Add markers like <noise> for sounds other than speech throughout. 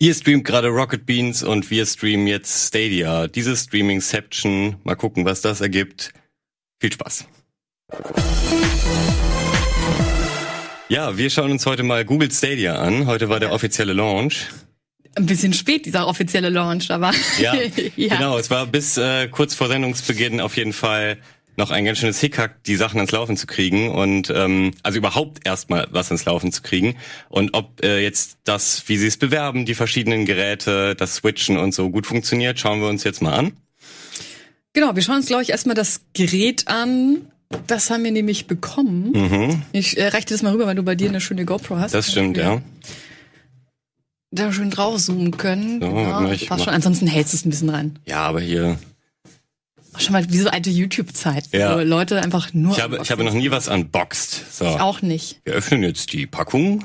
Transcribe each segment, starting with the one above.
Ihr streamt gerade Rocket Beans und wir streamen jetzt Stadia. Diese Streamingception, mal gucken, was das ergibt. Viel Spaß. Ja, wir schauen uns heute mal Google Stadia an. Heute war der offizielle Launch. Ein bisschen spät, dieser offizielle Launch, aber. Ja, <laughs> ja. genau. Es war bis äh, kurz vor Sendungsbeginn auf jeden Fall noch ein ganz schönes Hickhack, die Sachen ans Laufen zu kriegen und ähm, also überhaupt erstmal was ans Laufen zu kriegen. Und ob äh, jetzt das, wie sie es bewerben, die verschiedenen Geräte, das Switchen und so gut funktioniert, schauen wir uns jetzt mal an. Genau, wir schauen uns, glaube ich, erstmal das Gerät an. Das haben wir nämlich bekommen. Mhm. Ich äh, reiche das mal rüber, weil du bei dir eine schöne GoPro hast. Das stimmt, ja. Da schön drauf zoomen können. So, ja, passt schon. Ansonsten hältst du es ein bisschen rein. Ja, aber hier Schon mal wie so alte YouTube-Zeit, ja. wo Leute einfach nur. Ich habe, ich habe noch nie was unboxed. So. Ich auch nicht. Wir öffnen jetzt die Packung.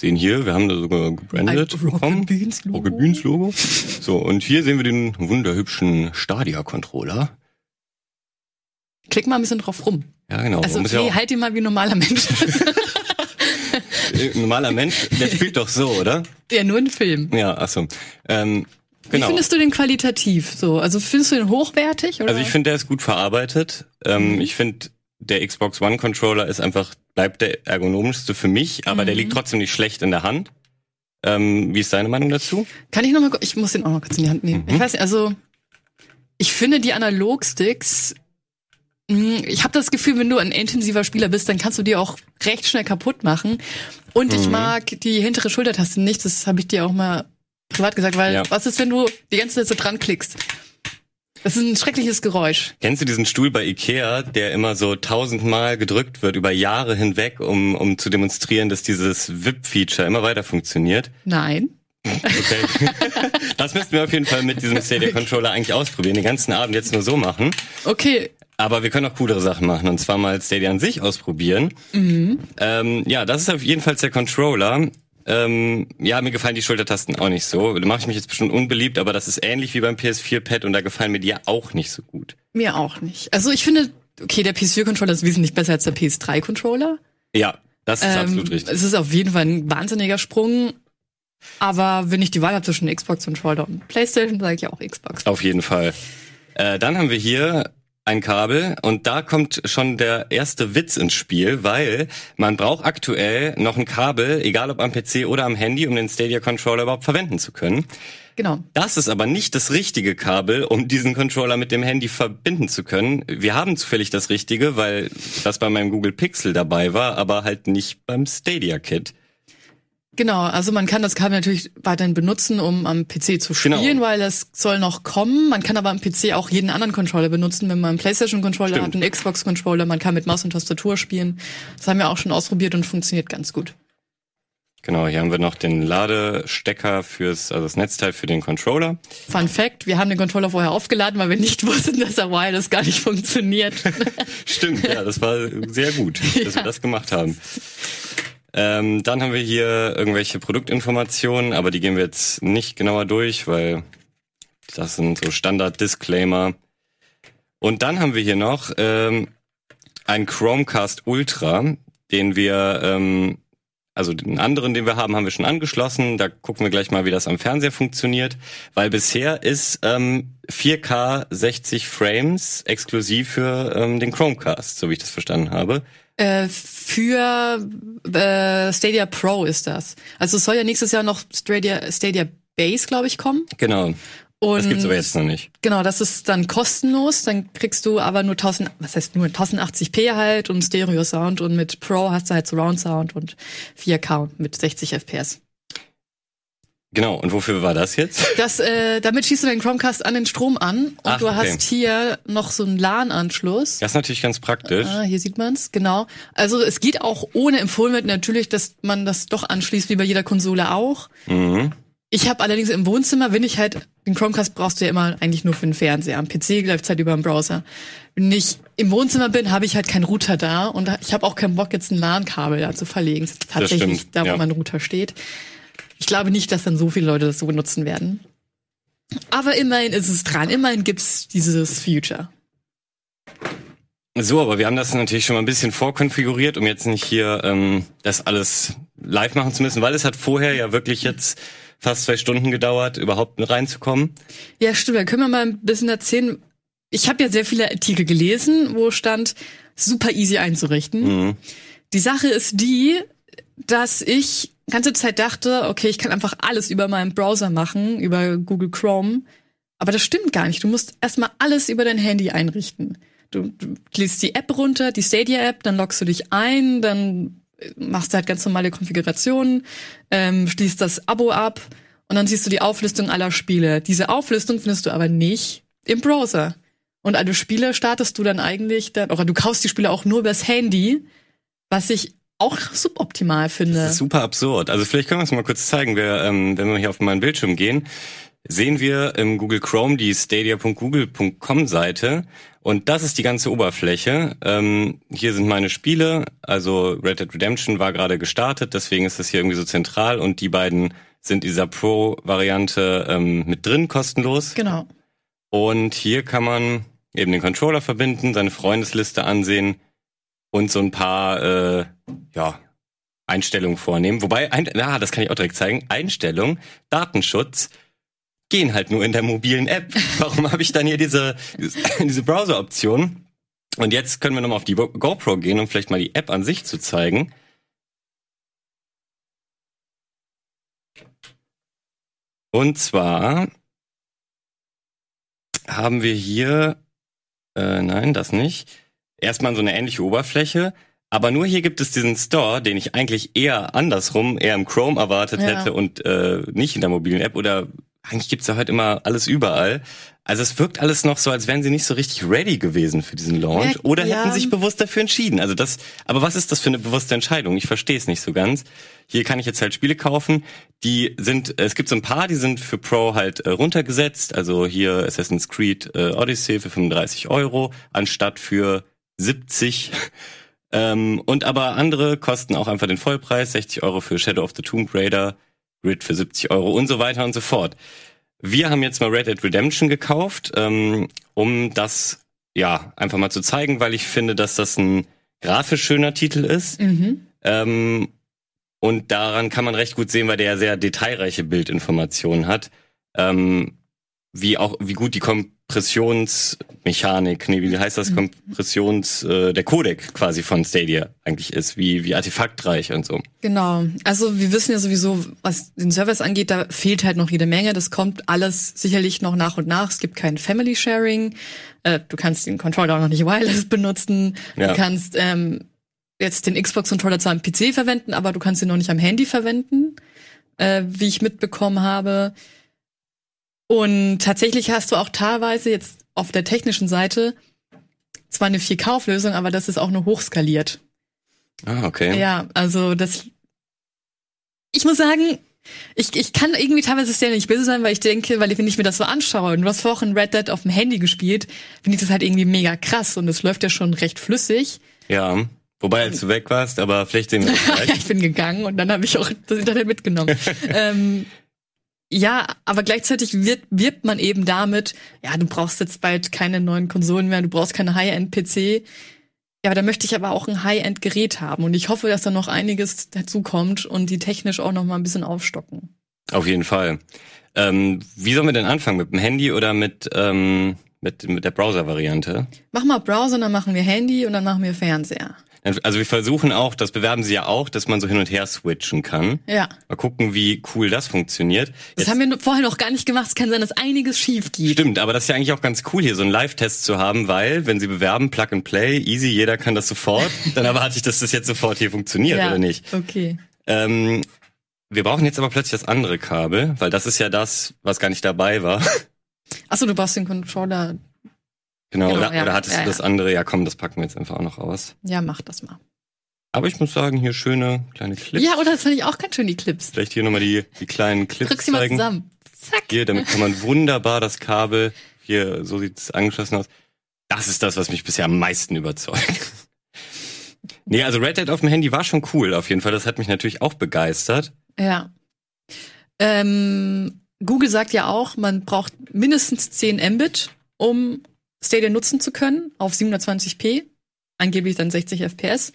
Sehen hier, wir haben da sogar gebrandet bekommen. Rocket Beans Logo. So, und hier sehen wir den wunderhübschen Stadia-Controller. Klick mal ein bisschen drauf rum. Ja, genau. Also, okay, ja halt ihn mal wie ein normaler Mensch. ein <laughs> normaler Mensch, der spielt doch so, oder? Ja, nur ein Film. Ja, achso. Ähm, Genau. Wie findest du den qualitativ so? Also findest du den hochwertig? Oder? Also ich finde, der ist gut verarbeitet. Ähm, mhm. Ich finde, der Xbox One Controller ist einfach, bleibt der ergonomischste für mich, aber mhm. der liegt trotzdem nicht schlecht in der Hand. Ähm, wie ist deine Meinung dazu? Kann ich nochmal, ich muss den auch noch kurz in die Hand nehmen. Mhm. Ich weiß nicht, also ich finde die Analogsticks hm, ich habe das Gefühl, wenn du ein intensiver Spieler bist, dann kannst du die auch recht schnell kaputt machen. Und ich mhm. mag die hintere Schultertaste nicht. Das habe ich dir auch mal privat gesagt, weil ja. was ist, wenn du die ganze Zeit so dran klickst? Das ist ein schreckliches Geräusch. Kennst du diesen Stuhl bei Ikea, der immer so tausendmal gedrückt wird über Jahre hinweg, um, um zu demonstrieren, dass dieses VIP-Feature immer weiter funktioniert? Nein. Okay. <laughs> das müssten wir auf jeden Fall mit diesem Stadia Controller eigentlich ausprobieren, den ganzen Abend jetzt nur so machen. Okay. Aber wir können auch coolere Sachen machen und zwar mal Stadia an sich ausprobieren. Mhm. Ähm, ja, das ist auf jeden Fall der Controller. Ähm, ja, mir gefallen die Schultertasten auch nicht so. Da mache ich mich jetzt bestimmt unbeliebt, aber das ist ähnlich wie beim PS4-Pad und da gefallen mir die ja auch nicht so gut. Mir auch nicht. Also ich finde, okay, der PS4-Controller ist wesentlich besser als der PS3-Controller. Ja, das ist ähm, absolut richtig. Es ist auf jeden Fall ein wahnsinniger Sprung. Aber wenn ich die Wahl habe zwischen Xbox-Controller und PlayStation, sage ich auch Xbox. Auf jeden Fall. Äh, dann haben wir hier ein Kabel und da kommt schon der erste Witz ins Spiel, weil man braucht aktuell noch ein Kabel, egal ob am PC oder am Handy, um den Stadia Controller überhaupt verwenden zu können. Genau. Das ist aber nicht das richtige Kabel, um diesen Controller mit dem Handy verbinden zu können. Wir haben zufällig das richtige, weil das bei meinem Google Pixel dabei war, aber halt nicht beim Stadia Kit. Genau, also man kann das Kabel natürlich weiterhin benutzen, um am PC zu spielen, genau. weil das soll noch kommen. Man kann aber am PC auch jeden anderen Controller benutzen, wenn man einen PlayStation-Controller hat, einen Xbox-Controller, man kann mit Maus und Tastatur spielen. Das haben wir auch schon ausprobiert und funktioniert ganz gut. Genau, hier haben wir noch den Ladestecker fürs, also das Netzteil für den Controller. Fun Fact, wir haben den Controller vorher aufgeladen, weil wir nicht <laughs> wussten, dass er wireless gar nicht funktioniert. <laughs> Stimmt, ja, das war sehr gut, dass <laughs> ja. wir das gemacht haben. Ähm, dann haben wir hier irgendwelche Produktinformationen, aber die gehen wir jetzt nicht genauer durch, weil das sind so Standard-Disclaimer. Und dann haben wir hier noch ähm, einen Chromecast Ultra, den wir, ähm, also den anderen, den wir haben, haben wir schon angeschlossen. Da gucken wir gleich mal, wie das am Fernseher funktioniert, weil bisher ist ähm, 4K 60 Frames exklusiv für ähm, den Chromecast, so wie ich das verstanden habe. Äh, für äh, Stadia Pro ist das. Also es soll ja nächstes Jahr noch Stadia, Stadia Base, glaube ich, kommen. Genau. Und das gibt's aber jetzt noch nicht. Genau, das ist dann kostenlos. Dann kriegst du aber nur 1000, was heißt nur 1080p halt und Stereo Sound und mit Pro hast du halt Surround Sound und 4K mit 60 FPS. Genau, und wofür war das jetzt? Das, äh, damit schießt du deinen Chromecast an den Strom an und Ach, du okay. hast hier noch so einen LAN-Anschluss. Das ist natürlich ganz praktisch. Ah, hier sieht man's, genau. Also es geht auch ohne empfohlen wird natürlich, dass man das doch anschließt, wie bei jeder Konsole auch. Mhm. Ich habe allerdings im Wohnzimmer, wenn ich halt, den Chromecast brauchst du ja immer eigentlich nur für den Fernseher. Am PC läuft's halt über den Browser. Wenn ich im Wohnzimmer bin, habe ich halt keinen Router da und ich habe auch keinen Bock, jetzt ein LAN-Kabel da zu verlegen. Das ist tatsächlich da, wo ja. mein Router steht. Ich glaube nicht, dass dann so viele Leute das so benutzen werden. Aber immerhin ist es dran. Immerhin gibt's dieses Future. So, aber wir haben das natürlich schon mal ein bisschen vorkonfiguriert, um jetzt nicht hier ähm, das alles live machen zu müssen, weil es hat vorher ja wirklich jetzt fast zwei Stunden gedauert, überhaupt reinzukommen. Ja, stimmt. Da können wir mal ein bisschen erzählen. Ich habe ja sehr viele Artikel gelesen, wo stand, super easy einzurichten. Mhm. Die Sache ist die, dass ich ganze Zeit dachte, okay, ich kann einfach alles über meinen Browser machen, über Google Chrome. Aber das stimmt gar nicht. Du musst erstmal alles über dein Handy einrichten. Du, du lädst die App runter, die Stadia-App, dann loggst du dich ein, dann machst du halt ganz normale Konfigurationen, ähm, schließt das Abo ab und dann siehst du die Auflistung aller Spiele. Diese Auflistung findest du aber nicht im Browser. Und alle Spiele startest du dann eigentlich dann, oder du kaufst die Spiele auch nur übers Handy, was ich auch suboptimal finde. Das ist super absurd. Also vielleicht können wir es mal kurz zeigen. Wir, ähm, wenn wir hier auf meinen Bildschirm gehen, sehen wir im Google Chrome die stadia.google.com Seite und das ist die ganze Oberfläche. Ähm, hier sind meine Spiele, also Red Dead Redemption war gerade gestartet, deswegen ist das hier irgendwie so zentral und die beiden sind dieser Pro-Variante ähm, mit drin, kostenlos. Genau. Und hier kann man eben den Controller verbinden, seine Freundesliste ansehen und so ein paar äh, ja, Einstellungen vornehmen. Wobei, ein, ah, das kann ich auch direkt zeigen. Einstellung, Datenschutz gehen halt nur in der mobilen App. <laughs> Warum habe ich dann hier diese, diese Browser-Option? Und jetzt können wir nochmal auf die GoPro gehen, um vielleicht mal die App an sich zu zeigen. Und zwar haben wir hier, äh, nein, das nicht, erstmal so eine ähnliche Oberfläche, aber nur hier gibt es diesen Store, den ich eigentlich eher andersrum, eher im Chrome erwartet ja. hätte und äh, nicht in der mobilen App oder eigentlich gibt's ja heute immer alles überall. Also es wirkt alles noch so, als wären sie nicht so richtig ready gewesen für diesen Launch ja, oder ja. hätten sich bewusst dafür entschieden. Also das, aber was ist das für eine bewusste Entscheidung? Ich verstehe es nicht so ganz. Hier kann ich jetzt halt Spiele kaufen, die sind, es gibt so ein paar, die sind für Pro halt äh, runtergesetzt. Also hier Assassin's Creed äh, Odyssey für 35 Euro anstatt für 70. ähm, und aber andere kosten auch einfach den Vollpreis, 60 Euro für Shadow of the Tomb Raider, Grid für 70 Euro und so weiter und so fort. Wir haben jetzt mal Red Dead Redemption gekauft, ähm, um das ja einfach mal zu zeigen, weil ich finde, dass das ein grafisch schöner Titel ist. Mhm. Ähm, und daran kann man recht gut sehen, weil der ja sehr detailreiche Bildinformationen hat. Ähm, wie auch, wie gut die Kompressionsmechanik, nee, wie heißt das, mhm. Kompressions, äh, der Codec quasi von Stadia eigentlich ist, wie, wie artefaktreich und so. Genau. Also wir wissen ja sowieso, was den Service angeht, da fehlt halt noch jede Menge. Das kommt alles sicherlich noch nach und nach. Es gibt kein Family Sharing. Äh, du kannst den Controller auch noch nicht wireless benutzen. Ja. Du kannst ähm, jetzt den Xbox-Controller zwar am PC verwenden, aber du kannst ihn noch nicht am Handy verwenden, äh, wie ich mitbekommen habe. Und tatsächlich hast du auch teilweise jetzt auf der technischen Seite zwar eine 4K-Auflösung, aber das ist auch nur hochskaliert. Ah, okay. Ja, also das. Ich muss sagen, ich, ich kann irgendwie teilweise sehr nicht böse sein, weil ich denke, weil ich, wenn ich mir das so anschaue, und du hast vorhin Red Dead auf dem Handy gespielt, finde ich das halt irgendwie mega krass und es läuft ja schon recht flüssig. Ja. Wobei, als du weg warst, aber vielleicht sehen wir das <laughs> ja, ich bin gegangen und dann habe ich auch das Internet mitgenommen. <laughs> ähm, ja, aber gleichzeitig wird, wirbt man eben damit, ja, du brauchst jetzt bald keine neuen Konsolen mehr, du brauchst keine High-End-PC. Ja, aber da möchte ich aber auch ein High-End-Gerät haben und ich hoffe, dass da noch einiges dazukommt und die technisch auch noch mal ein bisschen aufstocken. Auf jeden Fall. Ähm, wie sollen wir denn anfangen? Mit dem Handy oder mit, ähm, mit, mit der Browser-Variante? Mach mal Browser, dann machen wir Handy und dann machen wir Fernseher. Also wir versuchen auch, das bewerben sie ja auch, dass man so hin und her switchen kann. Ja. Mal gucken, wie cool das funktioniert. Das Jetzt, haben wir vorher noch gar nicht gemacht. Es kann sein, dass einiges schief geht. Stimmt, aber das ist ja eigentlich auch ganz cool, hier so einen Live-Test zu haben, weil, wenn sie bewerben, Plug and Play, easy, jeder kann das sofort, <laughs> dann erwarte ich, dass das jetzt sofort hier funktioniert, ja, oder nicht? Okay. Ähm, wir brauchen jetzt aber plötzlich das andere Kabel, weil das ist ja das, was gar nicht dabei war. <laughs> Achso, du brauchst den Controller Genau, genau oder, ja, oder hattest ja, du das andere? Ja, komm, das packen wir jetzt einfach auch noch aus. Ja, mach das mal. Aber ich muss sagen, hier schöne kleine Clips. Ja, oder das fand ich auch ganz schön, die Clips. Vielleicht hier nochmal die, die kleinen Clips Drück sie zeigen. mal zusammen. Zack. Hier, damit kann man wunderbar das Kabel, hier, so sieht's angeschlossen aus. Das ist das, was mich bisher am meisten überzeugt. <laughs> nee, also Red Dead auf dem Handy war schon cool, auf jeden Fall. Das hat mich natürlich auch begeistert. Ja. Ähm, Google sagt ja auch, man braucht mindestens 10 Mbit, um Stadia nutzen zu können auf 720p, angeblich dann 60 FPS.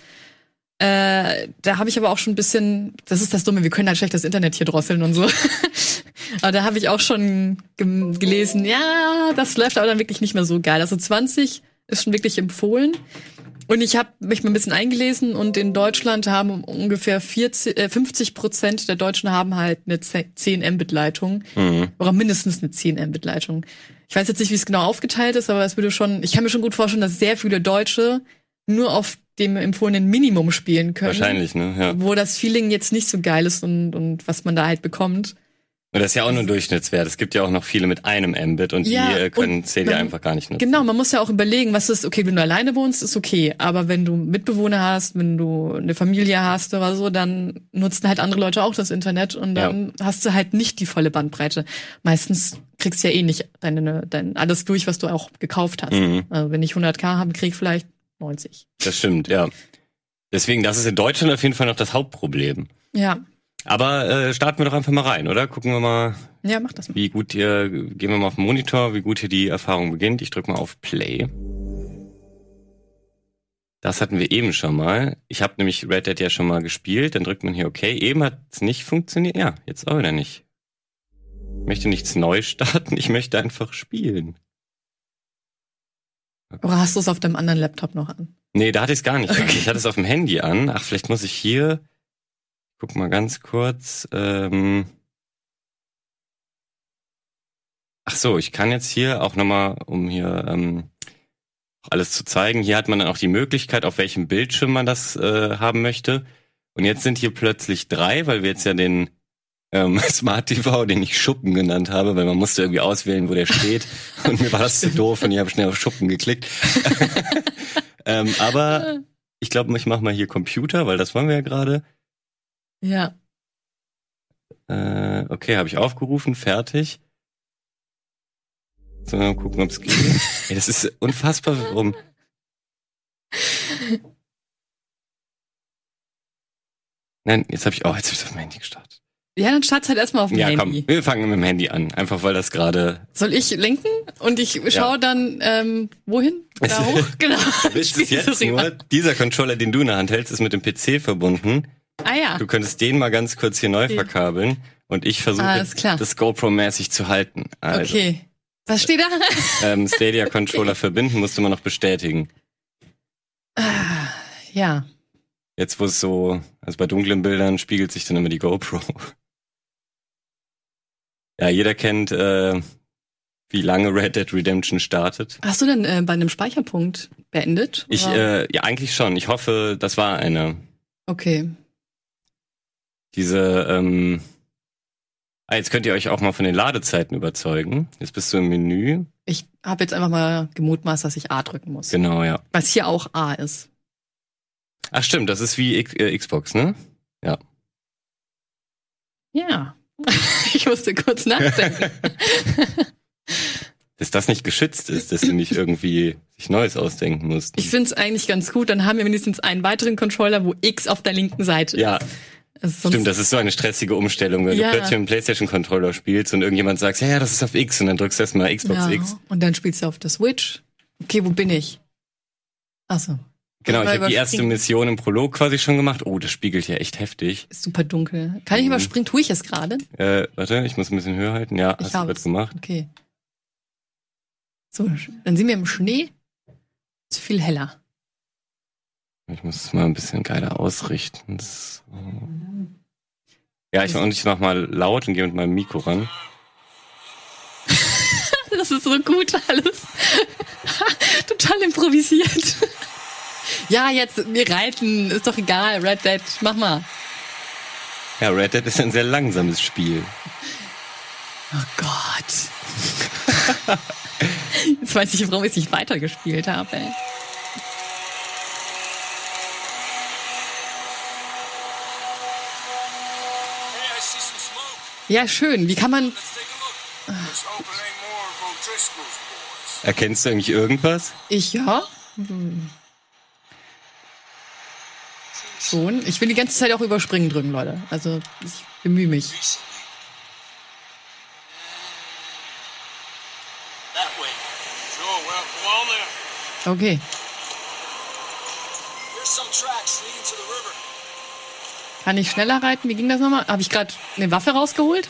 Äh, da habe ich aber auch schon ein bisschen, das ist das Dumme, wir können halt schlecht das Internet hier drosseln und so. <laughs> Aber da habe ich auch schon ge gelesen, ja, das läuft aber dann wirklich nicht mehr so geil. Also 20 ist schon wirklich empfohlen. Und ich habe mich mal ein bisschen eingelesen und in Deutschland haben ungefähr 40, äh, 50 Prozent der Deutschen haben halt eine 10 Mbit-Leitung mhm. oder mindestens eine 10 Mbit-Leitung. Ich weiß jetzt nicht, wie es genau aufgeteilt ist, aber es würde schon, ich kann mir schon gut vorstellen, dass sehr viele Deutsche nur auf dem empfohlenen Minimum spielen können. Wahrscheinlich, ne? Ja. Wo das Feeling jetzt nicht so geil ist und, und was man da halt bekommt. Und das ist ja auch nur ein Durchschnittswert. Es gibt ja auch noch viele mit einem Mbit und ja, die äh, können Celia einfach gar nicht nutzen. Genau, man muss ja auch überlegen, was ist, okay, wenn du alleine wohnst, ist okay. Aber wenn du Mitbewohner hast, wenn du eine Familie hast oder so, dann nutzen halt andere Leute auch das Internet und dann ja. hast du halt nicht die volle Bandbreite. Meistens kriegst du ja eh nicht deine, dein, alles durch, was du auch gekauft hast. Mhm. Also wenn ich 100k habe, krieg ich vielleicht 90. Das stimmt, ja. Deswegen, das ist in Deutschland auf jeden Fall noch das Hauptproblem. Ja. Aber äh, starten wir doch einfach mal rein, oder? Gucken wir mal. Ja, mach das mal. Wie gut hier, gehen wir mal auf den Monitor, wie gut hier die Erfahrung beginnt. Ich drücke mal auf Play. Das hatten wir eben schon mal. Ich habe nämlich Red Dead ja schon mal gespielt. Dann drückt man hier OK. Eben hat es nicht funktioniert. Ja, jetzt auch wieder nicht. Ich möchte nichts neu starten. Ich möchte einfach spielen. Oder hast du es auf deinem anderen Laptop noch an? Nee, da hatte ich es gar nicht okay. an. Ich hatte es auf dem Handy an. Ach, vielleicht muss ich hier guck mal ganz kurz. Ähm Ach so, ich kann jetzt hier auch nochmal, um hier ähm, alles zu zeigen, hier hat man dann auch die Möglichkeit, auf welchem Bildschirm man das äh, haben möchte. Und jetzt sind hier plötzlich drei, weil wir jetzt ja den ähm, <laughs> Smart TV, den ich Schuppen genannt habe, weil man musste irgendwie auswählen, wo der steht. <laughs> Und mir war das zu doof und ich habe schnell auf Schuppen geklickt. <laughs> ähm, aber ich glaube, ich mache mal hier Computer, weil das wollen wir ja gerade. Ja. Äh, okay, habe ich aufgerufen, fertig. So, mal gucken, ob es geht. <laughs> Ey, das ist unfassbar, warum. Nein, jetzt habe ich auch, oh, jetzt habe ich auf dem Handy gestartet. Ja, dann start's halt erstmal auf dem ja, Handy. Ja, komm, wir fangen mit dem Handy an, einfach weil das gerade. Soll ich lenken und ich schaue ja. dann ähm, wohin? Da <laughs> hoch? Genau. Du es <laughs> jetzt nur, dieser Controller, den du in der Hand hältst, ist mit dem PC verbunden. Ah ja. Du könntest den mal ganz kurz hier neu verkabeln und ich versuche das GoPro-mäßig zu halten. Also, okay. Was steht da? <laughs> Ähm, Stadia Controller verbinden musste man noch bestätigen. Ah, ja. Jetzt wo es so, also bei dunklen Bildern spiegelt sich dann immer die GoPro. <laughs> Ja, jeder kennt, äh, wie lange Red Dead Redemption startet. Hast du denn äh, bei einem Speicherpunkt beendet? Ich, äh, ja, eigentlich schon. Ich hoffe, das war einer. Okay diese, ähm, ah, jetzt könnt ihr euch auch mal von den Ladezeiten überzeugen. Jetzt bist du im Menü. Ich habe jetzt einfach mal gemutmaßt, dass ich A drücken muss. Genau, ja. Was hier auch A ist. Ach stimmt, das ist wie X äh, Xbox, ne? Ja. Ja. <laughs> ich musste kurz nachdenken. <laughs> dass das nicht geschützt ist, dass du nicht irgendwie sich Neues ausdenken musst. Ich finde es eigentlich ganz gut, dann haben wir wenigstens einen weiteren Controller, wo X auf der linken Seite ja. ist. Stimmt, das ist so eine stressige Umstellung, wenn ja. du plötzlich einen Playstation-Controller spielst und irgendjemand sagt, ja, ja, das ist auf X und dann drückst du erstmal Xbox ja. X. Und dann spielst du auf der Switch. Okay, wo bin ich? Achso. Genau, ich habe die erste Mission im Prolog quasi schon gemacht. Oh, das spiegelt ja echt heftig. Ist super dunkel. Kann ich mhm. überspringen? Tue ich es gerade? Äh, warte, ich muss ein bisschen höher halten. Ja, ich hast du gemacht. Okay. So, dann sind wir im Schnee. Ist viel heller. Ich muss es mal ein bisschen geiler ausrichten. So. Ja, ich, und ich mach mal laut und gehe mit meinem Mikro ran. <laughs> das ist so gut alles. <laughs> Total improvisiert. ja, jetzt, wir reiten, ist doch egal, Red Dead, mach mal. Ja, Red Dead ist ein sehr langsames Spiel. Oh Gott. <laughs> Jetzt weiß ich, warum ich es nicht weitergespielt habe, ey. Ja, schön. Wie kann man. Erkennst du eigentlich irgendwas? Ich ja. Hm. Schon. Ich will die ganze Zeit auch überspringen drücken, Leute. Also ich bemühe mich. Okay. Kann ich schneller reiten? Wie ging das nochmal? Habe ich gerade eine Waffe rausgeholt?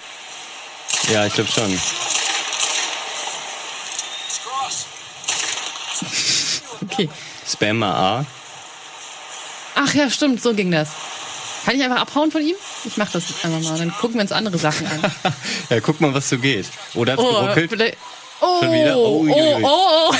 Ja, ich glaube schon. <laughs> Okay. Spam mal A. Ach ja, stimmt, so ging das. Kann ich einfach abhauen von ihm? Ich mach das jetzt einfach mal. Dann gucken wir uns andere Sachen an. <laughs> Ja, guck mal, was so geht. Oder hat's Oh, geruckelt? oh, Schon wieder? oh, ui. oh, oh.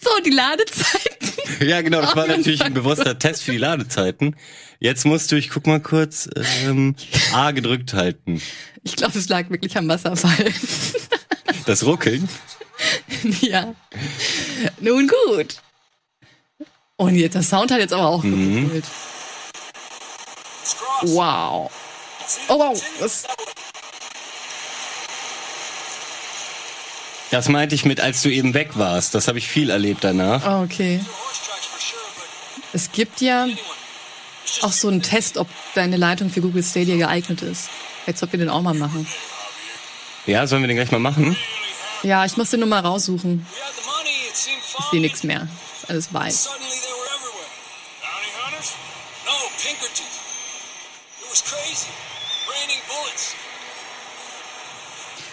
<laughs> so, die Ladezeiten. Ja, genau, das war natürlich ein bewusster Test für die Ladezeiten. Jetzt musst du, ich guck mal kurz, ähm, A gedrückt halten. Ich glaube, es lag wirklich am Wasserfall. <laughs> Das Ruckeln. ja. Nun gut. Und jetzt, der Sound hat jetzt aber auch Mhm. geruckelt. Wow. Oh, wow. Das, Das meinte ich mit, als du eben weg warst. Das habe ich viel erlebt danach. oh, okay. Es gibt ja auch so einen Test, ob deine Leitung für Google Stadia geeignet ist. Jetzt sollten wir den auch mal machen. Ja, sollen wir den gleich mal machen? Ja, ich muss den nur mal raussuchen. Ich sehe nichts mehr. Ist alles weiß.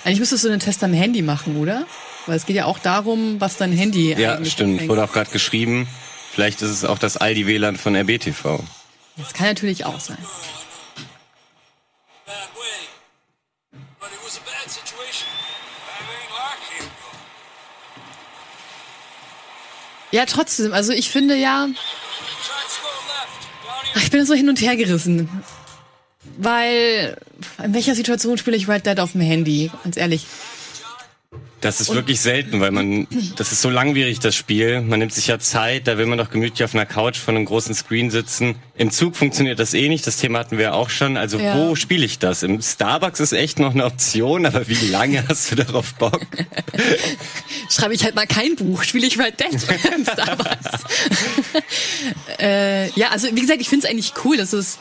Eigentlich müsstest du den Test am Handy machen, oder? Weil es geht ja auch darum, was dein Handy Ja, eigentlich stimmt. empfängt. Wurde auch gerade geschrieben. Vielleicht ist es auch das Aldi WLAN von RBTV. Das kann natürlich auch sein. Bad way. But it was a bad situation. That ain't like him, though. Ja, trotzdem. Also ich finde ja, ich bin so hin und her gerissen. Weil, in welcher Situation spiele ich Red Dead auf dem Handy? Ganz ehrlich. Das ist wirklich selten, weil man, das ist so langwierig, das Spiel. Man nimmt sich ja Zeit, da will man doch gemütlich auf einer Couch von einem großen Screen sitzen. Im Zug funktioniert das eh nicht, das Thema hatten wir auch schon. Also Ja. wo spiele ich das? Im Starbucks ist echt noch eine Option, aber wie lange <laughs> hast du darauf Bock? Schreibe ich halt mal kein Buch, spiele ich Red Dead im Starbucks. <laughs> <laughs> äh, ja, also wie gesagt, ich finde es eigentlich cool, dass es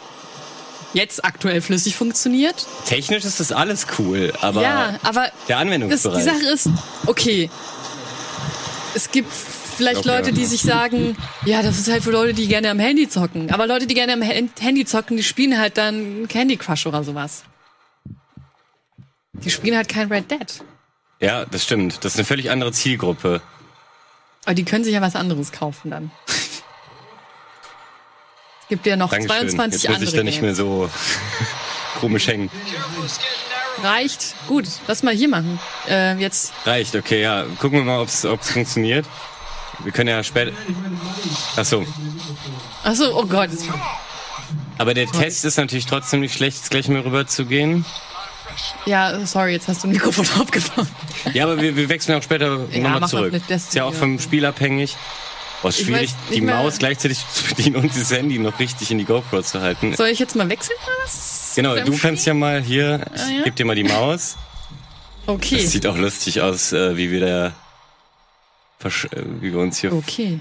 jetzt aktuell flüssig funktioniert. Technisch ist das alles cool, aber ja, aber der das, Anwendungsbereich. die Sache ist, okay, es gibt vielleicht Okay, Leute, die sich sagen, ja, das ist halt für Leute, die gerne am Handy zocken. Aber Leute, die gerne am Hand- Handy zocken, die spielen halt dann Candy Crush oder sowas. Die spielen halt kein Red Dead. ja, das stimmt. Das ist eine völlig andere Zielgruppe. Aber die können sich ja was anderes kaufen dann. Es gibt ja noch Dankeschön. 22 Jetzt muss andere ich da nicht mehr so komisch hängen. Reicht. Gut, lass mal hier machen. Äh, jetzt. Reicht, okay, ja. Gucken wir mal, ob es funktioniert. Wir können ja später. Ach so. Ach so, oh Gott. Aber der Test ist natürlich trotzdem nicht schlecht, jetzt gleich mal rüber zu gehen. Ja, sorry, jetzt hast du ein Mikrofon <laughs> aufgebaut. Ja, aber wir, wir wechseln auch später Ja, nochmal zurück. Ist ja auch vom Spiel abhängig. Oh, schwierig, die Maus gleichzeitig <laughs> zu bedienen und das Handy noch richtig in die GoPro zu halten. Soll ich jetzt mal wechseln oder was? genau, du kannst ja mal hier, ich Ah, ja? geb dir mal die Maus. Okay. Das sieht auch lustig aus, äh, wie wir da, versch- äh, wie wir uns hier. Okay.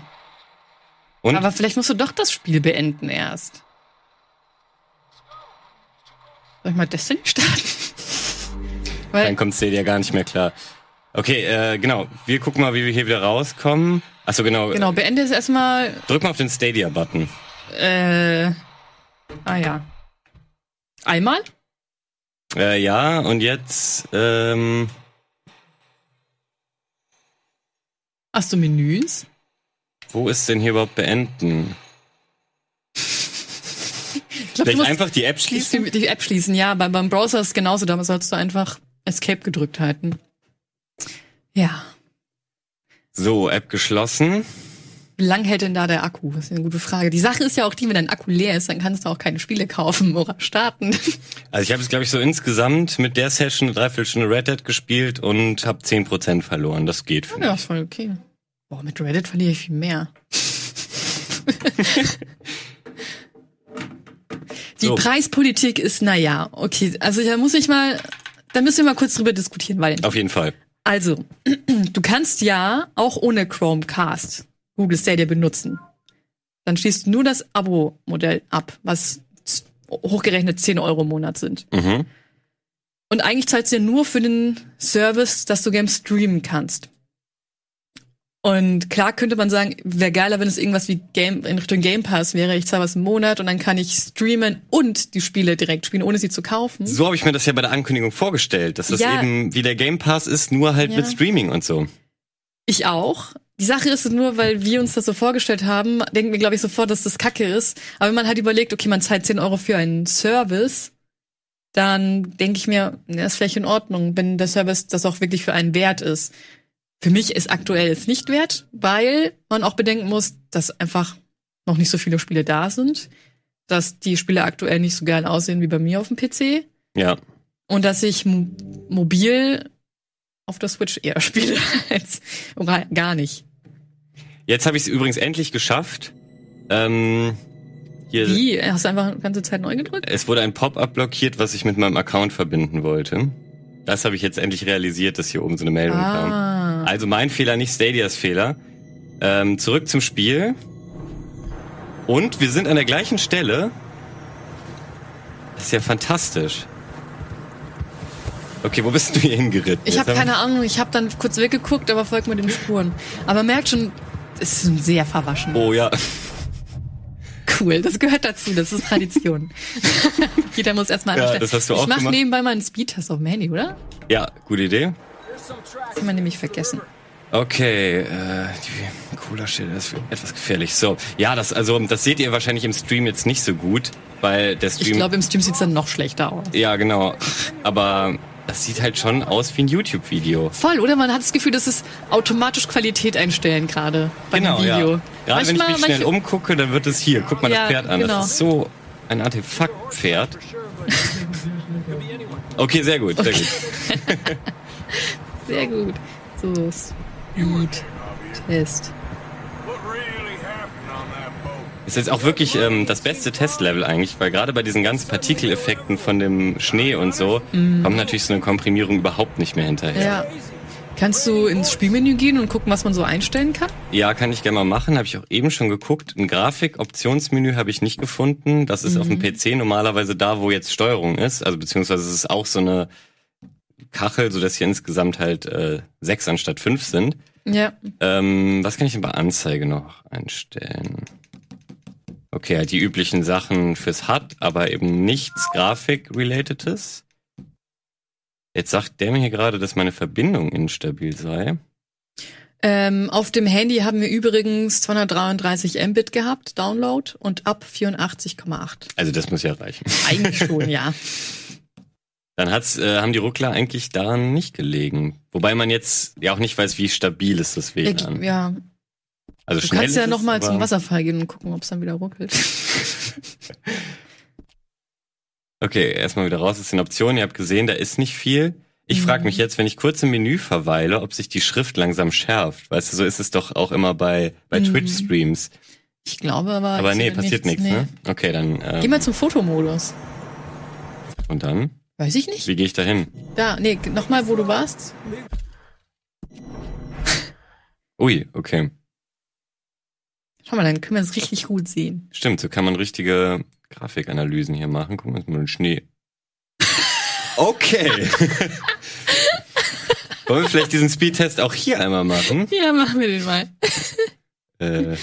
Und? Aber vielleicht musst du doch das Spiel beenden erst. Soll ich mal Destiny <laughs> starten? Dann kommt Stadia gar nicht mehr klar. Okay, äh, genau. Wir gucken mal, wie wir hier wieder rauskommen. Achso, genau. genau, beende es erstmal. Drück mal auf den Stadia-Button. Äh, ah ja. Einmal? Äh, ja, und jetzt, ähm, Hast du Menüs? wo ist denn hier überhaupt beenden? Ich glaube, Vielleicht einfach die App schließen? die, die App schließen, ja. Beim, beim Browser ist es genauso. Da sollst du einfach Escape gedrückt halten. Ja. So, App geschlossen. Wie lang hält denn da der Akku? Das ist eine gute Frage. Die Sache ist ja auch die, wenn dein Akku leer ist, dann kannst du auch keine Spiele kaufen oder starten. <laughs> Also ich habe es, glaube ich, so insgesamt mit der Session eine Dreiviertelstunde Red Dead gespielt und habe 10% verloren. Das geht für mich. Ja, ist voll okay. Boah, mit Reddit verliere ich viel mehr. <laughs> Die So. Preispolitik ist, naja, okay. Also da muss ich mal, da müssen wir mal kurz drüber diskutieren, weil. Auf jeden Fall. Also, du kannst ja auch ohne Chromecast Google Stadia benutzen. Dann schließt du nur das Abo-Modell ab, was hochgerechnet 10 Euro im Monat sind. Mhm. Und eigentlich zahlst du ja nur für den Service, dass du Games streamen kannst. Und klar könnte man sagen, wäre geiler, wenn es irgendwas wie Game in Richtung Game Pass wäre. Ich zahle was im Monat und dann kann ich streamen und die Spiele direkt spielen, ohne sie zu kaufen. So habe ich mir das ja bei der Ankündigung vorgestellt, dass das Ja. eben wie der Game Pass ist, nur halt Ja. mit Streaming und so. Ich auch. Die Sache ist nur, weil wir uns das so vorgestellt haben, denken wir, glaube ich, sofort, dass das Kacke ist. Aber wenn man halt überlegt, okay, man zahlt 10 Euro für einen Service, dann denke ich mir, ja, ist vielleicht in Ordnung, wenn der Service das auch wirklich für einen wert ist. Für mich ist aktuell es nicht wert, weil man auch bedenken muss, dass einfach noch nicht so viele Spiele da sind, dass die Spiele aktuell nicht so geil aussehen wie bei mir auf dem PC Ja. und dass ich mo mobil auf der Switch eher <laughs> spiele als oder gar nicht. Jetzt habe ich es übrigens endlich geschafft. Ähm, hier, Wie? Hast du einfach die ganze Zeit neu gedrückt? Es wurde ein Pop-up blockiert, was ich mit meinem Account verbinden wollte. Das habe ich jetzt endlich realisiert, dass hier oben so eine Meldung kam. Ah. Also mein Fehler, nicht Stadias Fehler. Ähm, zurück zum Spiel. Und wir sind an der gleichen Stelle. Das ist ja fantastisch. Okay, wo bist du hier hingeritten? Ich habe keine Ahnung, ich habe dann kurz weggeguckt, aber folgt mir den Spuren. Aber merkt schon, es ist sehr verwaschen. Oh ja. Cool, das gehört dazu, das ist Tradition. <laughs> Jeder muss erstmal Ja, anstellen. das hast du auch Ich mache gemacht. nebenbei mal einen Speedtest auf dem Handy, oder? Ja, gute Idee. Das kann man nämlich vergessen. Okay, äh, die Cola-Stelle ist etwas gefährlich. So, ja, das also das seht ihr wahrscheinlich im Stream jetzt nicht so gut, weil der Ich Stream glaube, im Stream sieht's dann noch schlechter aus. Ja, genau. Aber das sieht halt schon aus wie ein YouTube-Video. Voll, oder? Man hat das Gefühl, dass es automatisch Qualität einstellen gerade bei dem Video. Genau, ja. Gerade wenn ich mich schnell manche- umgucke, dann wird es hier. Guck mal Ja, das Pferd an. genau. Das ist so ein Artefakt-Pferd. Okay, sehr gut, sehr gut. <laughs> Sehr gut. So, Speed Test. Ist jetzt auch wirklich ähm, das beste Testlevel eigentlich, weil gerade bei diesen ganzen Partikeleffekten von dem Schnee und so kommt natürlich so eine Komprimierung überhaupt nicht mehr hinterher. Ja. Kannst du ins Spielmenü gehen und gucken, was man so einstellen kann? Ja, kann ich gerne mal machen. Habe ich auch eben schon geguckt. Ein Grafik-Optionsmenü habe ich nicht gefunden. Das ist auf dem PC normalerweise da, wo jetzt Steuerung ist. Also beziehungsweise es ist auch so eine Kachel, so dass hier insgesamt halt äh, sechs anstatt fünf sind. Ja. Ähm, was kann ich denn bei Anzeige noch einstellen? Okay, halt die üblichen Sachen fürs HUD, aber eben nichts Grafik-relatedes. Jetzt sagt der mir hier gerade, dass meine Verbindung instabil sei. Ähm, auf dem Handy haben wir übrigens 233 Mbit gehabt, Download, und ab 84,8. Also das muss ja reichen. <laughs> Eigentlich schon, ja. <laughs> Dann hat's, äh, haben die Ruckler eigentlich daran nicht gelegen. Wobei man jetzt ja auch nicht weiß, wie stabil ist das WLAN. ja. Also Du schnell kannst ja nochmal zum Wasserfall gehen und gucken, ob es dann wieder ruckelt. <laughs> Okay, erstmal wieder raus aus den Optionen. Ihr habt gesehen, da ist nicht viel. Ich Mhm. frage mich jetzt, wenn ich kurz im Menü verweile, ob sich die Schrift langsam schärft. Weißt du, so ist es doch auch immer bei, bei Mhm. Twitch-Streams. Ich glaube aber. Aber nee, passiert nichts, nee. ne? Okay, dann. Geh Ähm, mal zum Fotomodus. und dann? Weiß ich nicht. Wie gehe ich da hin? Da, nee, nochmal, wo du warst. Ui, okay. Schau mal, dann können wir es richtig gut sehen. Stimmt, so kann man richtige Grafikanalysen hier machen. Gucken wir uns mal den Schnee. <laughs> Okay. <laughs> Wollen wir vielleicht diesen Speedtest auch hier einmal machen? Ja, machen wir den mal. Äh,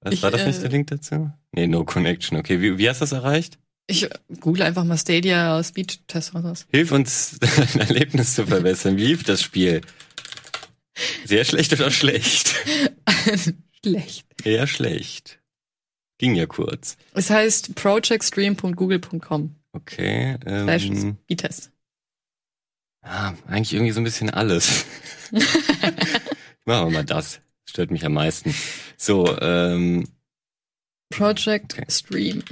was Ich, war das äh, nicht der Link dazu? Nee, no connection. Okay, wie, wie hast du das erreicht? Ich google einfach mal Stadia Speed-Test oder was. Hilf uns, <laughs> dein Erlebnis zu verbessern. Wie lief das Spiel? Sehr schlecht oder schlecht? Schlecht. Eher schlecht. Ging ja kurz. Es heißt projectstream.google.com Okay. slash Ähm, Speedtest. ah, eigentlich irgendwie so ein bisschen alles. <laughs> Machen wir mal das. Stört mich am meisten. So, ähm, Project Okay. Stream.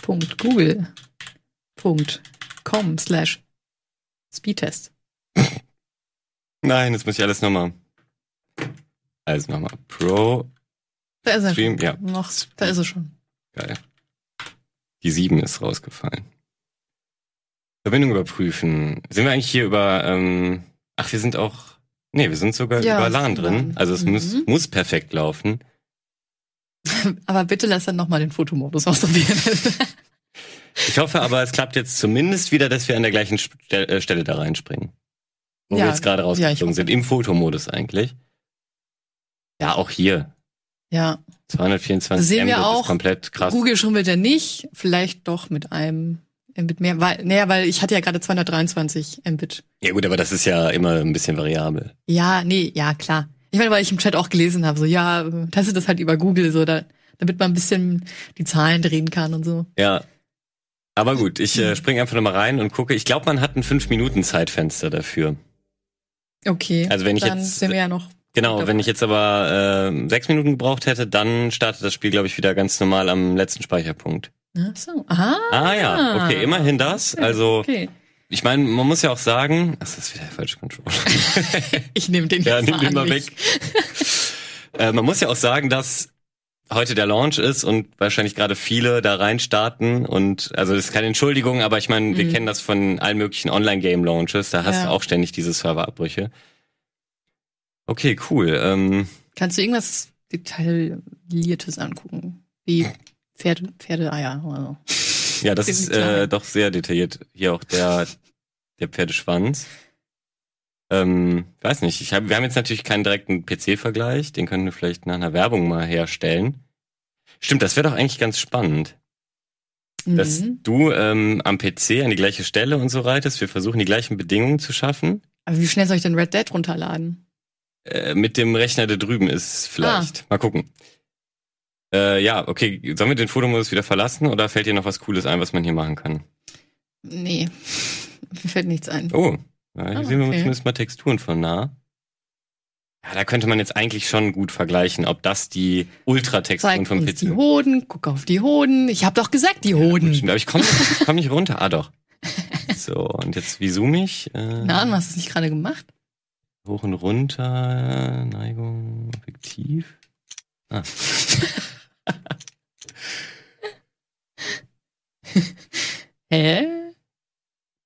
Punkt Google. Punkt com slash Speedtest. nein, das muss ich alles nochmal. Also nochmal. Pro, Da ist er Stream, schon. ja. Noch, da ist er schon. geil. Die 7 ist rausgefallen. Verbindung überprüfen. Sind wir eigentlich hier über, ähm, ach, wir sind auch, nee, wir sind sogar Ja, über LAN drin. Also es muss, Mhm. muss perfekt laufen. <laughs> Aber bitte lass dann nochmal den Fotomodus ausprobieren. <laughs> Ich hoffe aber, es klappt jetzt zumindest wieder, dass wir an der gleichen äh, Stelle da reinspringen. wo Ja. wir jetzt gerade Ja, rausgeflogen hoffe. sind, im Fotomodus eigentlich. Ja, auch hier. Ja. 224 Sehen wir Mbit auch. ist komplett krass. Google schon wieder nicht. Vielleicht doch mit einem Mbit mehr. Weil, naja, weil ich hatte ja gerade 223 Mbit. Ja gut, aber das ist ja immer ein bisschen variabel. Ja, nee, ja, klar. Ich meine, weil ich im Chat auch gelesen habe, so, ja, testet das halt über Google, so, da, damit man ein bisschen die Zahlen drehen kann und so. Ja. Aber gut, ich äh, springe einfach nochmal rein und gucke. Ich glaube, man hat ein 5-Minuten-Zeitfenster dafür. Okay. Also wenn ich dann jetzt- sind wir ja noch. Genau, wenn ich jetzt aber äh, sechs Minuten gebraucht hätte, dann startet das Spiel, glaube ich, wieder ganz normal am letzten Speicherpunkt. Ach so. Aha. Ah ja, okay, immerhin das. Also Okay. ich meine, man muss ja auch sagen, das ist wieder der falsche Controller. <laughs> Ich nehme den ja, jetzt nimm mal den mal weg. <laughs> äh, man muss ja auch sagen, dass heute der Launch ist und wahrscheinlich gerade viele da rein starten und also das ist keine Entschuldigung, aber ich meine, wir kennen das von allen möglichen Online-Game-Launches, da hast Mhm. Ja. du auch ständig diese Serverabbrüche. Okay, cool. Ähm, Kannst du irgendwas Detailliertes angucken? Wie Pferde, Pferdeeier oder so. Ja, das ist äh, doch sehr detailliert. Hier auch der, der Pferdeschwanz. Ähm, weiß nicht, ich hab, wir haben jetzt natürlich keinen direkten PC-Vergleich, den können wir vielleicht nach einer Werbung mal herstellen. Stimmt, das wäre doch eigentlich ganz spannend, dass Mhm. du ähm, am PC an die gleiche Stelle und so reitest. Wir versuchen die gleichen Bedingungen zu schaffen. Aber wie schnell soll ich denn Red Dead runterladen? Äh, mit dem Rechner, der drüben ist, vielleicht. Ah. Mal gucken. Äh, ja, okay, sollen wir den Fotomodus wieder verlassen oder fällt dir noch was Cooles ein, was man hier machen kann? Nee. <laughs> Mir fällt nichts ein. Oh, ja, hier Ah, sehen wir okay. zumindest mal Texturen von nah. Ja, da könnte man jetzt eigentlich schon gut vergleichen, ob das die Ultra-Texturen vom PC die Hoden, guck auf die Hoden. Ich hab doch gesagt, die Hoden. Stimmt, aber ich komme <laughs> komm nicht runter. Ah, doch. So, und jetzt wie zoom ich? Äh, Na, du hast es nicht gerade gemacht? Hoch und runter, Neigung, Objektiv. Ah. <laughs> Hä?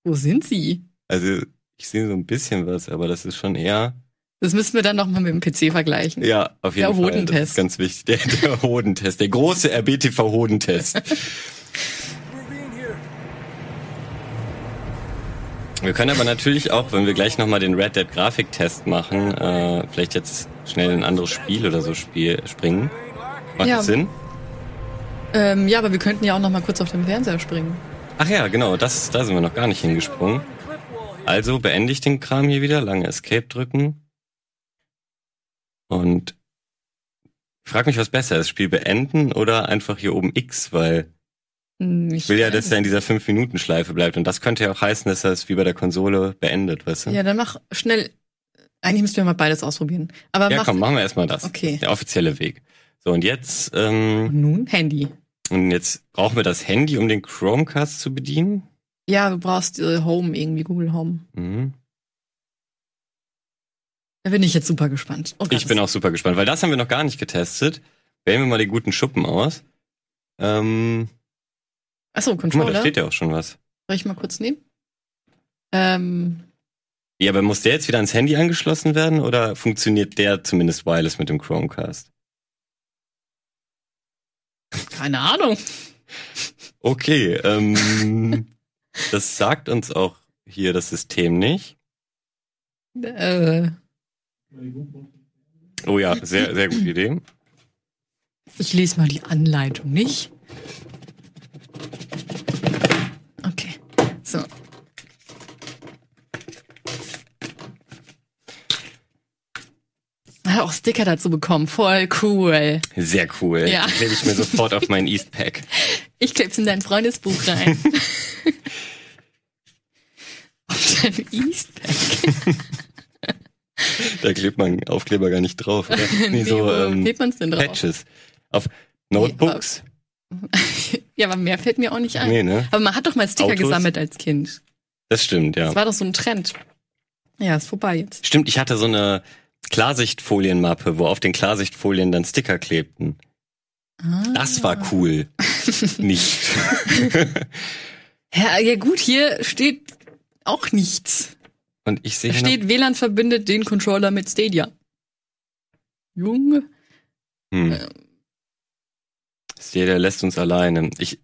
Wo sind sie? Also, ich sehe so ein bisschen was, aber das ist schon eher, Das müssen wir dann noch mal mit dem PC vergleichen. ja, auf jeden Der Fall. Das Hodentest. ist ganz wichtig. Der, der Hodentest, der große RBTV-Hodentest. <laughs> Wir können aber natürlich auch, wenn wir gleich nochmal den Red Dead Grafiktest machen, äh, vielleicht jetzt schnell in ein anderes Spiel oder so Spiel springen. Macht Ja. das Sinn? Ähm, ja, aber wir könnten ja auch noch mal kurz auf den Fernseher springen. Ach ja, genau, das, da sind wir noch gar nicht hingesprungen. Also beende ich den Kram hier wieder, lange Escape drücken. Und ich frage mich, was besser ist, Spiel beenden oder einfach hier oben X, weil ich will ja, dass er in dieser 5-Minuten-Schleife bleibt. Und das könnte ja auch heißen, dass er es wie bei der Konsole beendet, weißt du? Ja, dann mach schnell. Eigentlich müssten wir mal beides ausprobieren. Aber Ja, mach komm, machen wir erstmal das. Okay. Der offizielle Weg. So, und jetzt, ähm, nun Handy. und jetzt brauchen wir das Handy, um den Chromecast zu bedienen. Ja, du brauchst äh, Home irgendwie, Google Home. Mhm. Da bin ich jetzt super gespannt. Oh Ich bin das- auch super gespannt, weil das haben wir noch gar nicht getestet. Wählen wir mal die guten Schuppen aus. Ähm, Achso, guck mal, Controller. da steht ja auch schon was. Soll ich mal kurz nehmen? Ähm, Ja, aber muss der jetzt wieder ans Handy angeschlossen werden oder funktioniert der zumindest wireless mit dem Chromecast? keine Ahnung. Okay, ähm, <laughs> das sagt uns auch hier das System nicht. Äh, Oh ja, sehr, sehr gute Idee. ich lese mal die Anleitung, nicht? Okay. So. Hat <laughs> auch Sticker dazu bekommen. Voll cool. Sehr cool. Ja. Die klebe ich mir sofort auf mein <laughs> Eastpack. Ich kleb's in dein Freundesbuch rein. <laughs> auf dein Eastpack. Da klebt man Aufkleber gar nicht drauf, oder? Nee, so wo ähm, klebt man's denn drauf? Patches. Auf Notebooks? Ja, aber mehr fällt mir auch nicht ein. Nee, ne? Aber man hat doch mal Sticker Autos? gesammelt als Kind. Das stimmt, ja. Das war doch so ein Trend. Ja, ist vorbei jetzt. Stimmt, ich hatte so eine Klarsichtfolienmappe, wo auf den Klarsichtfolien dann Sticker klebten. Ah. Das war cool. <laughs> nicht. Ja, ja gut, hier steht auch nichts. Und ich sehe Da hier noch, steht, WLAN verbindet den Controller mit Stadia. Junge. hm. Stadia lässt uns alleine. Ich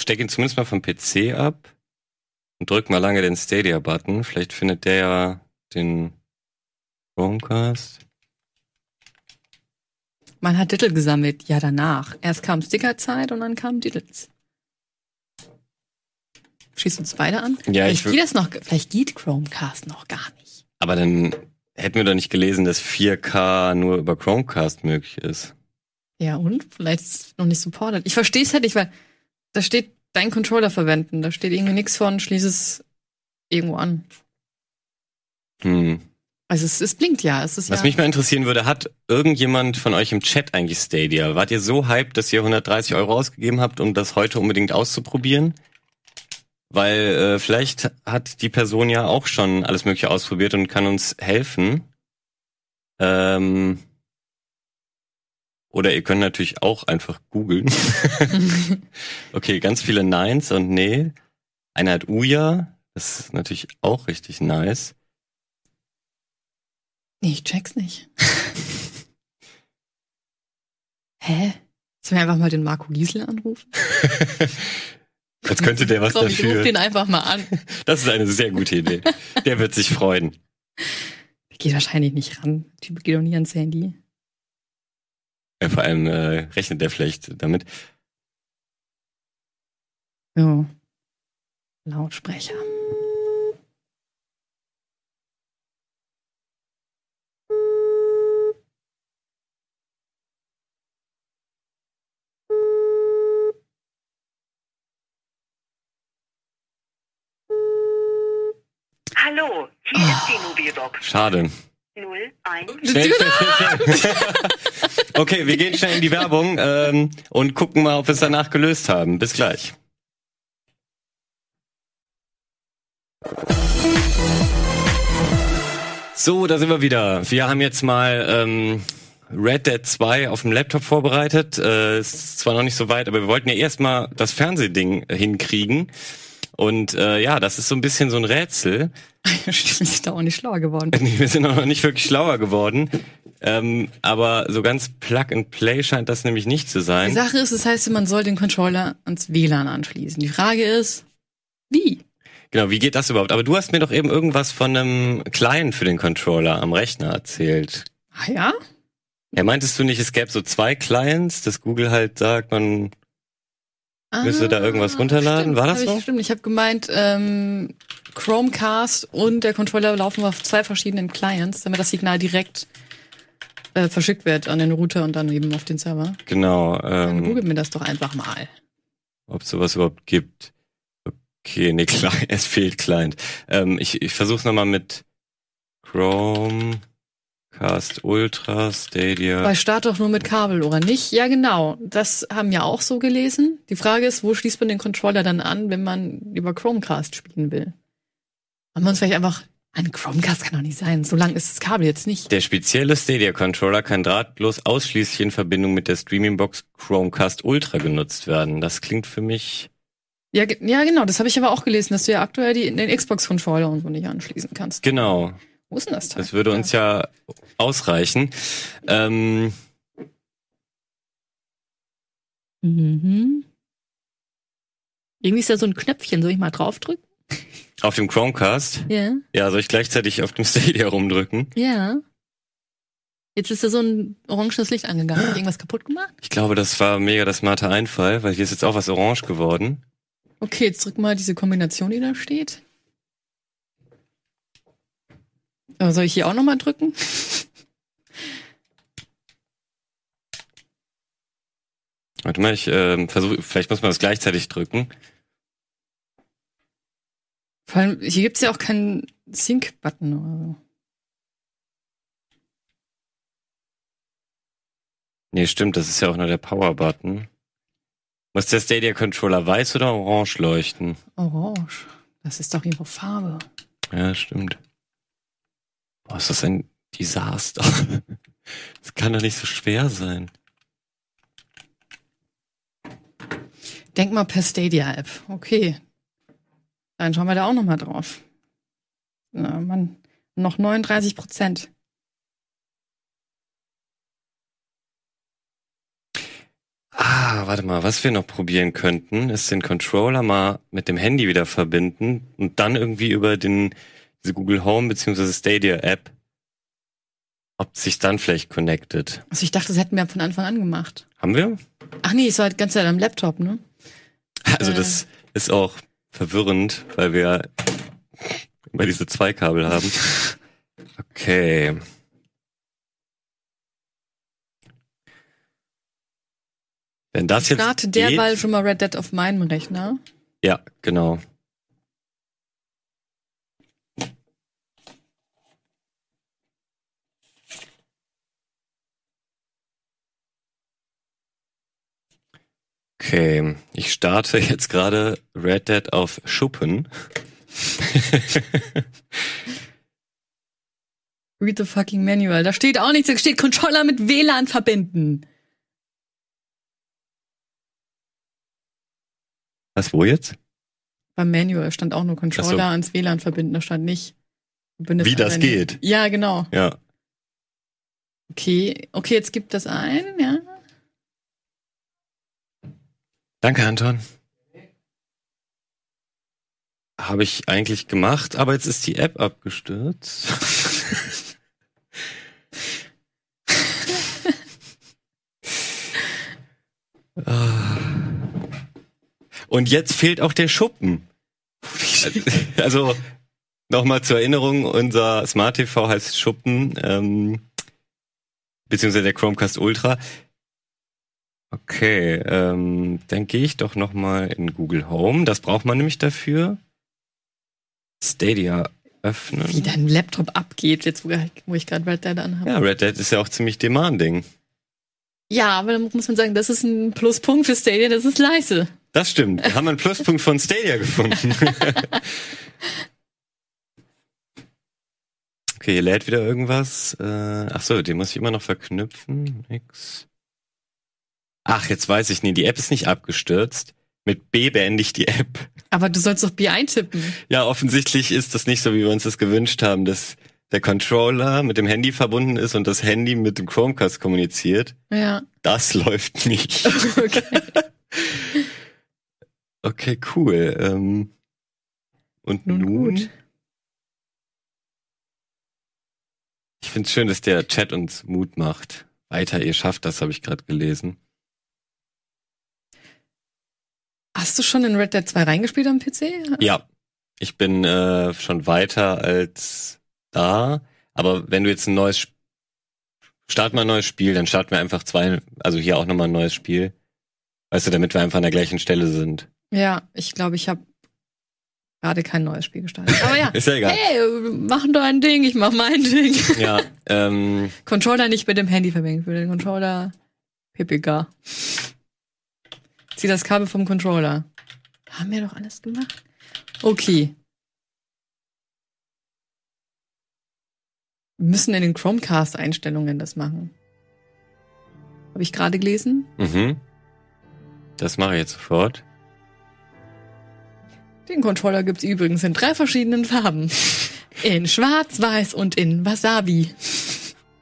stecke ihn zumindest mal vom PC ab und drück mal lange den Stadia-Button. Vielleicht findet der ja den Chromecast. Man hat Titel gesammelt, ja danach. Erst kam Stickerzeit und dann kamen Titels. Schließt uns beide an? Ja, ich vielleicht wür- geht das noch, vielleicht geht Chromecast noch gar nicht. Aber dann hätten wir doch nicht gelesen, dass 4K nur über Chromecast möglich ist. Ja, und? Vielleicht ist es noch nicht supported. Ich verstehe es halt nicht, weil da steht dein Controller verwenden. Da steht irgendwie nichts von, schließ es irgendwo an. Hm. Also es, es blinkt ja. Es ist Was ja. mich mal interessieren würde, hat irgendjemand von euch im Chat eigentlich Stadia? Wart ihr so hyped, dass ihr 130 Euro ausgegeben habt, um das heute unbedingt auszuprobieren? Weil äh, vielleicht hat die Person ja auch schon alles Mögliche ausprobiert und kann uns helfen. Ähm, oder ihr könnt natürlich auch einfach googeln. <laughs> <laughs> okay, ganz viele Neins und Nee. Einer hat Uja. Das ist natürlich auch richtig nice. Nee, ich check's nicht. <laughs> Hä? Sollen wir einfach mal den Marco Giesel anrufen? <laughs> Jetzt könnte der was Komm, ich ruf dafür. den einfach mal an. <laughs> Das ist eine sehr gute Idee. Der wird sich freuen. Der geht wahrscheinlich nicht ran. Der Typ geht doch nie ans Handy. Ja, vor allem äh, rechnet der vielleicht damit. Ja. Lautsprecher. Hallo, hier ist die Mobilbox Schade. 01. Schnell, schnell, schnell, schnell. Okay, wir gehen schnell in die Werbung ähm, und gucken mal, ob wir es danach gelöst haben. Bis gleich. So, da sind wir wieder. Wir haben jetzt mal ähm, Red Dead 2 auf dem Laptop vorbereitet. Äh, ist zwar noch nicht so weit, aber wir wollten ja erstmal das Fernsehding hinkriegen. Und äh, ja, das ist so ein bisschen so ein Rätsel. <laughs> Schließlich ist da auch nicht schlauer geworden. <laughs> Nee, wir sind auch noch nicht wirklich schlauer geworden. Ähm, aber so ganz Plug and Play scheint das nämlich nicht zu Die sein. Sache ist, es heißt, man soll den Controller ans WLAN anschließen. Die Frage ist, wie? Genau, wie geht das überhaupt? Aber du hast mir doch eben irgendwas von einem Client für den Controller am Rechner erzählt. Ah ja? Ja, meintest du nicht, es gäbe so zwei Clients, dass Google halt sagt, man Müsste da irgendwas runterladen? Ah, Stimmt, War das so? Ich, stimmt, ich habe gemeint, ähm, Chromecast und der Controller laufen auf zwei verschiedenen Clients, damit das Signal direkt äh, verschickt wird an den Router und dann eben auf den Server. genau, Dann ähm, googelt mir das doch einfach mal. ob es sowas überhaupt gibt. Okay, nee, <laughs> klar, es fehlt Client. Ähm, ich ich versuch's nochmal mit Chromecast Ultra Stadia. Bei Start doch nur mit Kabel, oder nicht? Ja, genau. Das haben ja auch so gelesen. Die Frage ist, wo schließt man den Controller dann an, wenn man über Chromecast spielen will? Haben wir uns vielleicht einfach. Ein Chromecast kann doch nicht sein. So lang ist das Kabel jetzt nicht. Der spezielle Stadia Controller kann drahtlos ausschließlich in Verbindung mit der Streaming Box Chromecast Ultra genutzt werden. Das klingt für mich Ja, ja genau. Das habe ich aber auch gelesen, dass du ja aktuell die, den Xbox-Controller und so nicht anschließen kannst. genau. Wo ist denn das Teil? Das würde uns ja ausreichen. Ähm, Mhm. Irgendwie ist da so ein Knöpfchen. Soll ich mal draufdrücken? auf dem Chromecast. Ja. Ja, soll ich gleichzeitig auf dem Stadia rumdrücken? Ja. Jetzt ist da so ein orangenes Licht angegangen. Hat irgendwas kaputt gemacht? Ich glaube, das war mega der smarte Einfall, weil hier ist jetzt auch was orange geworden. Okay, jetzt drück mal diese Kombination, die da steht. Aber soll ich hier auch nochmal drücken? Warte mal, ich ähm, versuche, vielleicht muss man das gleichzeitig drücken. Vor allem, hier gibt's ja auch keinen Sync-Button oder so. Nee, stimmt, das ist ja auch nur der Power-Button. Muss der Stadia-Controller weiß oder orange leuchten? Orange. Das ist doch ihre Farbe. Ja, stimmt. Boah, ist das ein Desaster. <laughs> Das kann doch nicht so schwer sein. Denk mal per Stadia-App. Okay. Dann schauen wir da auch nochmal drauf. Na, Mann. Noch 39 Prozent. Ah, warte mal, was wir noch probieren könnten, ist den Controller mal mit dem Handy wieder verbinden und dann irgendwie über den, diese Google Home bzw. Stadia App, ob sich dann vielleicht connected. Also ich dachte, das hätten wir von Anfang an gemacht. Haben wir? Ach nee, es war die ganze Zeit am Laptop, ne? Also Äh. das ist auch verwirrend, weil wir immer diese zwei Kabel haben. Okay. Wenn das jetzt Starte geht, derweil schon mal Red Dead auf meinem Rechner. Ja, genau. Okay, ich starte jetzt gerade Red Dead auf Schuppen. <laughs> Read the fucking manual. Da steht auch nichts, da steht Controller mit WLAN verbinden. Was, wo jetzt? Beim Manual stand auch nur Controller so. ans WLAN verbinden, da stand nicht. verbindet Wie das geht. Ja, genau. Ja. Okay, okay, jetzt gibt das ein, ja. Danke, Anton. Habe ich eigentlich gemacht, aber jetzt ist die App abgestürzt. Ah. Und jetzt fehlt auch der Schuppen. Also nochmal zur Erinnerung, unser Smart TV heißt Schuppen, ähm, beziehungsweise der Chromecast Ultra. Okay, ähm, dann gehe ich doch noch mal in Google Home. Das braucht man nämlich dafür. Stadia öffnen. Wie dein Laptop abgeht, jetzt wo, ich gerade Red Dead anhabe. Ja, Red Dead ist ja auch ziemlich demanding. Ja, aber dann muss man sagen, das ist ein Pluspunkt für Stadia, das ist leise. Das stimmt. Wir haben einen Pluspunkt von Stadia gefunden. <laughs> okay, hier lädt wieder irgendwas. Äh, ach so, den muss ich immer noch verknüpfen. Nix. Ach, jetzt weiß ich nie. Die App ist nicht abgestürzt. Mit B beende ich die App. Aber du sollst doch B eintippen. Ja, offensichtlich ist das nicht so, wie wir uns das gewünscht haben, dass der Controller mit dem Handy verbunden ist und das Handy mit dem Chromecast kommuniziert. Ja. Das <laughs> läuft nicht. <laughs> Okay. Okay, cool. Ähm, und nun? Nun. Ich finde es schön, dass der Chat uns Mut macht. Weiter, ihr schafft das, habe ich gerade gelesen. Hast du schon in Red Dead 2 reingespielt am PC? Ja, ich bin äh, schon weiter als da. Aber wenn du jetzt ein neues, Sp- start mal ein neues Spiel, dann starten wir einfach zwei, also hier auch nochmal ein neues Spiel. Weißt du, damit wir einfach an der gleichen Stelle sind. Ja, ich glaube, ich habe gerade kein neues Spiel gestartet. Aber ja. <laughs> Ist ja egal. Hey, doch ein Ding, ich mach mein Ding. Ja, <laughs> ähm, Controller nicht mit dem Handy verbinden, für den Controller PPK. Zieh das Kabel vom Controller. Haben wir doch alles gemacht? Okay. Wir müssen in den Chromecast-Einstellungen das machen. Habe ich gerade gelesen? mhm. Das mache ich jetzt sofort. Den Controller gibt's übrigens in drei verschiedenen Farben. In Schwarz, Weiß und in Wasabi.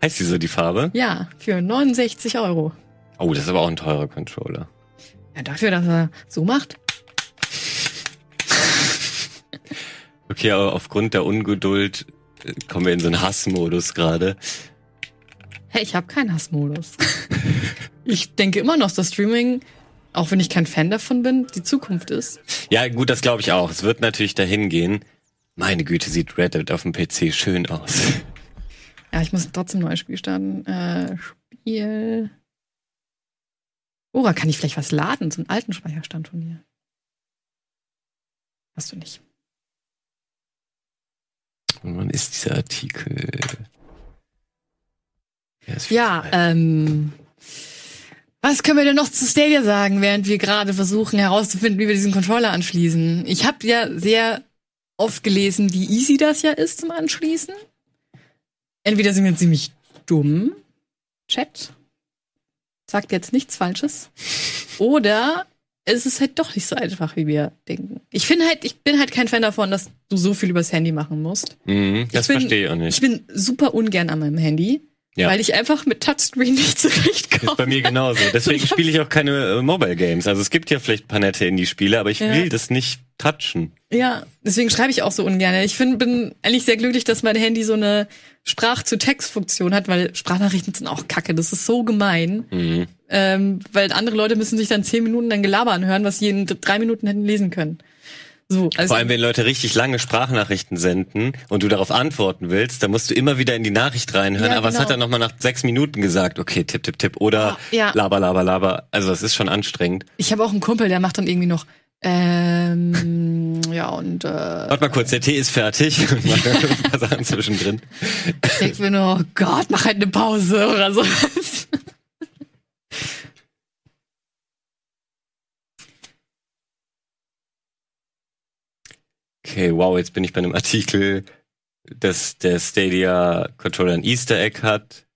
Heißt die so die Farbe? Ja, für 69 Euro. Oh, das ist aber auch ein teurer Controller. Ja, dafür, dass er so macht. Okay, aber aufgrund der Ungeduld äh, kommen wir in so einen Hassmodus gerade. Hey, ich habe keinen Hassmodus. <laughs> ich denke immer noch, dass Streaming, auch wenn ich kein Fan davon bin, die Zukunft ist. Ja, gut, das glaube ich auch. Es wird natürlich dahin gehen. Meine Güte, sieht Red Dead auf dem PC schön aus. Ja, ich muss trotzdem ein neues Spiel starten. Äh, Spiel. Oh, da kann ich vielleicht was laden, so einen alten Speicherstand von dir. Hast du nicht. Und wann ist dieser Artikel? Ja, ähm. Was können wir denn noch zu Stadia sagen, während wir gerade versuchen herauszufinden, wie wir diesen Controller anschließen? Ich habe ja sehr oft gelesen, wie easy das ja ist zum Anschließen. Entweder sind wir ziemlich dumm, Chat, sagt jetzt nichts Falsches, oder es ist halt doch nicht so einfach, wie wir denken. Ich finde halt, ich bin halt kein Fan davon, dass du so viel übers Handy machen musst. Mhm, das bin- verstehe ich auch Ich nicht. bin super ungern an meinem Handy, Ja. weil ich einfach mit Touchscreen nicht zurechtkomme. Ist bei mir genauso. <laughs> Deswegen spiele ich auch keine äh, Mobile Games. Also es gibt ja vielleicht ein paar nette Indie-Spiele, aber ich Ja. will das nicht touchen. Ja, deswegen schreibe ich auch so ungern. Ich find, bin eigentlich sehr glücklich, dass mein Handy so eine Sprach-zu-Text-Funktion hat, weil Sprachnachrichten sind auch kacke. Das ist so gemein. Mhm. Ähm, weil andere Leute müssen sich dann zehn Minuten dann Gelaber anhören, was sie in drei Minuten hätten lesen können. So, also Vor allem, wenn Leute richtig lange Sprachnachrichten senden und du darauf antworten willst, dann musst du immer wieder in die Nachricht reinhören. Ja, Aber was genau. hat er nochmal nach sechs Minuten gesagt? Okay, tipp, tipp, tipp. Oder Ja. laber, laber, laber. Also das ist schon anstrengend. ich habe auch einen Kumpel, der macht dann irgendwie noch ähm, ja und äh, Warte mal kurz, der Tee ist fertig. Ein paar Sachen zwischendrin. ich bin nur, oh Gott, mach halt eine Pause oder so. Okay, wow, jetzt bin ich bei einem Artikel, dass der Stadia Controller ein Easter Egg hat.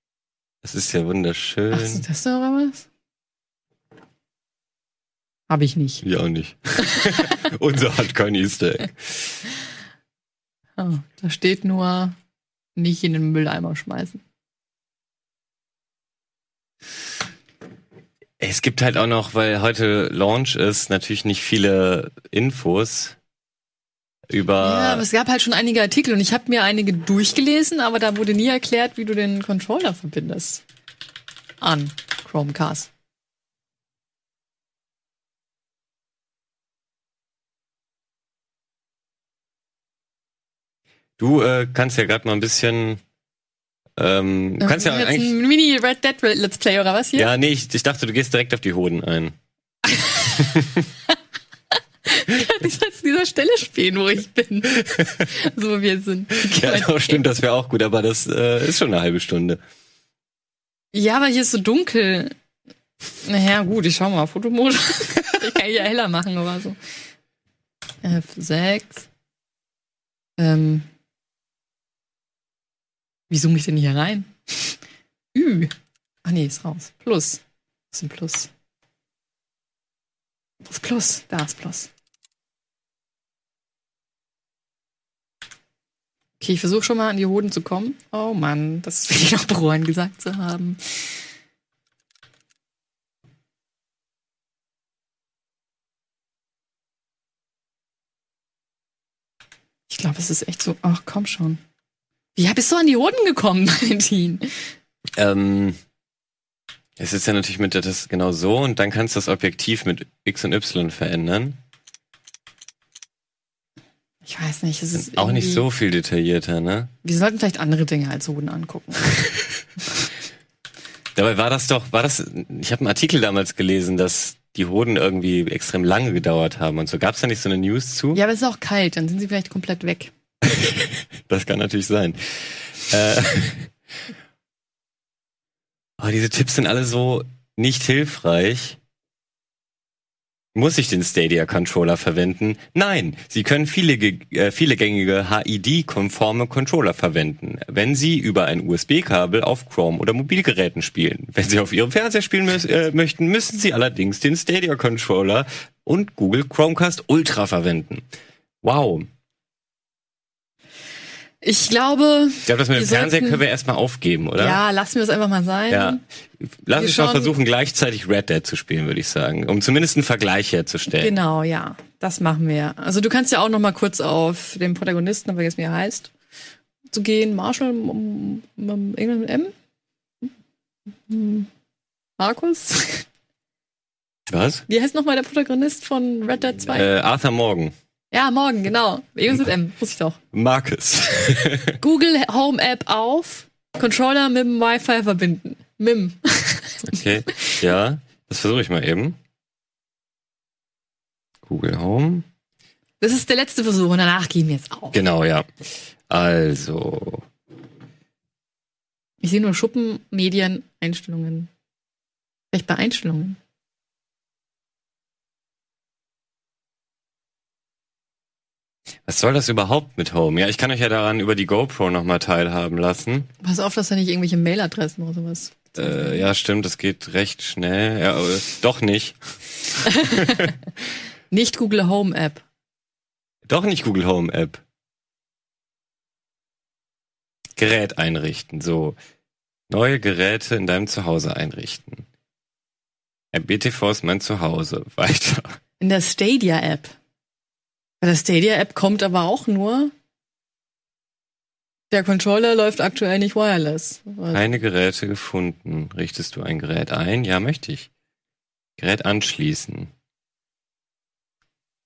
Das ist ja wunderschön. Ach, ist das doch was? Habe ich nicht. Ja, auch nicht. <laughs> Unser hat kein Easter Egg. Ah, da steht nur nicht in den Mülleimer schmeißen. Es gibt halt auch noch, weil heute Launch ist, natürlich nicht viele Infos über. Ja, aber es gab halt schon einige Artikel und ich habe mir einige durchgelesen, aber da wurde nie erklärt, wie du den Controller verbindest. An Chromecast. Du äh, kannst ja gerade mal ein bisschen. Ähm, du kannst ja Jetzt eigentlich. ein Mini Red Dead Let's Play oder was hier? Ja, nee, ich, ich dachte, du gehst direkt auf die Hoden ein. <laughs> An dieser Stelle spielen, wo ich bin. <laughs> so wie wir sind. Ja, doch, stimmt, das wäre auch gut, aber das äh, ist schon eine halbe Stunde. Ja, aber hier ist so dunkel. Naja, gut, ich schau mal. Fotomodus. <laughs> ich kann ja heller machen oder so. F6. Ähm. Wie zoome ich denn hier rein? Ü. Ach nee, ist raus. Plus. Was ist ein Plus? Ist Plus? Da ist Plus. Okay, ich versuche schon mal an die Hoden zu kommen. Oh Mann, das will ich noch bereuen gesagt zu haben. Ich glaube, es ist echt so. Ach, komm schon. Wie bist du an die Hoden gekommen, <laughs> Valentin? Ähm, es ist ja natürlich mit das genau so und dann kannst du das Objektiv mit X und Y verändern. Ich weiß nicht, es ist Auch nicht so viel detaillierter, ne? Wir sollten vielleicht andere Dinge als Hoden angucken. <laughs> <laughs> Dabei war das doch, war das, ich habe einen Artikel damals gelesen, dass die Hoden irgendwie extrem lange gedauert haben und so. Gab es da nicht so eine News zu? Ja, aber es ist auch kalt, dann sind sie vielleicht komplett weg. <laughs> Das kann natürlich sein. Äh, aber <laughs> diese Tipps sind alle so nicht hilfreich. Muss ich den Stadia Controller verwenden? Nein, Sie können viele, äh, viele gängige HID-konforme Controller verwenden, wenn Sie über ein USB-Kabel auf Chrome oder Mobilgeräten spielen. Wenn Sie auf Ihrem Fernseher spielen mü äh, möchten, müssen Sie allerdings den Stadia Controller und Google Chromecast Ultra verwenden. Wow. Ich glaube, Ich glaube, das mit dem Wir Fernseher sollten- können wir erstmal aufgeben, oder? ja, lassen wir es einfach mal sein. Ja. Lass uns mal versuchen, gleichzeitig Red Dead zu spielen, würde ich sagen. Um zumindest einen Vergleich herzustellen. Genau, ja. Das machen wir. Also du kannst ja auch noch mal kurz auf den Protagonisten, aber vergessen wie er heißt, zu gehen. Marshall, m- m- irgendwas mit M? M- Markus? Was? Wie heißt nochmal der Protagonist von Red Dead 2? Äh, Arthur Morgan. Ja, morgen, genau. Irgendwas mit M, wusste ich doch. Marcus. <laughs> Google Home App auf, Controller mit dem Wi-Fi verbinden. MIM. okay. Ja, das versuche ich mal eben. Google Home. Das ist der letzte Versuch und danach gehen wir jetzt auf. Genau, ja. Also. Ich sehe nur Schuppen, Medien, Einstellungen. Vielleicht bei Einstellungen. Was soll das überhaupt mit Home? Ja, ich kann euch ja daran über die GoPro nochmal teilhaben lassen. Pass auf, dass da nicht irgendwelche Mailadressen oder sowas. Äh, ja, stimmt, das geht recht schnell. Ja, äh, doch nicht. <laughs> Nicht Google Home App. Doch nicht Google Home App. Gerät einrichten. So. Neue Geräte in deinem Zuhause einrichten. RBTV ist mein Zuhause. <laughs> Weiter. In der Stadia App. Bei der Stadia-App kommt aber auch nur. Der Controller läuft aktuell nicht wireless. Also- Keine Geräte gefunden. Richtest du ein Gerät ein? Ja, möchte ich. Gerät anschließen.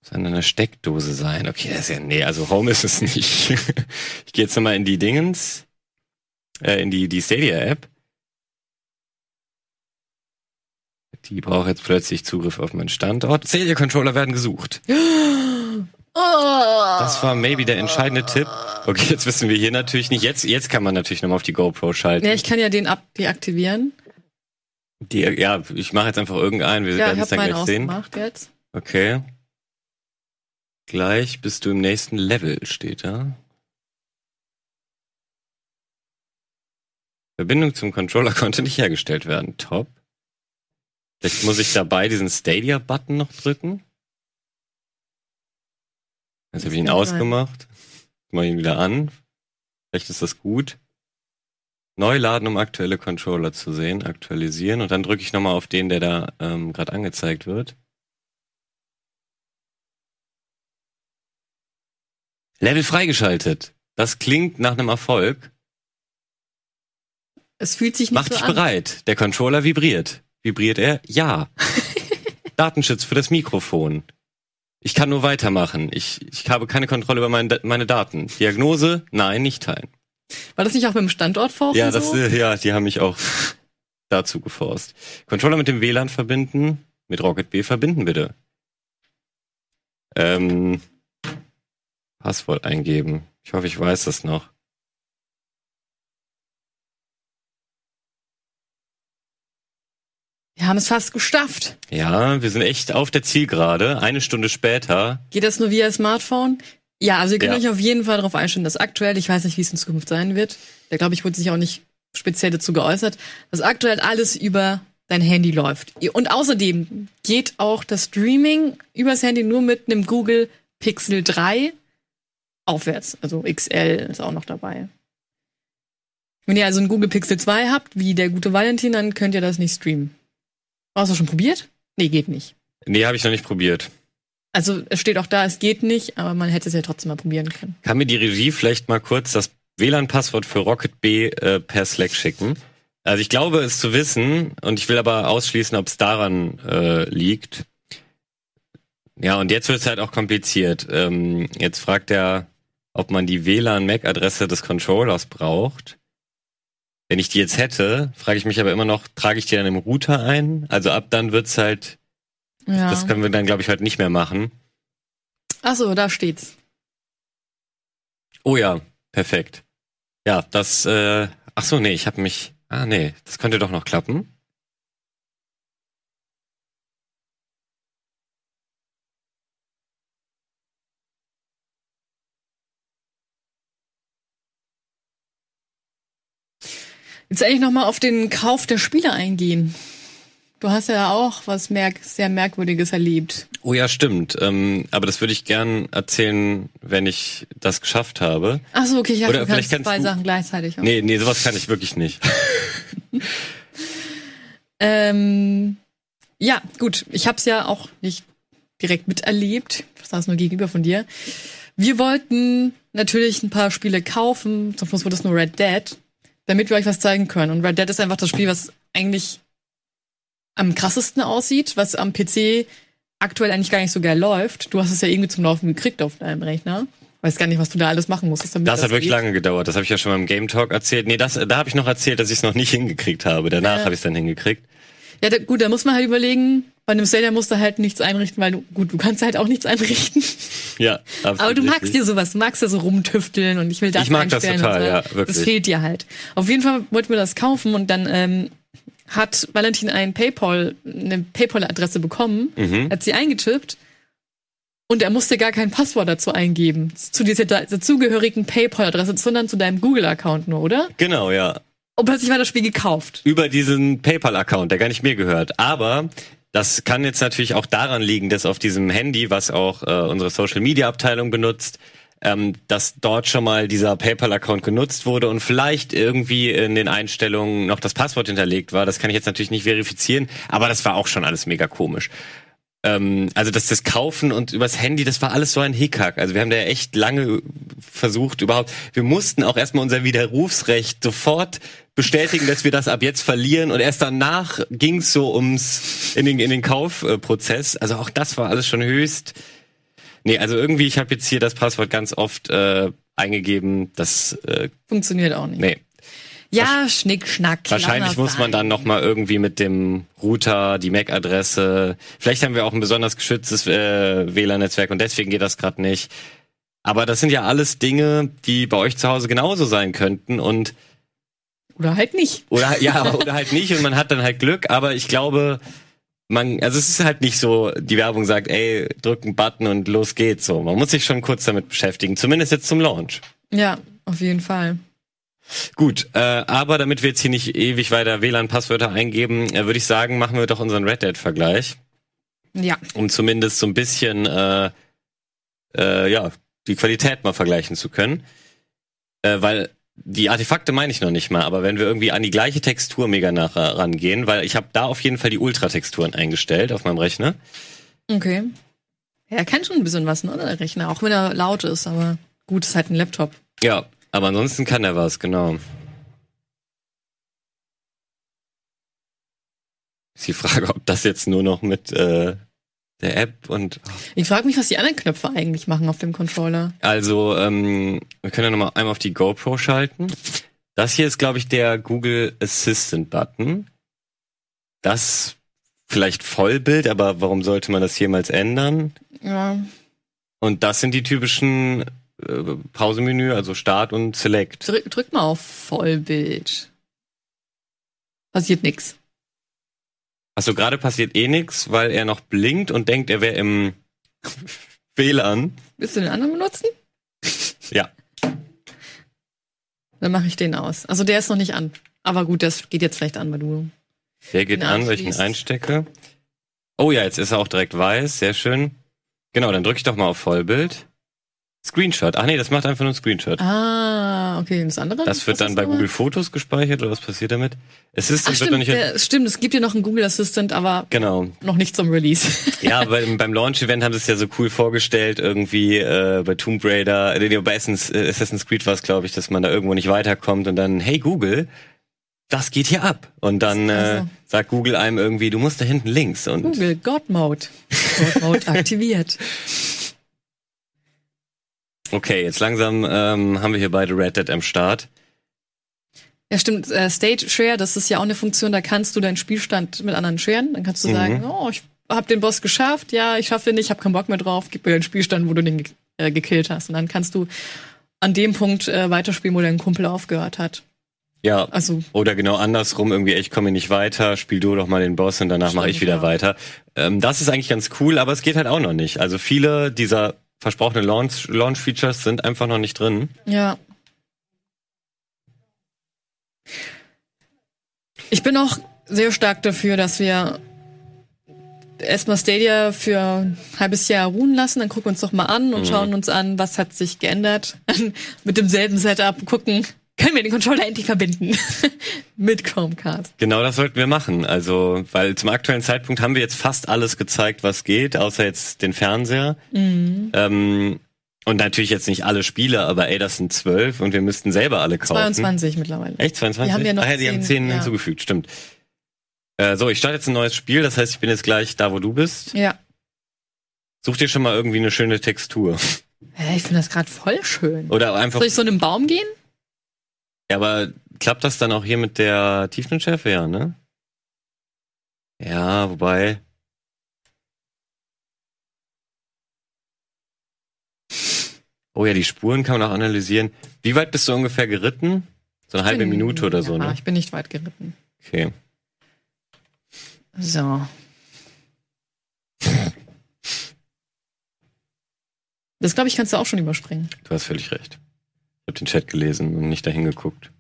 Muss an einer Steckdose sein. Okay, das ist ja, nee, also Home ist es nicht. <laughs> ich gehe jetzt nochmal in die Dingens, äh, in die, die Stadia-App. Die braucht jetzt plötzlich Zugriff auf meinen Standort. Stadia-Controller werden gesucht. <gasps> <gasps> Das war maybe der entscheidende Tipp. Okay, jetzt wissen wir hier natürlich nicht. Jetzt, jetzt kann man natürlich nochmal auf die GoPro schalten. Ja, ich kann ja den ab deaktivieren. Die, ja, ich mache jetzt einfach irgendeinen. Wir Ja, werden es dann gleich sehen. jetzt. Okay. Gleich bist du im nächsten Level, steht da. Verbindung zum Controller <laughs> konnte nicht hergestellt werden. Top. Vielleicht muss ich dabei diesen Stadia-Button noch drücken. Jetzt habe ich ihn ausgemacht. Mach ihn wieder an. Vielleicht ist das gut. Neu laden, um aktuelle Controller zu sehen. Aktualisieren. Und dann drücke ich nochmal auf den, der da ähm, gerade angezeigt wird. Level freigeschaltet. Das klingt nach einem Erfolg. Es fühlt sich nicht Mach so dich an. bereit. Der Controller vibriert. Vibriert er? Ja. <laughs> Datenschutz für das Mikrofon. Ich kann nur weitermachen. Ich, ich habe keine Kontrolle über meine, meine Daten. Diagnose? Nein, nicht teilen. War das nicht auch mit dem Standortforum Ja, das, so? ja, die haben mich auch <laughs> dazu geforst. Controller mit dem WLAN verbinden. Mit Rocket B verbinden, bitte. Ähm, Passwort eingeben. Ich hoffe, ich weiß das noch. Wir haben es fast geschafft. Ja, wir sind echt auf der Zielgerade. Eine Stunde später. Geht das nur via Smartphone? Ja, also ihr könnt Ja. euch auf jeden Fall darauf einstellen, dass aktuell, ich weiß nicht, wie es in Zukunft sein wird, da glaube ich, wurde sich auch nicht speziell dazu geäußert, dass aktuell alles über dein Handy läuft. Und außerdem geht auch das Streaming übers Handy nur mit einem Google Pixel 3 aufwärts. Also XL ist auch noch dabei. Wenn ihr also einen Google Pixel 2 habt, wie der gute Valentin, dann könnt ihr das nicht streamen. Hast du schon probiert? Nee, geht nicht. Nee, habe ich noch nicht probiert. Also es steht auch da, es geht nicht, aber man hätte es ja trotzdem mal probieren können. Kann mir die Regie vielleicht mal kurz das WLAN-Passwort für Rocket B äh, per Slack schicken? Also ich glaube es zu wissen und ich will aber ausschließen, ob es daran äh, liegt. Ja, und jetzt wird es halt auch kompliziert. Ähm, jetzt fragt er, ob man die WLAN-MAC-Adresse des Controllers braucht. Wenn ich die jetzt hätte, frage ich mich aber immer noch, trage ich die dann im Router ein? Also ab dann wird's halt, Ja. das können wir dann glaube ich heute nicht mehr machen. Ach so, da steht's. Oh ja, perfekt. Ja, das, äh, ach so, nee, ich habe mich, ah nee, das könnte doch noch klappen. Jetzt eigentlich noch mal auf den Kauf der Spiele eingehen. Du hast ja auch was merk sehr Merkwürdiges erlebt. Oh ja, stimmt. Ähm, aber das würde ich gern erzählen, wenn ich das geschafft habe. Ach so, okay, ich Oder habe vielleicht zwei du- Sachen gleichzeitig. Nee, nee, sowas kann ich wirklich nicht. <laughs> Ähm, ja, gut. Ich habe es ja auch nicht direkt miterlebt. Ich saß nur gegenüber von dir. Wir wollten natürlich ein paar Spiele kaufen. Zum Schluss wurde es nur Red Dead, damit wir euch was zeigen können. Und Red Dead ist einfach das Spiel, was eigentlich am krassesten aussieht, was am PC aktuell eigentlich gar nicht so geil läuft. Du hast es ja irgendwie zum Laufen gekriegt auf deinem Rechner. Weiß gar nicht, was du da alles machen musstest. Damit Das hat wirklich geht. lange gedauert. Das habe ich ja schon beim Game Talk erzählt. Nee, das, da habe ich noch erzählt, dass ich es noch nicht hingekriegt habe. Danach Ja. habe ich es dann hingekriegt. Ja, da, gut, da muss man halt überlegen, bei einem Stadia musst du halt nichts einrichten, weil du, gut, du kannst halt auch nichts einrichten. Ja, absolut <laughs> Aber du magst dir sowas, du magst ja so rumtüfteln und ich will das Ich mag das einstellen total, so. ja, wirklich. Das fehlt dir halt. Auf jeden Fall wollten wir das kaufen und dann ähm, hat Valentin ein PayPal, eine PayPal-Adresse bekommen, Mhm. hat sie eingetippt und er musste gar kein Passwort dazu eingeben, zu dieser da- dazugehörigen PayPal-Adresse, sondern zu deinem Google-Account nur, oder? Genau, ja. Und plötzlich war das Spiel gekauft. über diesen PayPal-Account, der gar nicht mir gehört. Aber das kann jetzt natürlich auch daran liegen, dass auf diesem Handy, was auch äh, unsere Social-Media-Abteilung benutzt, ähm, dass dort schon mal dieser PayPal-Account genutzt wurde und vielleicht irgendwie in den Einstellungen noch das Passwort hinterlegt war. Das kann ich jetzt natürlich nicht verifizieren, aber das war auch schon alles mega komisch. Ähm, also das, das Kaufen und übers Handy, das war alles so ein Hickhack. Also wir haben da ja echt lange versucht überhaupt. Wir mussten auch erstmal unser Widerrufsrecht sofort bestätigen, dass wir das ab jetzt verlieren und erst danach ging es so ums in den in den Kaufprozess. Also auch das war alles schon höchst. Nee, also irgendwie ich habe jetzt hier das Passwort ganz oft äh, eingegeben, das äh, Funktioniert auch nicht. nee, Ja, Schnick, Schnack. Wahrscheinlich muss man sein. dann noch mal irgendwie mit dem Router, die MAC-Adresse. Vielleicht haben wir auch ein besonders geschütztes äh, WLAN-Netzwerk und deswegen geht das gerade nicht. Aber das sind ja alles Dinge, die bei euch zu Hause genauso sein könnten und Oder halt nicht. oder ja <laughs> oder halt nicht und man hat dann halt Glück. Aber ich glaube, man, also es ist halt nicht so, die Werbung sagt, ey, drück einen Button und los geht's. So, man muss sich schon kurz damit beschäftigen. Zumindest jetzt zum Launch. Ja, auf jeden Fall. Gut, äh, aber damit wir jetzt hier nicht ewig weiter WLAN-Passwörter eingeben, äh, würde ich sagen, machen wir doch unseren Red Dead-Vergleich, Ja. um zumindest so ein bisschen äh, äh, ja die Qualität mal vergleichen zu können, äh, weil die Artefakte meine ich noch nicht mal, aber wenn wir irgendwie an die gleiche Textur mega nach rangehen, weil ich habe da auf jeden Fall die Ultra-Texturen eingestellt auf meinem Rechner. Okay. Ja, er kann schon ein bisschen was, ne, der Rechner, auch wenn er laut ist, aber gut, ist halt ein Laptop. Ja, aber ansonsten kann er was, genau. Ist die Frage, ob das jetzt nur noch mit äh, der App und Ich frage mich, was die anderen Knöpfe eigentlich machen auf dem Controller. also ähm, wir können ja noch mal einmal auf die GoPro schalten. Das hier ist, glaube ich, der Google Assistant Button. Das vielleicht Vollbild, aber warum sollte man das jemals ändern? Ja. Und das sind die typischen äh, Pausemenü, also Start und Select. Drück, drück mal auf Vollbild. Passiert nix. Achso, gerade passiert eh nix, weil er noch blinkt und denkt, er wäre im <laughs> WLAN. Willst du den anderen benutzen? <laughs> Ja. Dann mache ich den aus. Also der ist noch nicht an. Aber gut, das geht jetzt vielleicht an, weil du. Der geht an, weil ich ihn einstecke. Oh ja, jetzt ist er auch direkt weiß. Sehr schön. Genau, dann drücke ich doch mal auf Vollbild. Screenshot. Ach nee, das macht einfach nur ein Screenshot. Ah, okay. Und das andere? das wird dann bei? Google Fotos gespeichert oder was passiert damit? Assistant Ach, wird noch stimmt, nicht. der, stimmt, es gibt ja noch einen Google Assistant, aber Genau. noch nicht zum Release. Ja, <laughs> beim, beim Launch-Event haben sie es ja so cool vorgestellt, irgendwie äh, bei Tomb Raider, äh, bei Assassin's, äh, Assassin's Creed war es, glaube ich, dass man da irgendwo nicht weiterkommt und dann, hey Google, das geht hier ab. Und dann äh, Also. sagt Google einem irgendwie, du musst da hinten links. Und Google God Mode. God Mode aktiviert. <laughs> okay, jetzt langsam ähm, haben wir hier beide Red Dead am Start. Ja, stimmt. Äh, Stage Share, das ist ja auch eine Funktion, da kannst du deinen Spielstand mit anderen sharen. Dann kannst du Mhm. sagen, oh, ich hab den Boss geschafft, ja, ich schaffe den nicht, ich hab keinen Bock mehr drauf, gib mir den Spielstand, wo du den ge äh, gekillt hast. Und dann kannst du an dem Punkt äh, weiterspielen, wo dein Kumpel aufgehört hat. Ja. Also, Oder genau andersrum, irgendwie, ich komme hier nicht weiter, spiel du doch mal den Boss und danach mache ich wieder ja. weiter. Ähm, das ist eigentlich ganz cool, aber es geht halt auch noch nicht. Also viele dieser versprochenen Launch- Launch-Features sind einfach noch nicht drin. ja. Ich bin auch sehr stark dafür, dass wir erstmal Stadia für ein halbes Jahr ruhen lassen, dann gucken wir uns doch mal an und schauen uns an, was hat sich geändert. <laughs> Mit demselben Setup gucken, können wir den Controller endlich verbinden <laughs> mit Chromecast. Genau das sollten wir machen. Also, weil zum aktuellen Zeitpunkt haben wir jetzt fast alles gezeigt, was geht, außer jetzt den Fernseher. Ähm, und natürlich jetzt nicht alle Spiele, aber ey, das sind zwölf und wir müssten selber alle kaufen. 22 mittlerweile. Echt 22? Wir haben ja noch ah, ja, die haben zehn, ja. hinzugefügt, stimmt. Äh, so, ich starte jetzt ein neues Spiel, das heißt, ich bin jetzt gleich da, wo du bist. Ja. Such dir schon mal irgendwie eine schöne Textur. Hä, Ich finde das gerade voll schön. Oder einfach. Soll ich so in einen Baum gehen? Ja, aber klappt das dann auch hier mit der Tiefenschärfe? Ja, ne? Ja, wobei. Oh ja, die Spuren kann man auch analysieren. Wie weit bist du ungefähr geritten? So eine halbe Bin- Minute oder so, ja, ne? Ich bin nicht weit geritten. Okay. So. <laughs> Das glaube ich, kannst du auch schon überspringen. Du hast völlig recht. Ich habe den Chat gelesen und nicht dahin geguckt.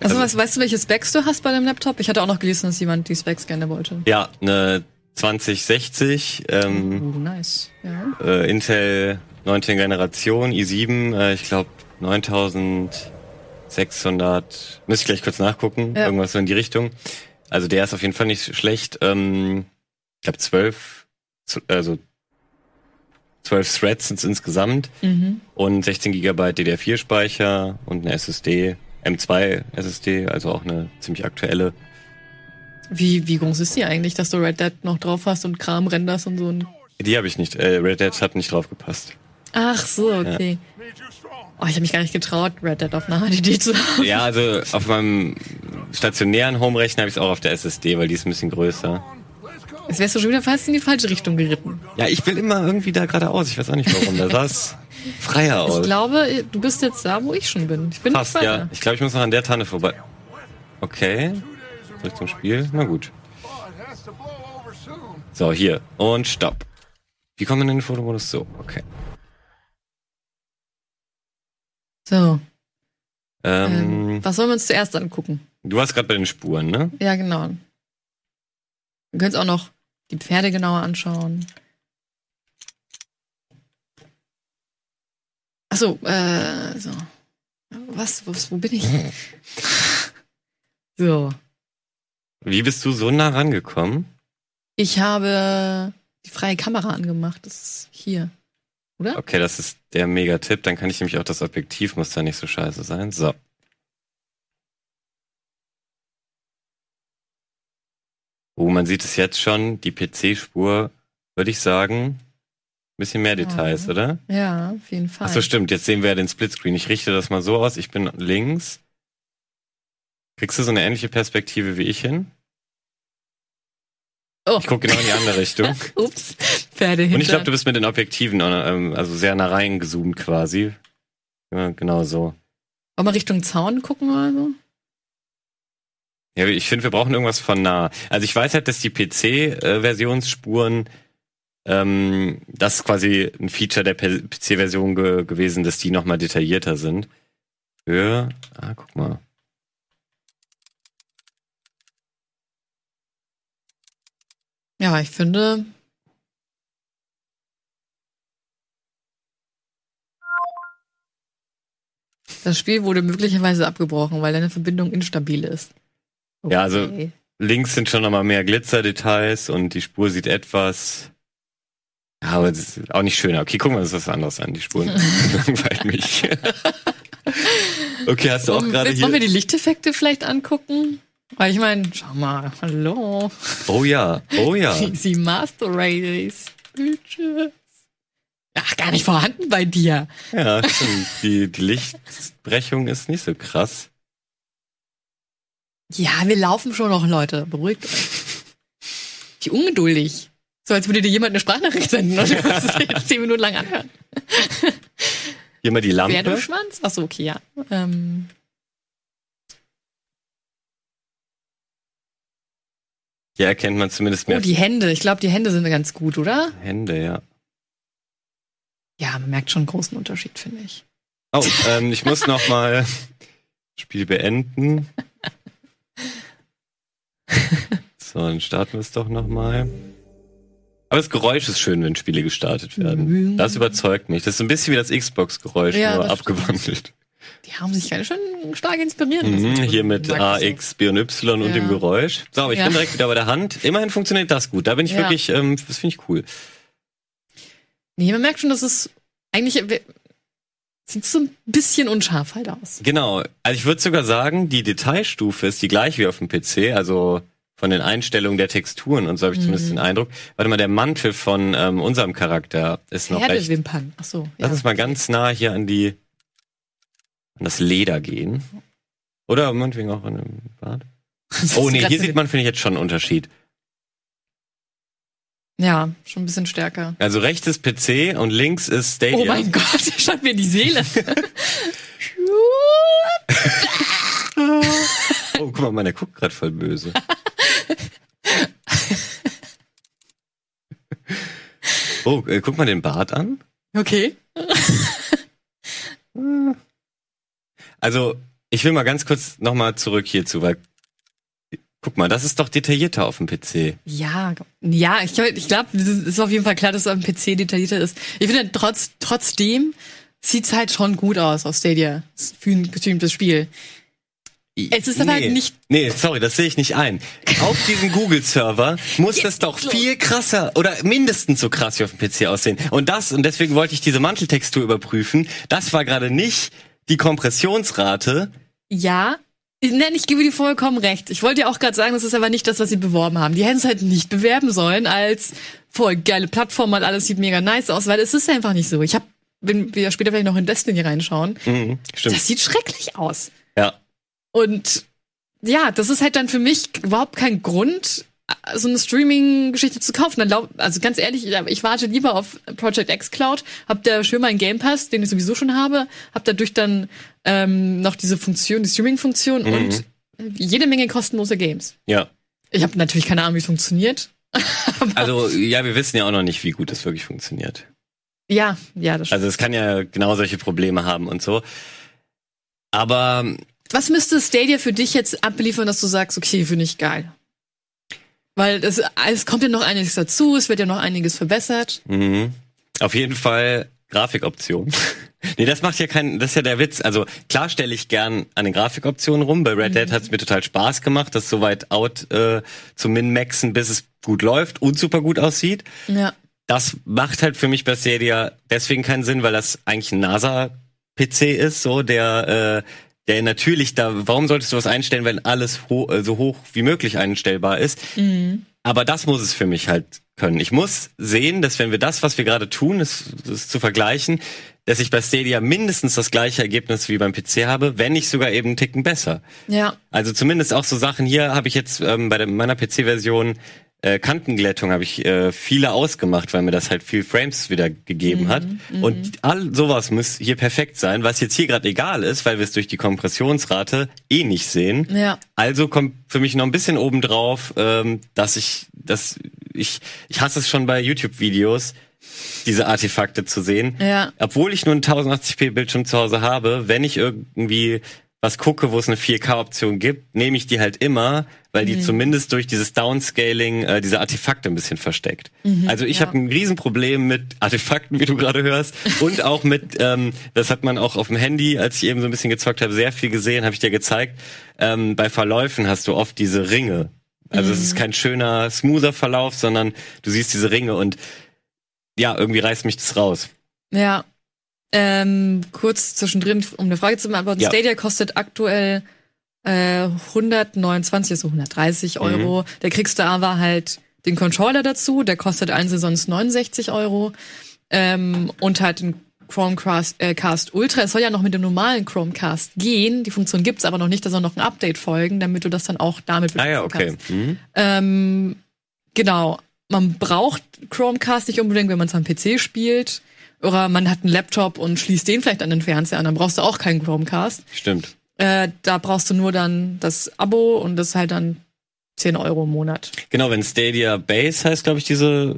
Also, <laughs> Also- was, weißt du, welche Specs du hast bei dem Laptop? Ich hatte auch noch gelesen, dass jemand die Specs gerne wollte. Ja, eine 2060, ähm, Oh, nice. Ja. äh, Intel 19. Generation, i7, äh, ich glaube 9000 600, müsste ich gleich kurz nachgucken, Ja. irgendwas so in die Richtung. Also der ist auf jeden Fall nicht schlecht. Ähm, ich glaube 12, z- also 12 Threads sind insgesamt Mhm. und 16 GB DDR4-Speicher und eine SSD, M2 SSD, also auch eine ziemlich aktuelle. Wie, wie groß ist die eigentlich, dass du Red Dead noch drauf hast und Kram renderst und so ein. Die habe ich nicht, äh, Red Dead hat nicht drauf gepasst. Ach so, okay. Oh, ich habe mich gar nicht getraut, Red Dead auf einer HDD zu haben. Ja, also auf meinem stationären Home-Rechner habe ich es auch auf der SSD, weil die ist ein bisschen größer. Jetzt wärst du schon wieder fast in die falsche Richtung geritten. Ja, ich will immer irgendwie da geradeaus. Ich weiß auch nicht warum. Da sah es freier Ich aus. glaube, du bist jetzt da, wo ich schon bin. Ich bin nicht ja. Ich glaube, ich muss noch an der Tanne vorbei. Okay. Zurück zum Spiel. Na gut. So, hier. Und Stopp. Wie kommen wir in den Fotomodus? So, okay. So, Ähm, ähm, was wollen wir uns zuerst angucken? du warst gerade bei den Spuren, ne? Ja, genau. Wir können uns auch noch die Pferde genauer anschauen. Achso, äh, so. Was, was, wo bin ich? <laughs> so. Wie bist du so nah rangekommen? Ich habe die freie Kamera angemacht. Das ist hier. Oder? Okay, das ist der Mega-Tipp. Dann kann ich nämlich auch das Objektiv muss da nicht so scheiße sein. So. Oh, man sieht es jetzt schon. Die PC-Spur, würde ich sagen, bisschen mehr Details, Mhm. oder? Ja, auf jeden Fall. Ach so, stimmt. Jetzt sehen wir ja den Splitscreen. Ich richte das mal so aus. Ich bin links. Kriegst du so eine ähnliche Perspektive wie ich hin? Oh. Ich gucke genau in die andere Richtung. <laughs> Ups, Pferde hinter. Und ich glaube, du bist mit den Objektiven ähm, also sehr nah reingezoomt quasi. Ja, genau so. Wollen wir Richtung Zaun gucken oder so? Ja, ich finde, wir brauchen irgendwas von nah. Also ich weiß halt, dass die PC-Versionsspuren, ähm, das ist quasi ein Feature der PC-Version ge gewesen, dass die nochmal detaillierter sind. Für, ah, guck mal. Ja, ich finde. Das Spiel wurde möglicherweise abgebrochen, weil deine Verbindung instabil ist. Ja, also- Okay. Links sind schon nochmal mehr Glitzerdetails und die Spur sieht etwas. Ja, aber es ist auch nicht schöner. Okay, gucken wir uns was anderes an. Die Spuren <laughs> <laughs> mich. okay, hast du auch gerade jetzt Wollen wir hier. die Lichteffekte vielleicht angucken? Weil ich meine, schau mal, hallo. Oh ja, oh ja. Easy Master Race. Bitches. Ach, gar nicht vorhanden bei dir. Ja, stimmt. Die, die Lichtbrechung ist nicht so krass. Ja, wir laufen schon noch, Leute. Beruhigt euch. Wie ungeduldig. So, als würde dir jemand eine Sprachnachricht senden und du musst es zehn Minuten lang anhören. Hier mal die Lampe. Pferdeschwanz? Achso, okay, ja. Ähm, Hier erkennt man zumindest oh, mehr die Hände. Ich glaube, die Hände sind ganz gut, oder? Hände, ja. Ja, man merkt schon einen großen Unterschied, finde ich. Oh, ähm, ich muss noch mal Spiel beenden. <laughs> <laughs> So, dann starten wir es doch noch mal. Aber das Geräusch ist schön, wenn Spiele gestartet werden. Das überzeugt mich. Das ist ein bisschen wie das Xbox-Geräusch, Ja, nur abgewandelt. Die haben sich ganz schön stark inspirieren lassen. Mhm, hier mit A, so. X, B und Y und Ja. dem Geräusch. So, aber ich Ja. bin direkt wieder bei der Hand. Immerhin funktioniert das gut. Da bin ich wirklich, ähm, das finde ich cool. Nee, man merkt schon, dass es eigentlich äh, sieht so ein bisschen unscharf halt aus. Genau. Also ich würde sogar sagen, die Detailstufe ist die gleiche wie auf dem PC. Also von den Einstellungen der Texturen und so habe ich zumindest Mhm. den Eindruck. Warte mal, der Mantel von ähm, unserem Charakter ist noch recht. Pferdewimpern. Achso. Ja. Lass uns mal ganz nah hier an die an das Leder gehen. Oder meinetwegen auch an <laughs> dem Bart. Oh nee, hier sieht man, finde ich, jetzt schon einen Unterschied. Ja, schon ein bisschen stärker. Also rechts ist PC und links ist Stadia. Oh mein Gott, <laughs> der schaut mir die Seele. <laughs> Oh, guck mal, meiner guckt gerade voll böse. <laughs> oh, äh, guck mal den Bart an. okay. Also, ich will mal ganz kurz nochmal zurück hierzu, weil guck mal, das ist doch detaillierter auf dem PC. Ja, ja, ich, ich glaube, es ist auf jeden Fall klar, dass es am PC detaillierter ist. Ich finde trotz, trotzdem sieht's halt schon gut aus auf Stadia für ein gestreamtes Spiel. Es ist aber halt nicht- Nee, sorry, das sehe ich nicht ein. Auf diesem <laughs> Google-Server muss das doch viel krasser oder mindestens so krass wie auf dem PC aussehen. Und das, und deswegen wollte ich diese Manteltextur überprüfen, das war gerade nicht die Kompressionsrate. Ja, Nein, ich gebe dir vollkommen recht. Ich wollte ja auch gerade sagen, das ist aber nicht das, was sie beworben haben. Die hätten es halt nicht bewerben sollen als voll geile Plattform und alles sieht mega nice aus, weil es ist einfach nicht so. Ich habe, wenn wir später vielleicht noch in Destiny reinschauen, Mhm, stimmt. das sieht schrecklich aus. ja. Und ja, das ist halt dann für mich überhaupt kein Grund, so eine Streaming-Geschichte zu kaufen. Dann glaub, also ganz ehrlich, ich warte lieber auf Project X Cloud, hab da schön meinen Game Pass, den ich sowieso schon habe, hab dadurch dann ähm, noch diese Funktion, die Streaming-Funktion und jede Menge kostenlose Games. Ja. Ich habe natürlich keine Ahnung, wie es funktioniert. <laughs> Also, ja, wir wissen ja auch noch nicht, wie gut das wirklich funktioniert. Ja, ja, das stimmt. Also, es kann ja genau solche Probleme haben und so. Aber Was müsste Stadia für dich jetzt abliefern, dass du sagst, okay, finde ich geil? Weil es, es kommt ja noch einiges dazu, es wird ja noch einiges verbessert. Mhm. Auf jeden Fall Grafikoptionen. <laughs> nee, das macht ja keinen, das ist ja der Witz. Also klar stelle ich gern an den Grafikoptionen rum. Bei Red Dead hat es mir total Spaß gemacht, das so weit out äh, zu min-maxen, bis es gut läuft und super gut aussieht. Ja. Das macht halt für mich bei Stadia deswegen keinen Sinn, weil das eigentlich ein NASA-PC ist, so der äh, der natürlich da, warum solltest du was einstellen, wenn alles ho äh, so hoch wie möglich einstellbar ist? Aber das muss es für mich halt können. Ich muss sehen, dass wenn wir das, was wir gerade tun, ist, ist zu vergleichen, dass ich bei Stadia mindestens das gleiche Ergebnis wie beim PC habe, wenn nicht sogar eben einen Ticken besser. Ja. Also zumindest auch so Sachen hier habe ich jetzt ähm, bei der, meiner PC-Version äh, Kantenglättung habe ich äh, viele ausgemacht, weil mir das halt viel Frames wieder gegeben hat. Und all sowas muss hier perfekt sein, was jetzt hier gerade egal ist, weil wir es durch die Kompressionsrate eh nicht sehen. Ja. Also kommt für mich noch ein bisschen obendrauf, ähm, dass ich, dass ich, ich hasse es schon bei YouTube-Videos, diese Artefakte zu sehen. Ja. Obwohl ich nur einen 1080p Bildschirm zu Hause habe, wenn ich irgendwie was gucke, wo es eine 4K-Option gibt, nehme ich die halt immer, weil Mhm. die zumindest durch dieses Downscaling äh, diese Artefakte ein bisschen versteckt. also ich Mhm. ja. habe ein Riesenproblem mit Artefakten, wie du gerade hörst, und auch mit, ähm, das hat man auch auf dem Handy, als ich eben so ein bisschen gezockt habe, sehr viel gesehen, habe ich dir gezeigt. Ähm, bei Verläufen hast du oft diese Ringe. Also es Mhm. ist kein schöner, smoother Verlauf, sondern du siehst diese Ringe und ja, irgendwie reißt mich das raus. Ja. Ähm, kurz zwischendrin, um eine Frage zu beantworten. Ja. Stadia kostet aktuell äh, 129, also 130 Mhm. Euro. Da kriegst du aber halt den Controller dazu, der kostet einzeln sonst 69 Euro. Ähm, und halt den Chromecast äh, Cast Ultra. Es soll ja noch mit dem normalen Chromecast gehen. Die Funktion gibt's aber noch nicht, da soll noch ein Update folgen, damit du das dann auch damit Ah ja, benutzen okay. Mhm. ähm, genau. Man braucht Chromecast nicht unbedingt, wenn man es am PC spielt. Oder man hat einen Laptop und schließt den vielleicht an den Fernseher an, dann brauchst du auch keinen Chromecast. Stimmt. Äh, da brauchst du nur dann das Abo und das ist halt dann 10 Euro im Monat. Genau, wenn Stadia Base heißt, glaube ich, diese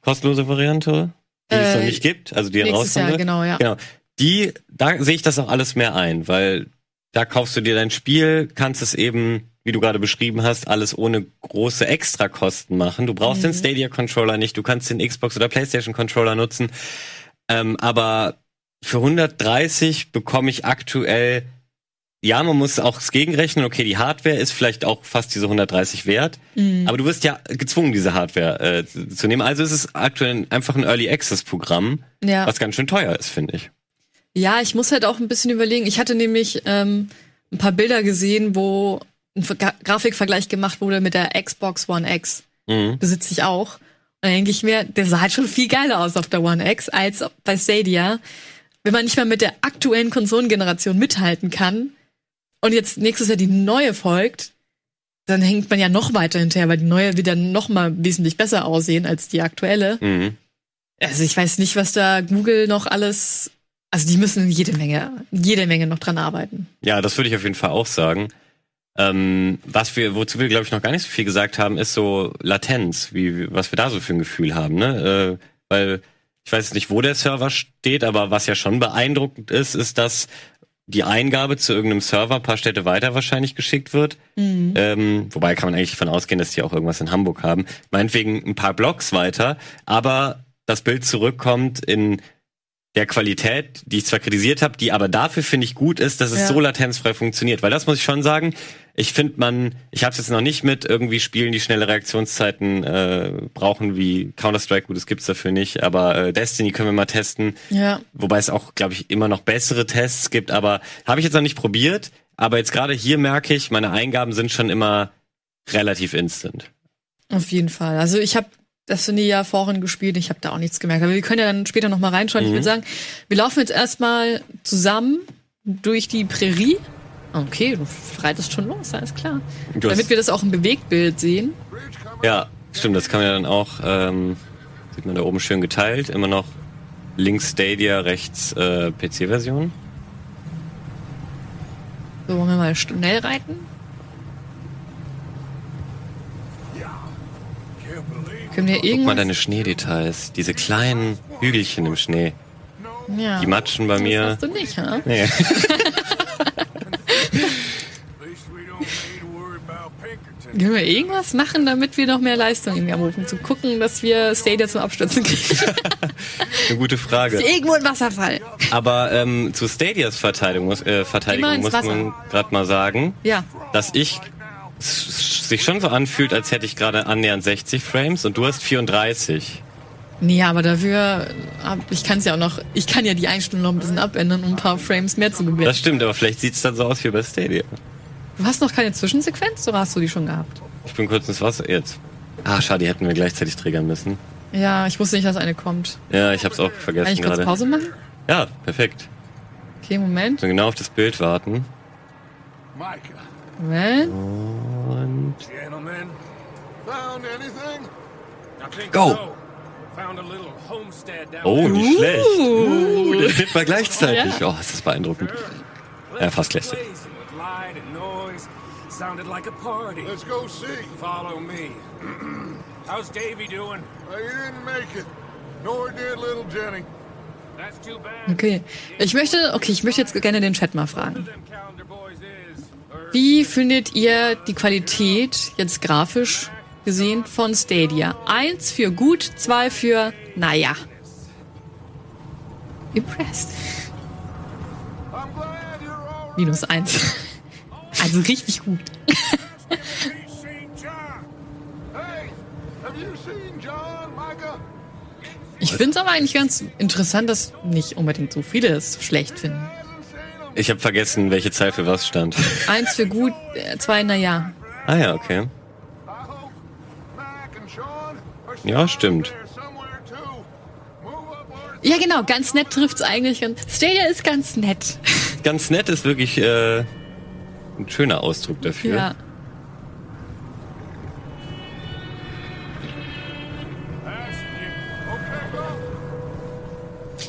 kostenlose Variante, die es Äh, noch nicht gibt, also die Nächstes Jahr, genau, ja. Genau. Die, da sehe ich das auch alles mehr ein, weil da kaufst du dir dein Spiel, kannst es eben, wie du gerade beschrieben hast, alles ohne große Extrakosten machen. Du brauchst Mhm. den Stadia Controller nicht, du kannst den Xbox oder PlayStation Controller nutzen. Ähm, aber für 130 bekomme ich aktuell, ja, man muss auch das gegenrechnen, okay, die Hardware ist vielleicht auch fast diese 130 wert, Mhm. aber du wirst ja gezwungen, diese Hardware äh, zu- nehmen. Also ist es aktuell einfach ein Early Access Programm, Ja. was ganz schön teuer ist, finde ich. Ja, ich muss halt auch ein bisschen überlegen. Ich hatte nämlich ähm, ein paar Bilder gesehen, wo ein Ver- Grafikvergleich gemacht wurde mit der Xbox One X. Mhm. besitze ich auch. Und dann denke ich mir, der sah halt schon viel geiler aus auf der One X als bei Stadia. Wenn man nicht mal mit der aktuellen Konsolengeneration mithalten kann und jetzt nächstes Jahr die neue folgt, dann hängt man ja noch weiter hinterher, weil die neue wird dann noch mal wesentlich besser aussehen als die aktuelle. Mhm. Also ich weiß nicht, was da Google noch alles, also die müssen jede Menge, jede Menge noch dran arbeiten. Ja, das würde ich auf jeden Fall auch sagen. Ähm, was wir, wozu wir, glaube ich, noch gar nicht so viel gesagt haben, ist so Latenz, wie, was wir da so für ein Gefühl haben, ne? Äh, weil ich weiß nicht, wo der Server steht, aber was ja schon beeindruckend ist, ist, dass die Eingabe zu irgendeinem Server ein paar Städte weiter wahrscheinlich geschickt wird. Ähm, wobei kann man eigentlich davon ausgehen, dass die auch irgendwas in Hamburg haben. Meinetwegen ein paar Blocks weiter, aber das Bild zurückkommt in der Qualität, die ich zwar kritisiert habe, die aber dafür finde ich gut ist, dass es Ja. so latenzfrei funktioniert. Weil das muss ich schon sagen, ich finde man, ich habe es jetzt noch nicht mit irgendwie Spielen, die schnelle Reaktionszeiten äh, brauchen wie Counter-Strike, gut, das gibt's dafür nicht, aber äh, Destiny können wir mal testen. Ja. Wobei es auch, glaube ich, immer noch bessere Tests gibt, aber habe ich jetzt noch nicht probiert. Aber jetzt gerade hier merke ich, meine Eingaben sind schon immer relativ instant. Auf jeden Fall. Also ich habe Destiny ja vorhin gespielt, ich habe da auch nichts gemerkt. Aber wir können ja dann später noch mal reinschauen. Ich Mhm. würde sagen, wir laufen jetzt erstmal zusammen durch die Prärie. Okay, du reitest schon los, alles klar. Du Damit wir das auch im Bewegtbild sehen. Ja, stimmt, das kann man ja dann auch, ähm, sieht man da oben schön geteilt, immer noch links Stadia, rechts äh, PC-Version. So, wollen wir mal schnell reiten? Können wir Guck mal irgendwas... deine Schneedetails, diese kleinen Hügelchen im Schnee. ja, Die matschen bei das mir. hast du nicht, ha? Nee. <laughs> Können wir irgendwas machen, damit wir noch mehr Leistung irgendwie abrufen? Zu gucken, dass wir Stadia zum Abstürzen <laughs> kriegen. Eine gute Frage. Irgendwo ein Wasserfall. Aber ähm, zu Stadias Verteidigung, muss- äh, Verteidigung muss man gerade mal sagen, Ja. dass ich sich schon so anfühlt, als hätte ich gerade annähernd 60 Frames und du hast 34. Nee, aber dafür, ich kann es ja auch noch, ich kann ja die Einstellung noch ein bisschen abändern, um ein paar Frames mehr zu gewinnen. Das stimmt, aber vielleicht sieht's dann so aus wie bei Stadia. Du hast noch keine Zwischensequenz oder hast du die schon gehabt? Ich bin kurz ins Wasser jetzt. Ah, schade, die hätten wir gleichzeitig triggern müssen. Ja, ich wusste nicht, dass eine kommt. Ja, ich hab's auch Kann vergessen ich kurz gerade. Pause machen? Ja, perfekt. Okay, Moment. So genau auf das Bild warten. Micah, Moment. Und gentlemen, found anything? I think Go. so. Found a little homestead down oh, nicht schlecht. Uh, das Bild war gleichzeitig. Oh, ist das beeindruckend. Ja, fast noise. Sounded like a party. Let's go see. Follow me. <clears throat> How's Davy doing? Well, you didn't make it. Nor did little Jenny. That's too bad. Okay. Ich möchte, okay, ich möchte jetzt gerne den Chat mal fragen. Wie findet ihr die Qualität jetzt grafisch gesehen von Stadia? Eins für gut, zwei für naja. Impressed. Minus eins. Also richtig gut. Ich finde es aber eigentlich ganz interessant, dass nicht unbedingt so viele es schlecht finden. Ich habe vergessen, welche Zahl für was stand. Eins für gut, äh, zwei naja. Ah ja, okay. Ja, stimmt. Ja genau, ganz nett trifft's eigentlich. Stadia ist ganz nett. Ganz nett ist wirklich äh, ein schöner Ausdruck dafür. Ja.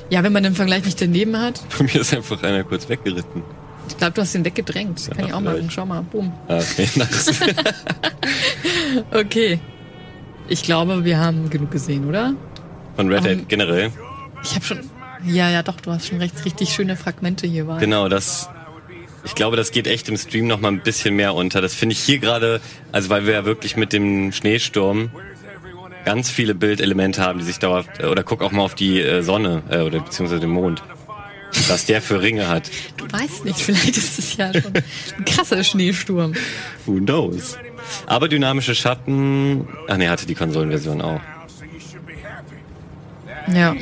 Ja, wenn man den Vergleich nicht daneben hat. <laughs> Bei mir ist einfach einer kurz weggeritten. Ich glaube, du hast ihn weggedrängt. Kann Ja, ich auch vielleicht. machen. Schau mal. Boom. Ah, okay, <laughs> nice. <laughs> Okay. Ich glaube, wir haben genug gesehen, oder? Von Red Ähm, Dead generell. Ich habe schon. Ja, ja, doch, du hast schon recht, richtig schöne Fragmente hier war. Genau, das. Ich glaube, das geht echt im Stream noch mal ein bisschen mehr unter. Das finde ich hier gerade, also weil wir ja wirklich mit dem Schneesturm ganz viele Bildelemente haben, die sich dauerhaft, oder guck auch mal auf die äh, Sonne, äh, oder beziehungsweise den Mond. Was der für Ringe hat. Du weißt nicht, <laughs> vielleicht ist es ja schon ein krasser Schneesturm. Who knows? Aber dynamische Schatten. Ach nee, hatte die Konsolenversion auch. Ja.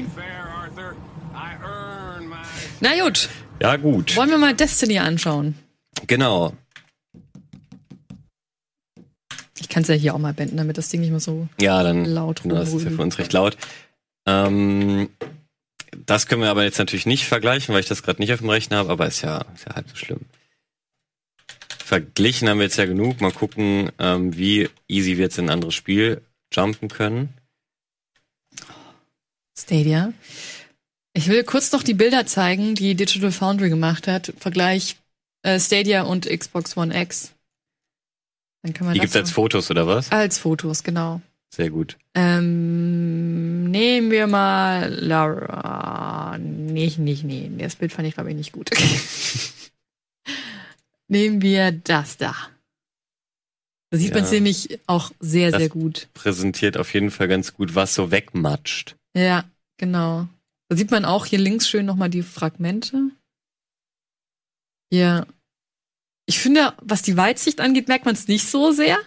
Na gut, Ja, gut. wollen wir mal Destiny anschauen. Genau. Ich kann es ja hier auch mal beenden, damit das Ding nicht mehr so. Ja, dann. Laut Genau, das ist ja für uns recht laut. Ähm, das können wir aber jetzt natürlich nicht vergleichen, weil ich das gerade nicht auf dem Rechner habe, aber ist ja, ist ja halb so schlimm. Verglichen haben wir jetzt ja genug. Mal gucken, ähm, wie easy wir jetzt in ein anderes Spiel jumpen können. Stadia. Ich will kurz noch die Bilder zeigen, die Digital Foundry gemacht hat. Vergleich äh, Stadia und Xbox One X. Dann kann man Die das gibt's als Fotos oder was? als Fotos, genau. Sehr gut. Ähm, nehmen wir mal Laura. Nicht, nicht, nee. Das Bild fand ich, glaube ich, nicht gut. <laughs> nehmen wir das da. Da sieht man es Ja. nämlich auch sehr, Das- sehr gut. Präsentiert auf jeden Fall ganz gut, was so wegmatscht. Ja, genau. Da sieht man auch hier links schön nochmal die Fragmente. Hier. Ich finde, was die Weitsicht angeht, merkt man es nicht so sehr.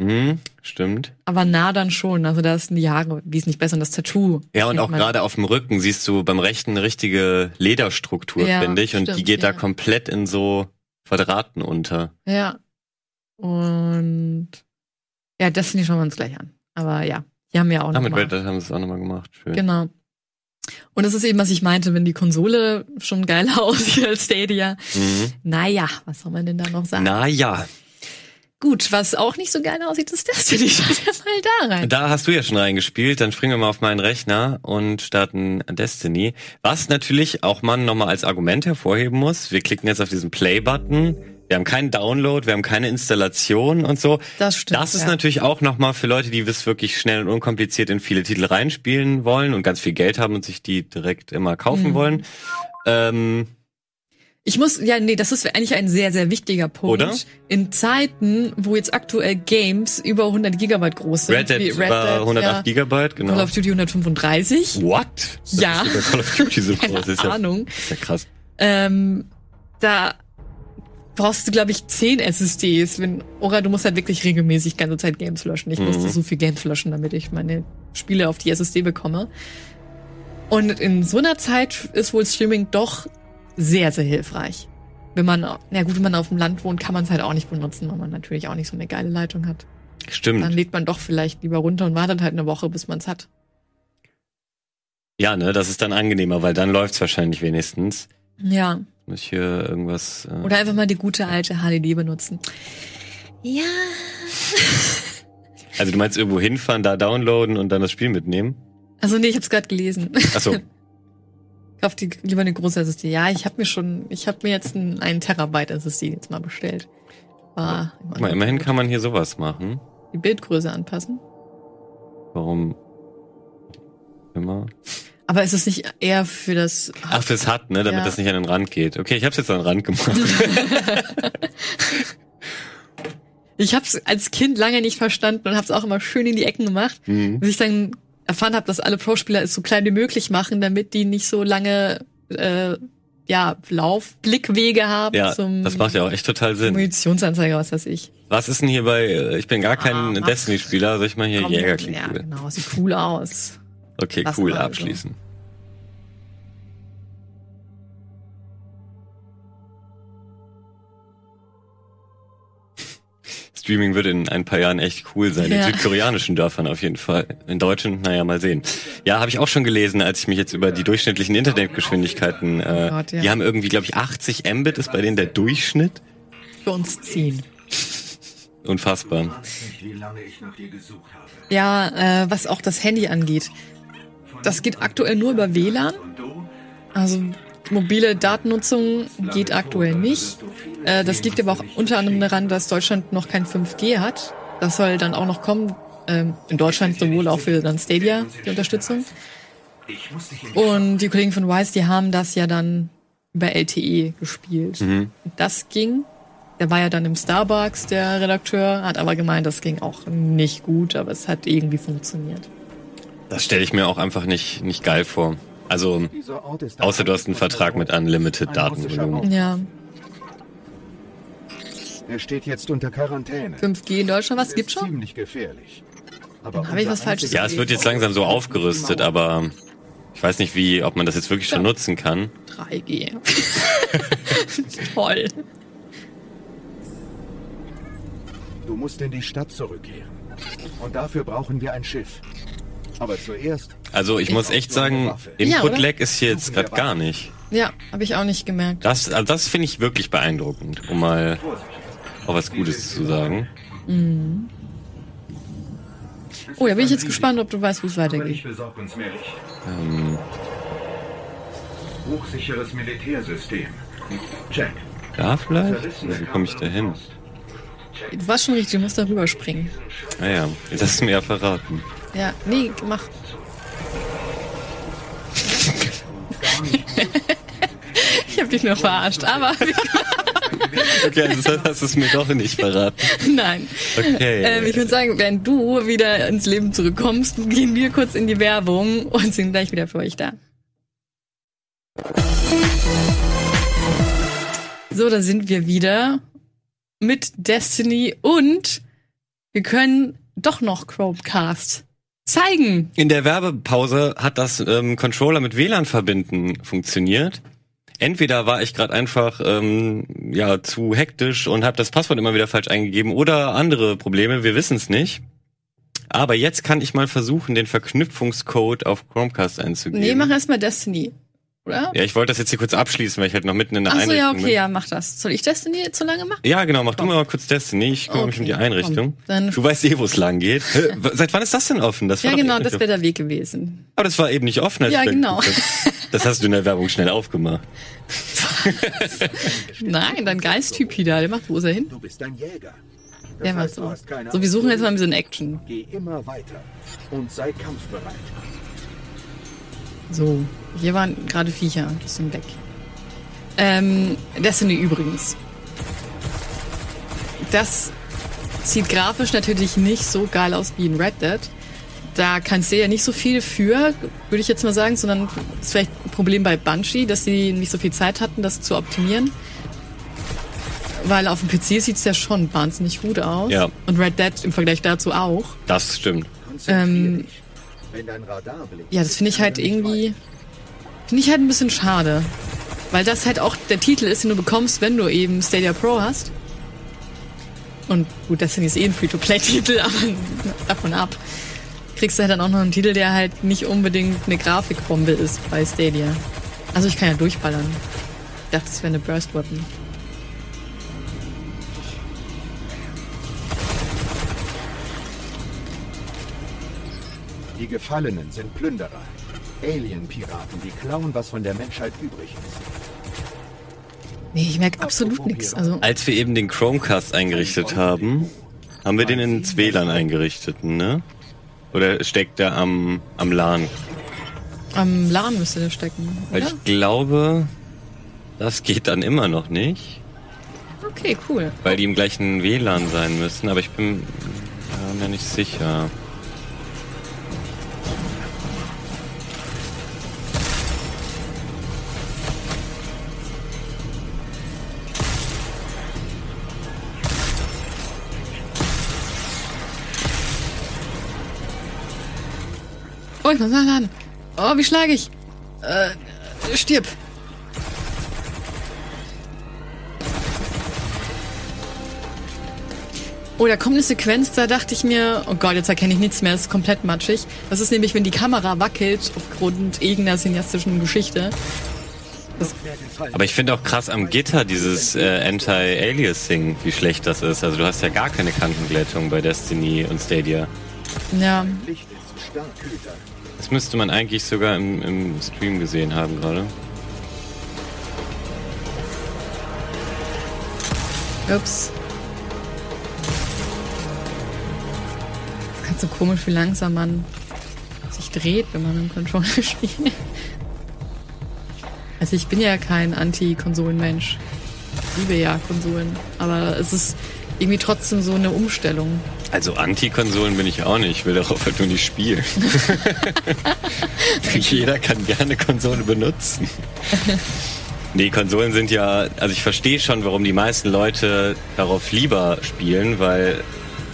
Hm, stimmt. Aber nah dann schon. Also da sind die Haare wesentlich besser und das Tattoo. Ja, und auch gerade auf dem Rücken siehst du beim rechten eine richtige Lederstruktur, Ja, finde ich. Und die stimmt, geht da ja. komplett in so Quadraten unter. Ja. Und ja, Destiny schauen wir uns gleich an. Aber ja, die haben ja auch Ah, noch mit mal. Haben sie es auch nochmal gemacht. Schön. Genau. Und das ist eben, was ich meinte, wenn die Konsole schon geiler <laughs> aussieht als Stadia. Mhm. Naja, was soll man denn da noch sagen? Naja, Gut, was auch nicht so geil aussieht, ist Destiny. <laughs> Schaut ja mal da rein. da hast du ja schon reingespielt. Dann springen wir mal auf meinen Rechner und starten Destiny. Was natürlich auch man nochmal als Argument hervorheben muss. Wir klicken jetzt auf diesen Play-Button. Wir haben keinen Download, wir haben keine Installation und so. Das stimmt, Das ist ja. natürlich auch nochmal für Leute, die das wirklich schnell und unkompliziert in viele Titel reinspielen wollen und ganz viel Geld haben und sich die direkt immer kaufen Mhm. wollen. Ähm, Ich muss, ja, nee, das ist eigentlich ein sehr, sehr wichtiger Punkt. Oder? In Zeiten, wo jetzt aktuell Games über 100 Gigabyte groß sind. Red Dead wie war 108 ja, Gigabyte, Call genau. of Duty 135. What? Das Ja. Call of Duty so Keine <laughs> groß. Das ist ja, Ahnung. ist ja krass. Ähm, da brauchst du, glaube ich, 10 SSDs. Wenn, oder du musst halt wirklich regelmäßig ganze Zeit Games löschen. Ich Mhm. musste so viel Games löschen, damit ich meine Spiele auf die SSD bekomme. Und in so einer Zeit ist wohl Streaming doch sehr, sehr hilfreich. Wenn man, na gut, wenn man auf dem Land wohnt, kann man es halt auch nicht benutzen, weil man natürlich auch nicht so eine geile Leitung hat. Dann Stimmt. lädt man doch vielleicht lieber runter und wartet halt eine Woche, bis man es hat. Ja, ne, das ist dann angenehmer, weil dann läuft's wahrscheinlich wenigstens. Ja. Muss ich hier irgendwas. Äh, Oder einfach mal die gute alte HDD benutzen. Ja. also du meinst irgendwo hinfahren, da downloaden und dann das Spiel mitnehmen? Also nee, ich hab's gerade gelesen. Achso. <laughs> Kauf die lieber eine große SSD. Ja, ich habe mir schon, ich habe mir jetzt einen, einen Terabyte SSD jetzt mal bestellt. War Guck mal, immerhin kann man hier sowas machen. die Bildgröße anpassen. Warum immer? Aber ist es nicht eher für das Ach, fürs HUD, ne, damit Ja. das nicht an den Rand geht. Okay, ich hab's jetzt an den Rand gemacht. <laughs> Ich hab's als Kind lange nicht verstanden und hab's auch immer schön in die Ecken gemacht, Mhm. bis ich dann erfahren habe, dass alle Pro-Spieler es so klein wie möglich machen, damit die nicht so lange äh, ja Laufblickwege haben ja, zum das macht ja auch echt total Sinn. Munitionsanzeiger, was weiß ich. Was ist denn hier bei, äh, ich bin gar kein Ah. Destiny-Spieler, soll ich mal hier Jäger klingt ja, genau, sieht cool aus. Okay, Lass cool, mal so. abschließen. <laughs> Streaming wird in ein paar Jahren echt cool sein. In Ja. südkoreanischen Dörfern auf jeden Fall. In deutschen, naja, mal sehen. Ja, habe ich auch schon gelesen, als ich mich jetzt über die durchschnittlichen Internetgeschwindigkeiten, äh, Oh Gott, ja. die haben irgendwie, glaube ich, 80 Mbit ist bei denen der Durchschnitt. Für uns ziehen. Unfassbar. Ja, äh, was auch das Handy angeht. Das geht aktuell nur über WLAN. Also mobile Datennutzung geht aktuell nicht. Äh, das liegt aber auch unter anderem daran, dass Deutschland noch kein 5G hat. Das soll dann auch noch kommen. Ähm, in Deutschland sowohl auch für dann Stadia die Unterstützung. Und die Kollegen von Wise, die haben das ja dann über LTE gespielt. Mhm. Das ging. Der war ja dann im Starbucks, der Redakteur, hat aber gemeint, das ging auch nicht gut, aber es hat irgendwie funktioniert. Das stelle ich mir auch einfach nicht, nicht geil vor. Also, außer du hast einen Vertrag mit Unlimited Datenvolumen. Ja, Er steht jetzt unter Quarantäne. 5G in Deutschland, was gibt's schon? Ziemlich gefährlich. Aber hab ich was Falsches Ja, es wird jetzt langsam so aufgerüstet, aber ich weiß nicht, wie, ob man das jetzt wirklich schon nutzen kann. 3G. <laughs> Toll. Du musst in die Stadt zurückkehren. Und dafür brauchen wir ein Schiff. Aber zuerst Also ich muss echt sagen, Ja, Input-Lag ist hier jetzt gerade gar nicht. Ja, habe ich auch nicht gemerkt. Das, also das finde ich wirklich beeindruckend, um mal auch was Gutes zu sagen. Oh, da bin ich jetzt gespannt, ob du weißt, wie es weitergeht. Ähm, Hochsicheres Militärsystem. Check. da vielleicht? Wie komme ich da hin? Du warst schon richtig, du musst da rüberspringen. Naja, jetzt hast du mir ja verraten. Ja, nee, mach. <laughs> ich hab dich nur verarscht, aber Okay, also das hast du es mir doch nicht verraten. nein. Okay. Ähm, ich würde sagen, wenn du wieder ins Leben zurückkommst, gehen wir kurz in die Werbung und sind gleich wieder für euch da. So, da sind wir wieder mit Destiny und wir können doch noch Chromecast zeigen. In der Werbepause hat das ähm, Controller mit WLAN verbinden funktioniert. Entweder war ich gerade einfach ähm, ja zu hektisch und habe das Passwort immer wieder falsch eingegeben oder andere Probleme, wir wissen es nicht. Aber jetzt kann ich mal versuchen, den Verknüpfungscode auf Chromecast einzugeben. Nee, mach erstmal Destiny. Oder? ja, ich wollte das jetzt hier kurz abschließen, weil ich halt noch mitten in der Ach so, Einrichtung ja, okay, bin. ja, mach das. Soll ich Destiny jetzt so lange machen? Ja, genau, mach Komm. du mal kurz Destiny, ich kümmere mich um Okay, die Einrichtung. du weißt eh, wo es lang geht. <laughs> Seit wann ist das denn offen? Das war Ja, genau, das wäre der Weg gewesen. Aber das war eben nicht offen. als Ja, da genau. Das hast du in der Werbung schnell aufgemacht. <laughs> Nein, dein Geisttyp wieder, der macht, wo ist er hin? Du bist ein Jäger. Das Der macht heißt, so. du hast keine So, wir suchen jetzt mal ein bisschen Action. Geh immer weiter und sei kampfbereit. So, hier waren gerade Viecher, die sind weg. Ähm, Destiny übrigens. Das sieht grafisch natürlich nicht so geil aus wie in Red Dead. Da kannst du ja nicht so viel für, würde ich jetzt mal sagen, sondern ist vielleicht ein Problem bei Bungie, dass sie nicht so viel Zeit hatten, das zu optimieren. Weil auf dem PC sieht's ja schon wahnsinnig gut aus. Ja. Und Red Dead im Vergleich dazu auch. Das stimmt. Ähm, dich. Wenn dein Radar blinkt, Ja, das finde ich halt irgendwie. Finde ich halt ein bisschen schade. Weil das halt auch der Titel ist, den du bekommst, wenn du eben Stadia Pro hast. Und gut, Destiny ist eh ein Free-to-Play-Titel, <laughs> aber davon ab. Kriegst du halt dann auch noch einen Titel, der halt nicht unbedingt eine Grafikbombe ist bei Stadia. Also ich kann ja durchballern. Ich dachte, das wäre eine Burst Weapon. Die Gefallenen sind Plünderer. Alien-Piraten, die klauen, was von der Menschheit übrig ist. Nee, ich merke absolut nichts. Also Als wir eben den Chromecast eingerichtet haben, haben wir den ins WLAN eingerichtet, ne? Oder steckt der am, am LAN? am LAN müsste der stecken, Weil oder? ich glaube, das geht dann immer noch nicht, Okay, cool. weil die im gleichen WLAN sein müssen, aber ich bin mir nicht sicher. Oh, ich muss nachladen. Oh, wie schlage ich? Äh, stirb. Oh, da kommt eine Sequenz, da dachte ich mir, oh Gott, jetzt erkenne ich nichts mehr, das ist komplett matschig. Das ist nämlich, wenn die Kamera wackelt aufgrund irgendeiner cineastischen Geschichte. Aber ich finde auch krass am Gitter dieses äh, Anti-Aliasing, wie schlecht das ist. Also du hast ja gar keine Kantenglättung bei Destiny und Stadia. Ja, Licht ist Starkhüter. Das müsste man eigentlich sogar im, im Stream gesehen haben gerade. ups. Ist so komisch, wie langsam man sich dreht, wenn man dem Controller <laughs> spielt. Also ich bin ja kein Anti-Konsolen-Mensch. Ich liebe ja Konsolen. Aber es ist irgendwie trotzdem so eine Umstellung. Also Anti-Konsolen bin ich auch nicht. Ich will darauf halt nur nicht spielen. <laughs> <laughs> Jeder kann gerne Konsole benutzen. Nee, Konsolen sind ja, also ich verstehe schon, warum die meisten Leute darauf lieber spielen, weil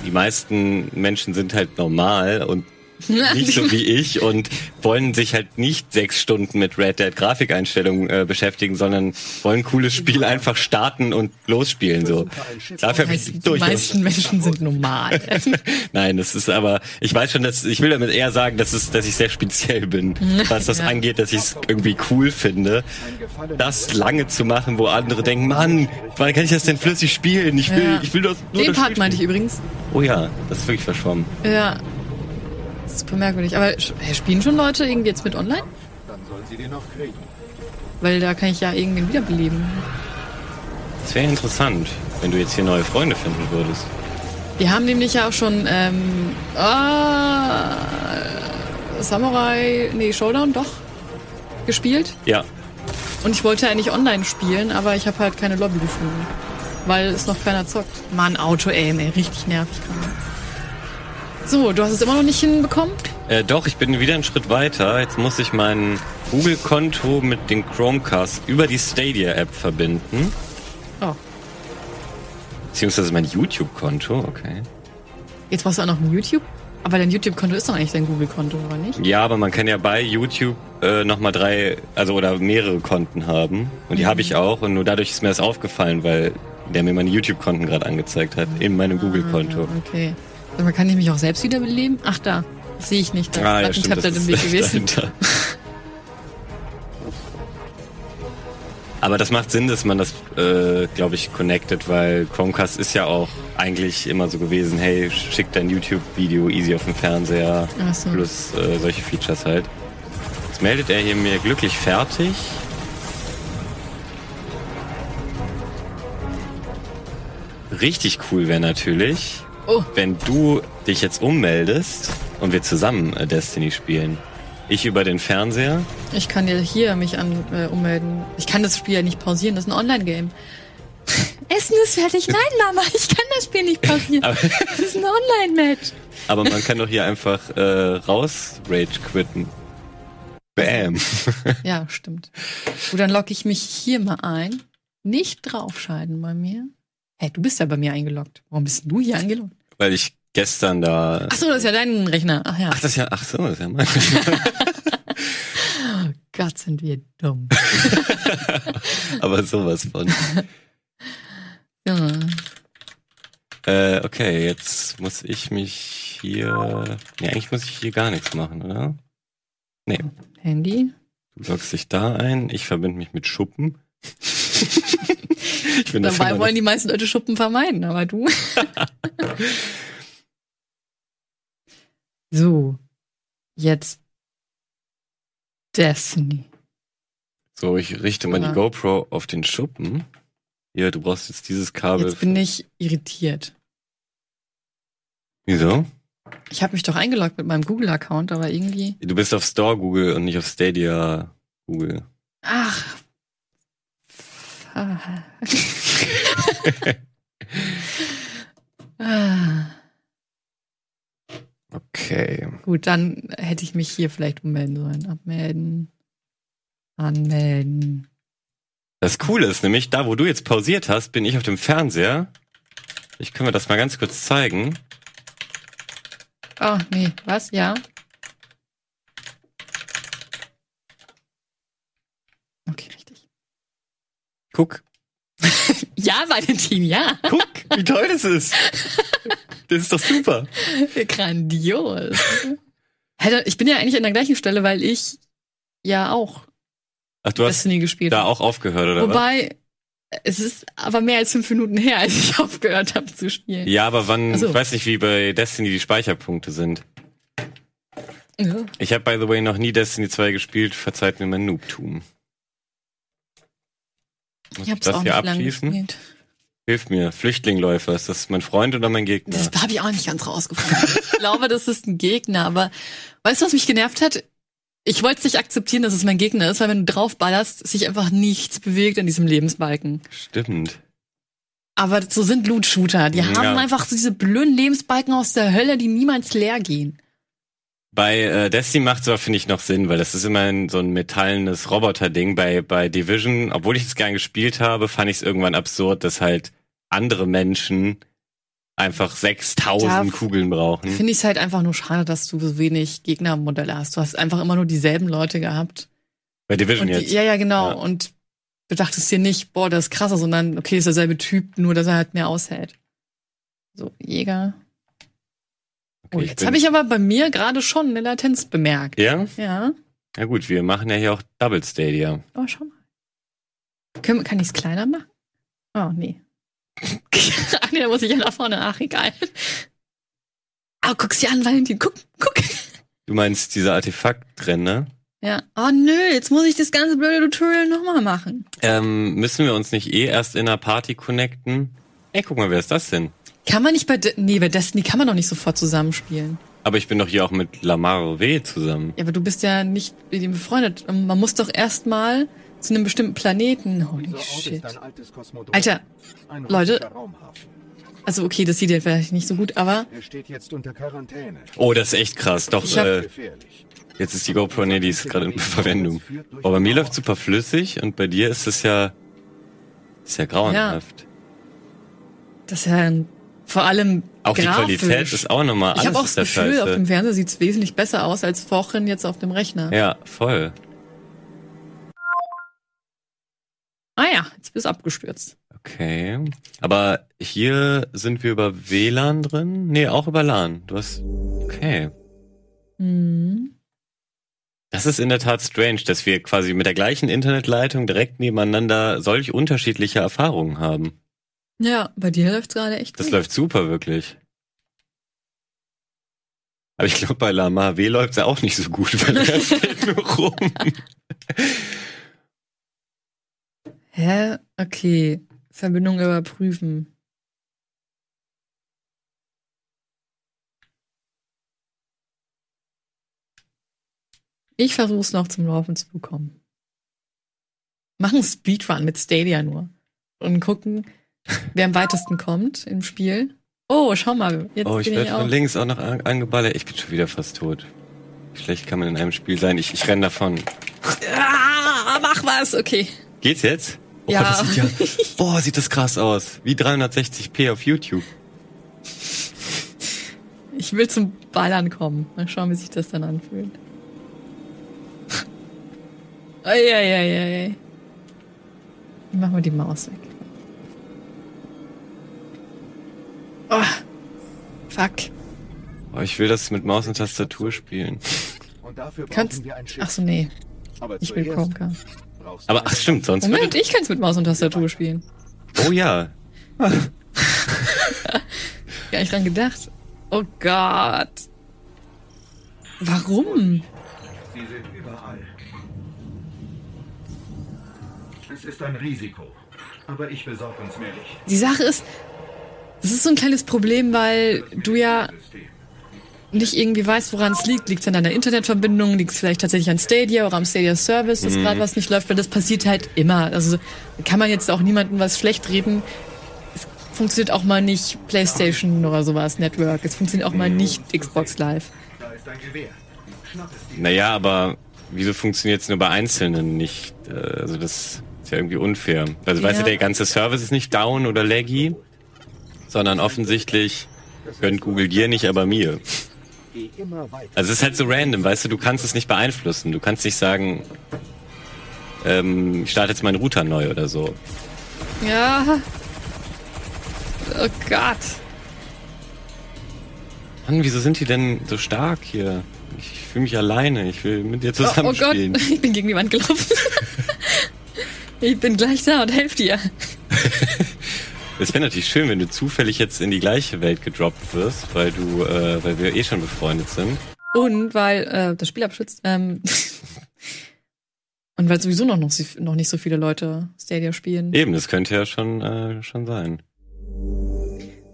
die meisten Menschen sind halt normal und <laughs> nicht so wie ich und wollen sich halt nicht sechs Stunden mit Red Dead Grafikeinstellungen äh, beschäftigen, sondern wollen ein cooles Spiel einfach starten und losspielen so. Dafür habe ich Die durchaus meisten Menschen sind <laughs> normal. <laughs> Nein, das ist aber, ich weiß schon, dass ich will damit eher sagen, dass, es, dass ich sehr speziell bin, was das Ja. angeht, dass ich es irgendwie cool finde, das lange zu machen, wo andere denken, Mann, wann kann ich das denn flüssig spielen? Ich will, Ja. ich will das nur Den das Part meinte ich übrigens. Oh ja, das ist wirklich verschwommen. Ja. Super merkwürdig. Aber spielen schon Leute irgendwie jetzt mit online? Dann soll sie den noch kriegen. Weil da kann ich ja irgendwen wiederbeleben. Das wäre interessant, wenn du jetzt hier neue Freunde finden würdest. Wir haben nämlich ja auch schon ähm, ah, Samurai, nee, Showdown doch gespielt. Ja, Und ich wollte eigentlich online spielen, aber ich habe halt keine Lobby gefunden. Weil es noch keiner zockt. Mann, Auto-Aim, ey, richtig nervig gerade. So, du hast es immer noch nicht hinbekommen? Äh, doch, ich bin wieder einen Schritt weiter. Jetzt muss ich mein Google-Konto mit dem Chromecast über die Stadia-App verbinden. Oh. Beziehungsweise mein YouTube-Konto, okay. Jetzt brauchst du auch noch ein YouTube? Aber dein YouTube-Konto ist doch eigentlich dein Google-Konto, oder nicht? Ja, aber man kann ja bei YouTube äh, nochmal drei, also oder mehrere Konten haben. Und die habe ich auch. Und nur dadurch ist mir das aufgefallen, weil der mir meine YouTube-Konten gerade angezeigt hat, in meinem Google-Konto. Okay. Mal, kann ich mich auch selbst wiederbeleben? Ach, da. Das sehe ich nicht. Da Ah, ja, ein stimmt. Tablet das im Weg <laughs> gewesen. dahinter. Aber das macht Sinn, dass man das, äh, glaube ich, connected, weil Chromecast ist ja auch eigentlich immer so gewesen, hey, schick dein YouTube-Video easy auf den Fernseher, so. plus äh, solche Features halt. Jetzt meldet er hier mir glücklich fertig. Richtig cool wäre natürlich, Oh. wenn du dich jetzt ummeldest und wir zusammen äh, Destiny spielen. Ich über den Fernseher. Ich kann dir hier mich an äh, ummelden. Ich kann das Spiel ja nicht pausieren, das ist ein Online-Game. <laughs> Essen ist fertig. Nein, Mama, ich kann das Spiel nicht pausieren. <laughs> Das ist ein Online-Match. aber man kann doch hier einfach äh, raus Rage quitten. Bam. <laughs> Ja, stimmt. Gut, dann logge ich mich hier mal ein. Nicht draufschalten bei mir. Hey, du bist ja bei mir eingeloggt. Warum bist du hier eingeloggt? Weil ich gestern da. Ach so, das ist ja dein Rechner. Ach ja. Ach, das ist ja, ach so, das ist ja mein. <laughs> Gott, sind wir dumm. <laughs> aber sowas von. Ja. Äh, okay, jetzt muss ich mich hier. Nee, eigentlich muss ich hier gar nichts machen, oder? Nee. Handy. Du loggst dich da ein, ich verbinde mich mit Schuppen. <laughs> ich bin Dabei wollen die meisten Leute Schuppen vermeiden, aber du. <laughs> so. Jetzt Destiny. So, ich richte mal Ja. die GoPro auf den Schuppen. Hier, du brauchst jetzt dieses Kabel. Jetzt bin ich irritiert. Wieso? Ich habe mich doch eingeloggt mit meinem Google-Account, aber irgendwie. Du bist auf Store Google und nicht auf Stadia Google. Ach. Ah. <laughs> Okay. Gut, dann hätte ich mich hier vielleicht ummelden sollen. Abmelden. Anmelden. Das Coole ist nämlich, da wo du jetzt pausiert hast, bin ich auf dem Fernseher. Ich können wir das mal ganz kurz zeigen. Oh, nee, was? Ja. Okay, richtig. Guck, <laughs> Ja, Valentin, ja. guck, wie toll das ist. <laughs> Das ist doch super. Grandios. Ich bin ja eigentlich an der gleichen Stelle, weil ich ja auch Ach, du hast Destiny gespielt da auch aufgehört, oder was? Wobei, es ist aber mehr als fünf Minuten her, als ich <laughs> aufgehört habe zu spielen. Ja, aber wann, so. ich weiß nicht, wie bei Destiny die Speicherpunkte sind. Ja. Ich habe, by the way, noch nie Destiny 2 gespielt. Verzeiht mir mein Noobtum. Muss Ich hab's das auch hier abschließen? Hilf mir. Flüchtlingläufer, ist das mein Freund oder mein Gegner? Das habe ich auch nicht ganz rausgefunden. ich glaube, das ist ein Gegner, aber weißt du, was mich genervt hat? Ich wollte es nicht akzeptieren, dass es mein Gegner ist, weil wenn du draufballerst, sich einfach nichts bewegt an diesem Lebensbalken. Stimmt. Aber so sind Loot-Shooter. Die Ja. haben einfach so diese blöden Lebensbalken aus der Hölle, die niemals leer gehen. Bei äh, Destiny macht es aber, finde ich, noch Sinn, weil das ist immer ein, so ein metallenes Roboter-Ding. Bei, bei Division, obwohl ich es gern gespielt habe, fand ich es irgendwann absurd, dass halt andere Menschen einfach 6000 Da Kugeln brauchen. Finde ich es halt einfach nur schade, dass du so wenig Gegnermodelle hast. Du hast einfach immer nur dieselben Leute gehabt. Bei Division die, jetzt. ja, ja, genau. Ja. Und du dachtest dir nicht, boah, das ist krasser, sondern okay, ist derselbe Typ, nur dass er halt mehr aushält. So, Jäger. Okay, Oh, ich jetzt habe ich aber bei mir gerade schon eine Latenz bemerkt. Ja? Ja. Na gut, wir machen ja hier auch Double Stadia. Oh, schau mal. Können, kann ich es kleiner machen? Oh, nee. Ach <laughs> nee, da muss ich ja nach vorne. Ach, egal. Ah, guck's dir an, Valentin. Guck, guck. Du meinst dieser Artefakt drin, ne? Ja. Oh, nö, jetzt muss ich das ganze blöde Tutorial nochmal machen. Ähm, müssen wir uns nicht eh erst in einer Party connecten? Ey, guck mal, wer ist das denn? Kann man nicht bei, De nee, bei Destiny kann man doch nicht sofort zusammenspielen. Aber ich bin doch hier auch mit Lamar W zusammen. Ja, aber du bist ja nicht mit ihm befreundet. Man muss doch erstmal zu einem bestimmten Planeten. Holy shit. Alter, Leute. Also okay, das sieht ja vielleicht nicht so gut, aber Er steht jetzt unter Quarantäne. Oh, das ist echt krass. Doch, äh, jetzt ist die GoPro, nee, die ist gerade in Verwendung. Aber bei mir läuft super flüssig und bei dir ist es ja, ist ja grauenhaft. das ist ja ein, vor allem Auch die grafisch. Qualität ist auch nochmal Ich alles habe auch das da Gefühl, auf scheiße. dem Fernseher sieht's wesentlich besser aus als vorhin jetzt auf dem Rechner. Ja, voll. Ah ja, jetzt bist du abgestürzt. Okay. Aber hier sind wir über WLAN drin? Nee, auch über LAN. Du hast. Okay. Mhm. Das ist in der Tat strange, dass wir quasi mit der gleichen Internetleitung direkt nebeneinander solch unterschiedliche Erfahrungen haben. Ja, bei dir läuft's gerade echt Das gut. läuft super, wirklich. Aber ich glaube, bei Lama W läuft's ja auch nicht so gut, weil er steht <laughs> nur rum. Hä? Okay. Verbindung überprüfen. Ich versuch's noch zum Laufen zu bekommen. Machen Speedrun mit Stadia nur. Und gucken, wer am weitesten kommt im Spiel. Oh, schau mal. Jetzt Oh, ich bin werde ich von links auch noch an- angeballert. Ich bin schon wieder fast tot. Schlecht kann man in einem Spiel sein? Ich, ich renne davon. Ah, mach was. Okay. Geht's jetzt? Oh, Ja. Das sieht ja, boah, sieht das krass aus. Wie 360p auf YouTube. Ich will zum Ballern kommen. Mal schauen, wie sich das dann anfühlt. Eieieiei. Machen wir die Maus weg. Oh, fuck. Oh, ich will das mit Maus und Tastatur spielen. Und dafür brauchen Kannst. wir ein Schiff. Ach so, nee. Aber Ich will Chromecast. Aber ach stimmt, sonst Moment, würde, ich kann's mit Maus und Tastatur spielen. Oh ja. <laughs> Gar nicht dran gedacht. Oh Gott. Warum? Sie sind überall. Es ist ein Risiko. Aber ich besorge uns mehr Licht. Die Sache ist, es ist so ein kleines Problem, weil du ja nicht irgendwie weißt, woran es liegt. Liegt es an deiner Internetverbindung? Liegt es vielleicht tatsächlich an Stadia oder am Stadia Service, dass gerade was nicht läuft? Weil das passiert halt immer. Also kann man jetzt auch niemandem was schlecht reden. Es funktioniert auch mal nicht PlayStation oder sowas, Network. Es funktioniert auch mal nicht Xbox Live. Naja, aber wieso funktioniert es nur bei Einzelnen nicht? Äh, Also das ist ja irgendwie unfair. Also weißt Ja. du, der ganze Service ist nicht down oder laggy, sondern offensichtlich gönnt Google dir nicht, aber mir. Also es ist halt so random, weißt du, du kannst es nicht beeinflussen. Du kannst nicht sagen, ähm, ich starte jetzt meinen Router neu oder so. Ja. Oh Gott. Mann, wieso sind die denn so stark hier? Ich fühle mich alleine. Ich will mit dir Oh, oh Gott, <laughs> ich bin gegen die Wand gelaufen. <laughs> ich bin gleich da und helf dir. <laughs> Es wäre natürlich schön, wenn du zufällig jetzt in die gleiche Welt gedroppt wirst, weil du, äh, weil wir eh schon befreundet sind. Und weil äh, das Spiel abschützt. Ähm, <laughs> und weil sowieso noch, noch, noch nicht so viele Leute Stadia spielen. Eben, das könnte ja schon, äh, schon sein.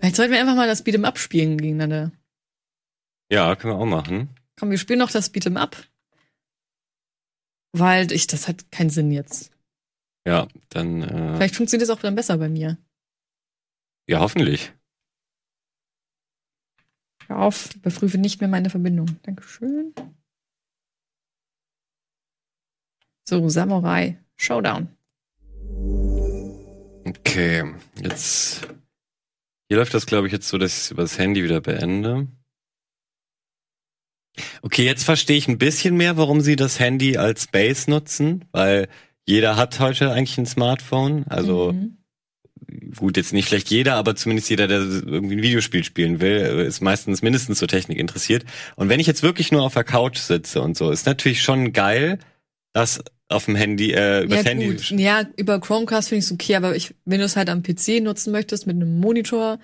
Vielleicht sollten wir einfach mal das Beat'em Up spielen gegeneinander. Ja, können wir auch machen. Komm, wir spielen noch das Beat'em Up. Weil ich, das hat keinen Sinn jetzt. Ja, dann, äh, Vielleicht funktioniert es auch dann besser bei mir. Ja, hoffentlich. Hör auf, überprüfe nicht mehr meine Verbindung. Dankeschön. So, Samurai. Showdown. Okay, jetzt, hier läuft das, glaube ich, jetzt so, dass ich es übers Handy wieder beende. Okay, jetzt verstehe ich ein bisschen mehr, warum sie das Handy als Base nutzen, weil jeder hat heute eigentlich ein Smartphone. Also Mhm. Gut, jetzt nicht schlecht jeder, aber zumindest jeder, der irgendwie ein Videospiel spielen will, ist meistens mindestens zur Technik interessiert. Und wenn ich jetzt wirklich nur auf der Couch sitze und so, ist natürlich schon geil, das auf dem Handy, äh, übers ja, Handy. gut. Ja, über Chromecast finde ich es okay, aber ich, wenn du es halt am PC nutzen möchtest mit einem Monitor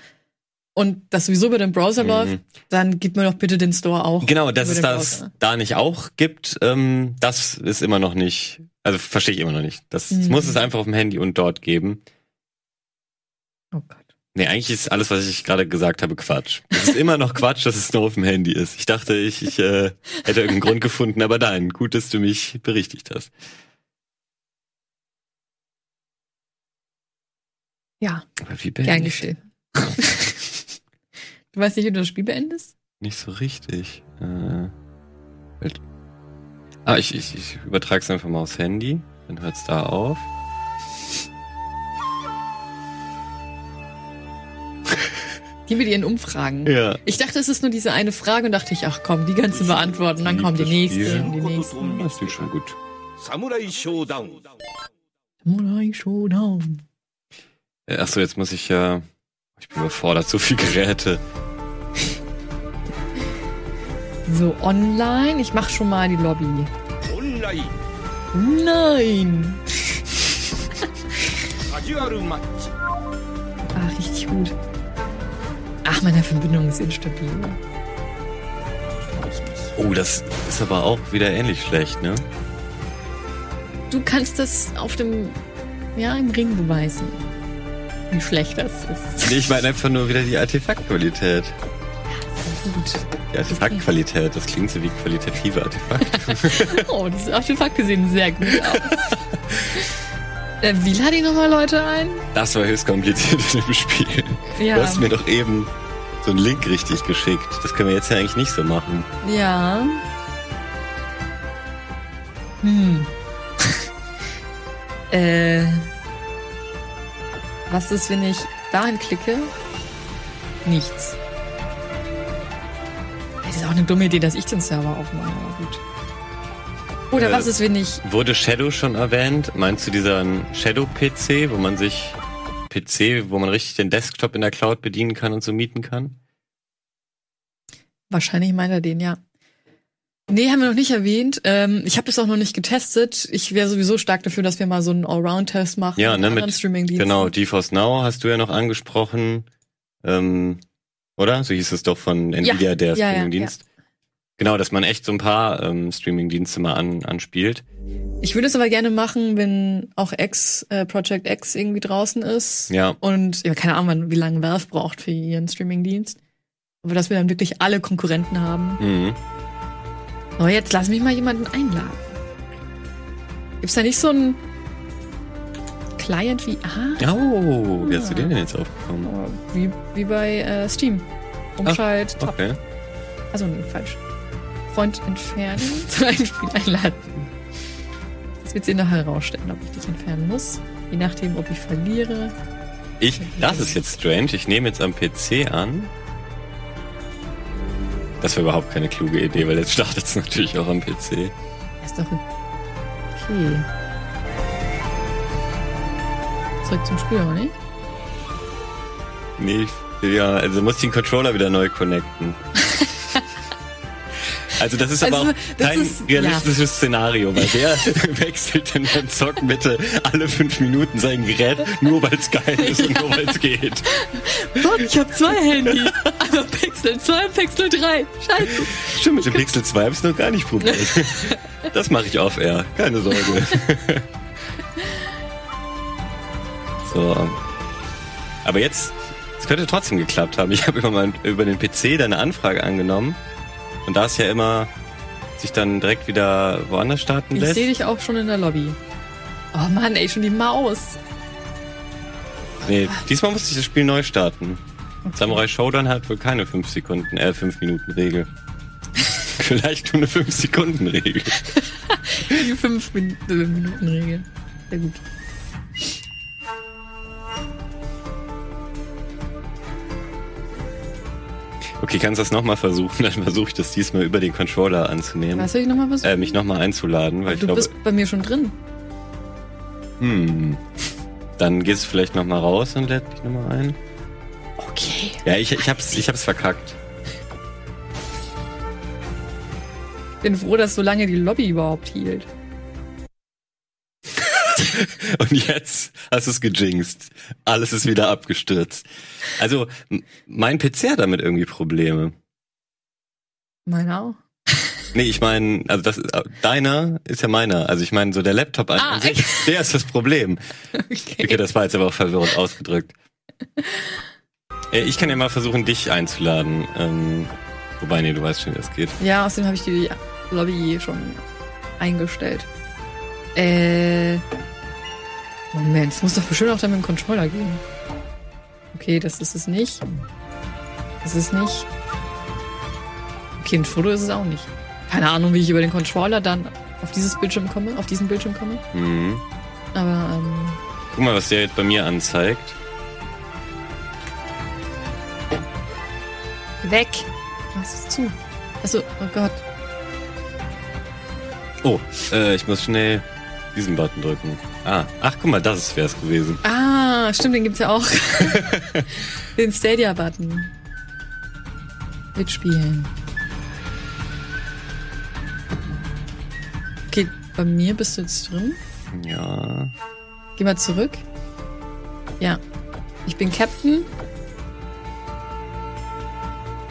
und das sowieso über den Browser Mhm. läuft, dann gib mir doch bitte den Store auch. Genau, dass über es das Browser. da nicht auch gibt, ähm, das ist immer noch nicht, also verstehe ich immer noch nicht. Das Mhm. muss es einfach auf dem Handy und dort geben. Oh Gott. Nee, eigentlich ist alles, was ich gerade gesagt habe, Quatsch. Es ist immer noch Quatsch, dass es nur auf dem Handy ist. Ich dachte, ich, ich äh, hätte irgendeinen Grund gefunden, aber nein, gut, dass du mich berichtigt hast. Ja, Aber wie gern beendet? geschehen. Du weißt nicht, wie du das Spiel beendest? Nicht so richtig. Äh, Welt- ah, ich, ich, ich übertrage es einfach mal aufs Handy. Dann hört's da auf. Gehen wir Die in Umfragen. Ja. Ich dachte, es ist nur diese eine Frage und dachte ich, ach komm, die ganze beantworten, dann kommen die nächsten, die nächsten. Das klingt schon gut. Samurai Showdown. Samurai Showdown. Äh, Achso, jetzt muss ich ja. Äh, ich bin überfordert, so viel Geräte. So, online. Ich mach schon mal die Lobby. Online. Nein. Ach, richtig gut. Ach, meine Verbindung ist instabil. Oh, das ist aber auch wieder ähnlich schlecht, ne? Du kannst das auf dem, ja, im Ring beweisen. Wie schlecht das ist. Nee, ich meine einfach nur wieder die Artefaktqualität. Gut. Die Artefaktqualität, das klingt so wie qualitative Artefakte. <laughs> Oh, diese Artefakte sehen sehr gut aus. <laughs> äh, wie lade ich nochmal Leute ein? Das war höchst kompliziert in dem Spiel. Ja. Du hast mir doch eben so einen Link richtig geschickt. Das können wir jetzt ja eigentlich nicht so machen. Ja. Hm. <laughs> äh. Was ist, wenn ich dahin klicke? Nichts. Das ist auch eine dumme Idee, dass ich den Server aufmache. Oder Äh, was ist, wenn ich. Wurde Shadow schon erwähnt? Meinst du diesen Shadow-PC, wo man sich PC, wo man richtig den Desktop in der Cloud bedienen kann und so mieten kann? Wahrscheinlich meint er den, ja. Nee, haben wir noch nicht erwähnt. Ähm, ich habe das auch noch nicht getestet. Ich wäre sowieso stark dafür, dass wir mal so einen Allround-Test machen. Ja, ne, mit-. Genau, GeForce Now hast du ja noch angesprochen. Ähm, oder? So hieß es doch von Nvidia, der ja, ja, Streamingdienst. Genau, dass man echt so ein paar ähm, Streamingdienste mal an, anspielt. Ich würde es aber gerne machen, wenn auch X, äh, Project X irgendwie draußen ist. Ja. Und ja, keine Ahnung, wie lange Valve braucht für ihren Streaming-Dienst. Aber dass wir dann wirklich alle Konkurrenten haben. Mhm. Aber jetzt lass mich mal jemanden einladen. Gibt's da nicht so einen Client wie, ah, Oh, wie hast du den denn jetzt aufgekommen? wie, wie bei äh, Steam. Umschalt, Top. Okay. Also nee, falsch. Freund entfernen, <laughs> zu einem Spiel einladen. Das wird sich nachher herausstellen, ob ich dich entfernen muss. Je nachdem, ob ich verliere. Ich, das ist jetzt strange. Ich nehme jetzt am PC an. Das wäre überhaupt keine kluge Idee, weil jetzt startet es <laughs> natürlich auch am PC. Ist doch okay. Zurück zum Spiel, oder nicht? Nee, ja, also muss ich den Controller wieder neu connecten. Also das ist aber Also, auch das kein ist- realistisches Szenario, weil der <laughs> wechselt dann beim Zocken bitte alle fünf Minuten sein Gerät, nur weil es geil ist und nur weil es geht. <laughs> Gott, ich habe zwei Handys. Einmal Pixel 2 und Pixel 3. Scheiße. Stimmt, mit dem Pixel 2 habe ich noch gar nicht probiert. <laughs> Das mache ich off air, keine Sorge. So. Aber jetzt, es könnte trotzdem geklappt haben. Ich habe über, mein, über den PC deine Anfrage angenommen. Und da es ja immer sich dann direkt wieder woanders starten Ich lässt. sehe dich auch schon in der Lobby. Oh Mann, ey, schon die Maus. Nee, diesmal musste ich das Spiel neu starten. Samurai Showdown hat wohl keine 5 Sekunden, äh, 5 Minuten Regel. <laughs> Vielleicht nur eine 5 Sekunden Regel. <laughs> Die 5 Min äh, Minuten Regel. Sehr gut. Okay, kannst du das nochmal versuchen? <laughs> Dann versuche ich das diesmal über den Controller anzunehmen. Was soll ich nochmal versuchen? Äh, mich nochmal einzuladen, weil ich du glaube, bist bei mir schon drin. hm, dann gehst du vielleicht nochmal raus und lädt dich nochmal ein. Okay. Ja, ich, ich hab's, ich hab's verkackt. Bin froh, dass so lange die Lobby überhaupt hielt. Und jetzt hast du es gejinxt. Alles ist wieder abgestürzt. Also, mein PC hat damit irgendwie Probleme. Meiner auch. Nee, ich meine, also das ist, deiner ist ja meiner. Also ich meine, so der Laptop an, Ah, sich, der ist das Problem. Okay. Okay, das war jetzt aber auch verwirrend ausgedrückt. <laughs> Äh, Ich kann ja mal versuchen, dich einzuladen. Ähm, wobei, nee, du weißt schon, wie das geht. Ja, außerdem habe ich die Lobby schon eingestellt. Äh. Moment, es muss doch bestimmt auch dann mit dem Controller gehen. Okay, das ist es nicht. Das ist nicht. Okay, ein Foto ist es auch nicht. Keine Ahnung, wie ich über den Controller dann auf dieses Bildschirm komme, auf diesen Bildschirm komme. Mhm. Aber ähm, Guck mal, was der jetzt bei mir anzeigt. weg. Machst es zu. Achso, oh Gott. Oh, äh, ich muss schnell diesen Button drücken. Ah, ach, guck mal, das wär's gewesen. Ah, stimmt, den gibt's ja auch. <laughs> den Stadia-Button. Mitspielen. Okay, bei mir bist du jetzt drin. Ja. Geh mal zurück. Ja. Ich bin Captain.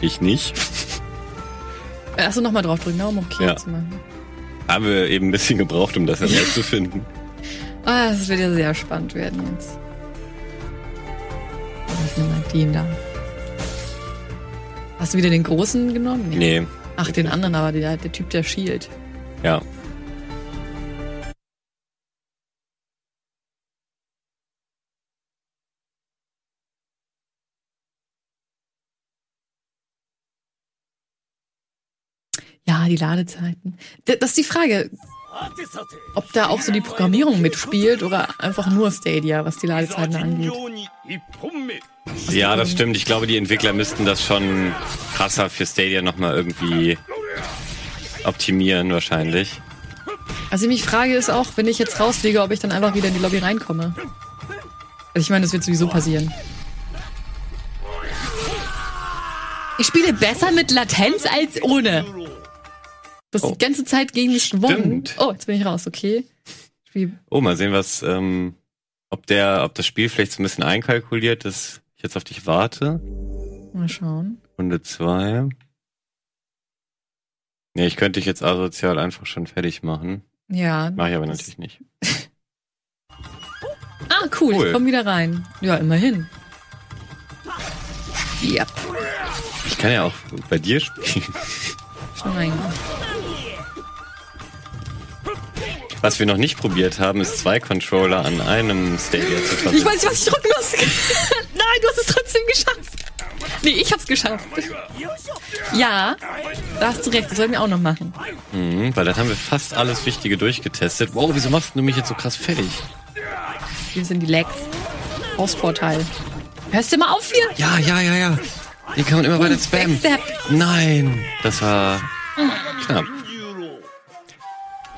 Ich nicht. Achso, nochmal draufdrücken, um okay Ja. zu machen. Haben wir eben ein bisschen gebraucht, um das herauszufinden. Ah, das wird ja sehr spannend werden jetzt. Ich nehme mal den da. Hast du wieder den großen genommen? Nee, Ach, den anderen, aber der, der Typ, der Shield. ja. Die Ladezeiten. Das ist die Frage, ob da auch so die Programmierung mitspielt oder einfach nur Stadia, was die Ladezeiten angeht. Ja, das stimmt. Ich glaube, die Entwickler müssten das schon krasser für Stadia nochmal irgendwie optimieren, wahrscheinlich. Also ich mich frage ist auch, wenn ich jetzt rausfliege, ob ich dann einfach wieder in die Lobby reinkomme. Also ich meine, das wird sowieso passieren. Ich spiele besser mit Latenz als ohne. Das Oh. die ganze Zeit gegen mich gewonnen. Stimmt. Oh, jetzt bin ich raus, okay. Spiel. Oh, mal sehen, was, ähm, ob der, ob das Spiel vielleicht so ein bisschen einkalkuliert, dass ich jetzt auf dich warte. Mal schauen. Runde zwei. Nee, ich könnte dich jetzt asozial einfach schon fertig machen. Ja. Mache ich aber natürlich nicht. <laughs> Ah, cool, Cool. ich komm wieder rein. Ja, immerhin. Ja, Ich kann ja auch bei dir spielen. schon rein. Was wir noch nicht probiert haben, ist zwei Controller an einem Stadia zu Ich verbinden. weiß nicht, was ich drücken muss. <laughs> Nein, du hast es trotzdem geschafft. Nee, ich hab's geschafft. Ja, da hast du recht, das sollten wir auch noch machen. Mhm, weil dann haben wir fast alles Wichtige durchgetestet. Wow, wieso machst du mich jetzt so krass fertig? Hier sind die Lags. Hausvorteil. Hörst du mal auf hier? Ja, ja, ja, ja. Hier kann man immer weiter spammen. Backstep. Nein, das war knapp.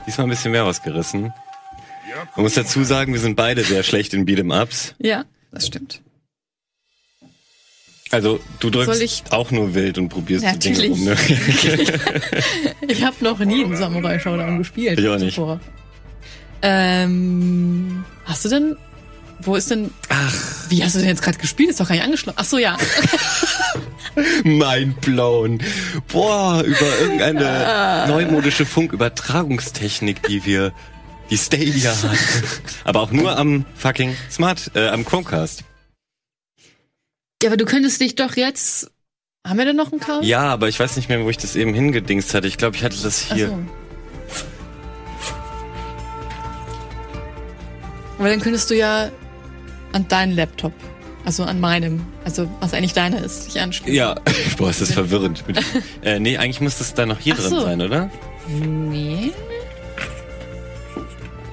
Diesmal ein bisschen mehr rausgerissen. Man muss dazu sagen, wir sind beide sehr schlecht in Beat'em-Ups. Ja, das stimmt. Also du drückst ich- auch nur wild und probierst die Dinge Natürlich. rum. Ne? <laughs> Ich habe noch nie einen Samurai Showdown gespielt. Ich auch nicht. Ähm, hast du denn, wo ist denn, Ach, wie hast du denn jetzt gerade gespielt? Ist doch gar nicht angeschlossen. Ach so, ja. <laughs> mind blown. Boah, über Ah. irgendeine neumodische Funkübertragungstechnik, die wir, die Stadia hat. Aber auch nur am fucking Smart, äh, am Chromecast. Ja, aber du könntest dich doch jetzt, haben wir denn noch ein Kabel? Ja, aber ich weiß nicht mehr, wo ich das eben hingedingst hatte. Ich glaube, ich hatte das Ach hier. so. Aber dann könntest du ja an deinen Laptop, also an meinem, also was eigentlich deiner ist, dich anschließen. Ja, <laughs> boah, ist das verwirrend. <laughs> Äh, nee, eigentlich muss das da noch hier Ach drin so. sein, oder? Nee.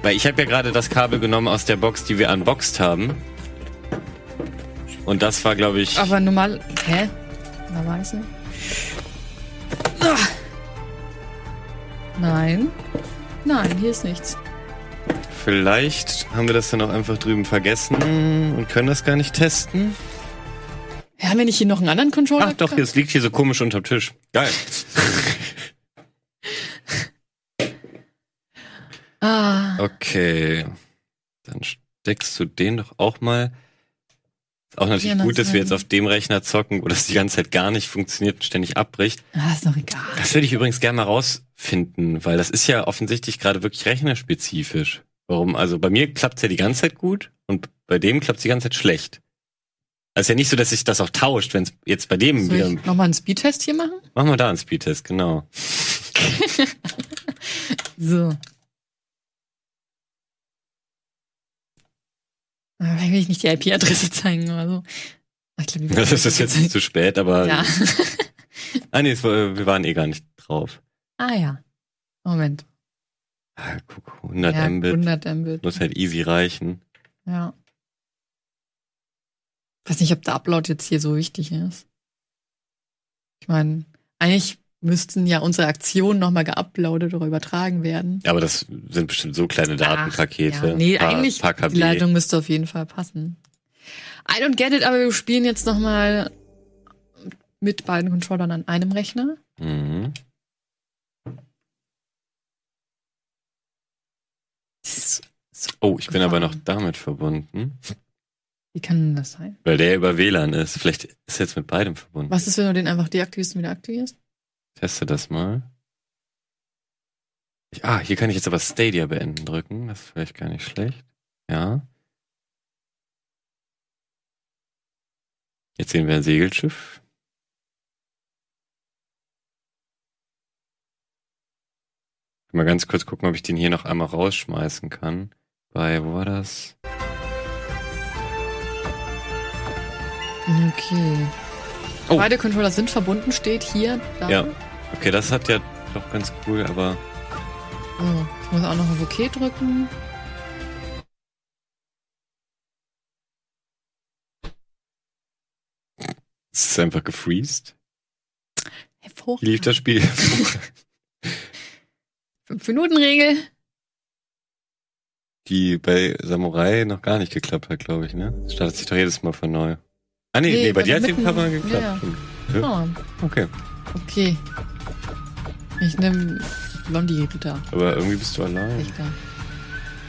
Weil ich habe ja gerade das Kabel genommen aus der Box, die wir unboxed haben. Und das war, glaube ich. Aber normal, hä? Normalerweise? Ah. Nein. Nein, hier ist nichts. Vielleicht haben wir das dann auch einfach drüben vergessen und können das gar nicht testen. Ja, haben wir nicht hier noch einen anderen Controller? Ach doch, es liegt hier so komisch unterm Tisch. Geil. <laughs> Ah, Okay. Dann steckst du den doch auch mal. Ist auch natürlich gut, dass wir jetzt auf dem Rechner zocken, wo das die ganze Zeit gar nicht funktioniert und ständig abbricht. ah, ist doch egal. Das würde ich übrigens gerne mal rausfinden, weil das ist ja offensichtlich gerade wirklich rechnerspezifisch. Warum? Also bei mir klappt's ja die ganze Zeit gut und bei dem klappt's die ganze Zeit schlecht. Also ist ja nicht so, dass sich das auch tauscht, wenn es jetzt bei dem Soll wieder. ich nochmal einen Speedtest hier machen? Machen wir da einen Speedtest, genau. <laughs> So. Vielleicht will ich nicht die IP-Adresse zeigen oder so. Ich glaub, die Das ist jetzt zu spät, aber. Ja. <laughs> Ah, nee, war, wir waren eh gar nicht drauf. ah ja. Moment. Ah, guck, 100 ja, Mbit. 100 Mbit. Muss halt easy reichen. Ja. Weiß nicht, ob der Upload jetzt hier so wichtig ist. Ich meine, eigentlich müssten ja unsere Aktionen nochmal geuploadet oder übertragen werden. Aber das sind bestimmt so kleine Datenpakete. Ach, ja. Nee, paar, eigentlich, paar KB. die Leitung müsste auf jeden Fall passen. I don't get it, aber wir spielen jetzt nochmal mit beiden Controllern an einem Rechner. Mhm. So- Oh, ich bin aber noch damit verbunden, Wie kann denn das sein? weil der über WLAN ist. Vielleicht ist er jetzt mit beidem verbunden. Was ist, wenn du den einfach deaktivierst und wieder aktivierst? Teste das mal. Ich, ah, hier kann ich jetzt aber Stadia beenden drücken. Das ist vielleicht gar nicht schlecht. Ja. Jetzt sehen wir ein Segelschiff. Mal ganz kurz gucken, ob ich den hier noch einmal rausschmeißen kann. Bei, wo war das? Okay. Oh. Beide Controller sind verbunden, steht hier. Da. Ja. Okay, das hat ja doch ganz cool, aber Oh, ich muss auch noch auf OK drücken. es ist einfach gefreezed. Hervorragend. Lief das Spiel. <laughs> Fünf Minuten Regel. die bei Samurai noch gar nicht geklappt hat, glaube ich, ne? Startet sich doch jedes Mal von neu. Ah, nee, Nee, nee, bei bei dir hat die Kamera geklappt. ja. Ja, Oh, Okay. okay. Ich nehme Blondie-Ritter. Aber irgendwie bist du allein. Richter.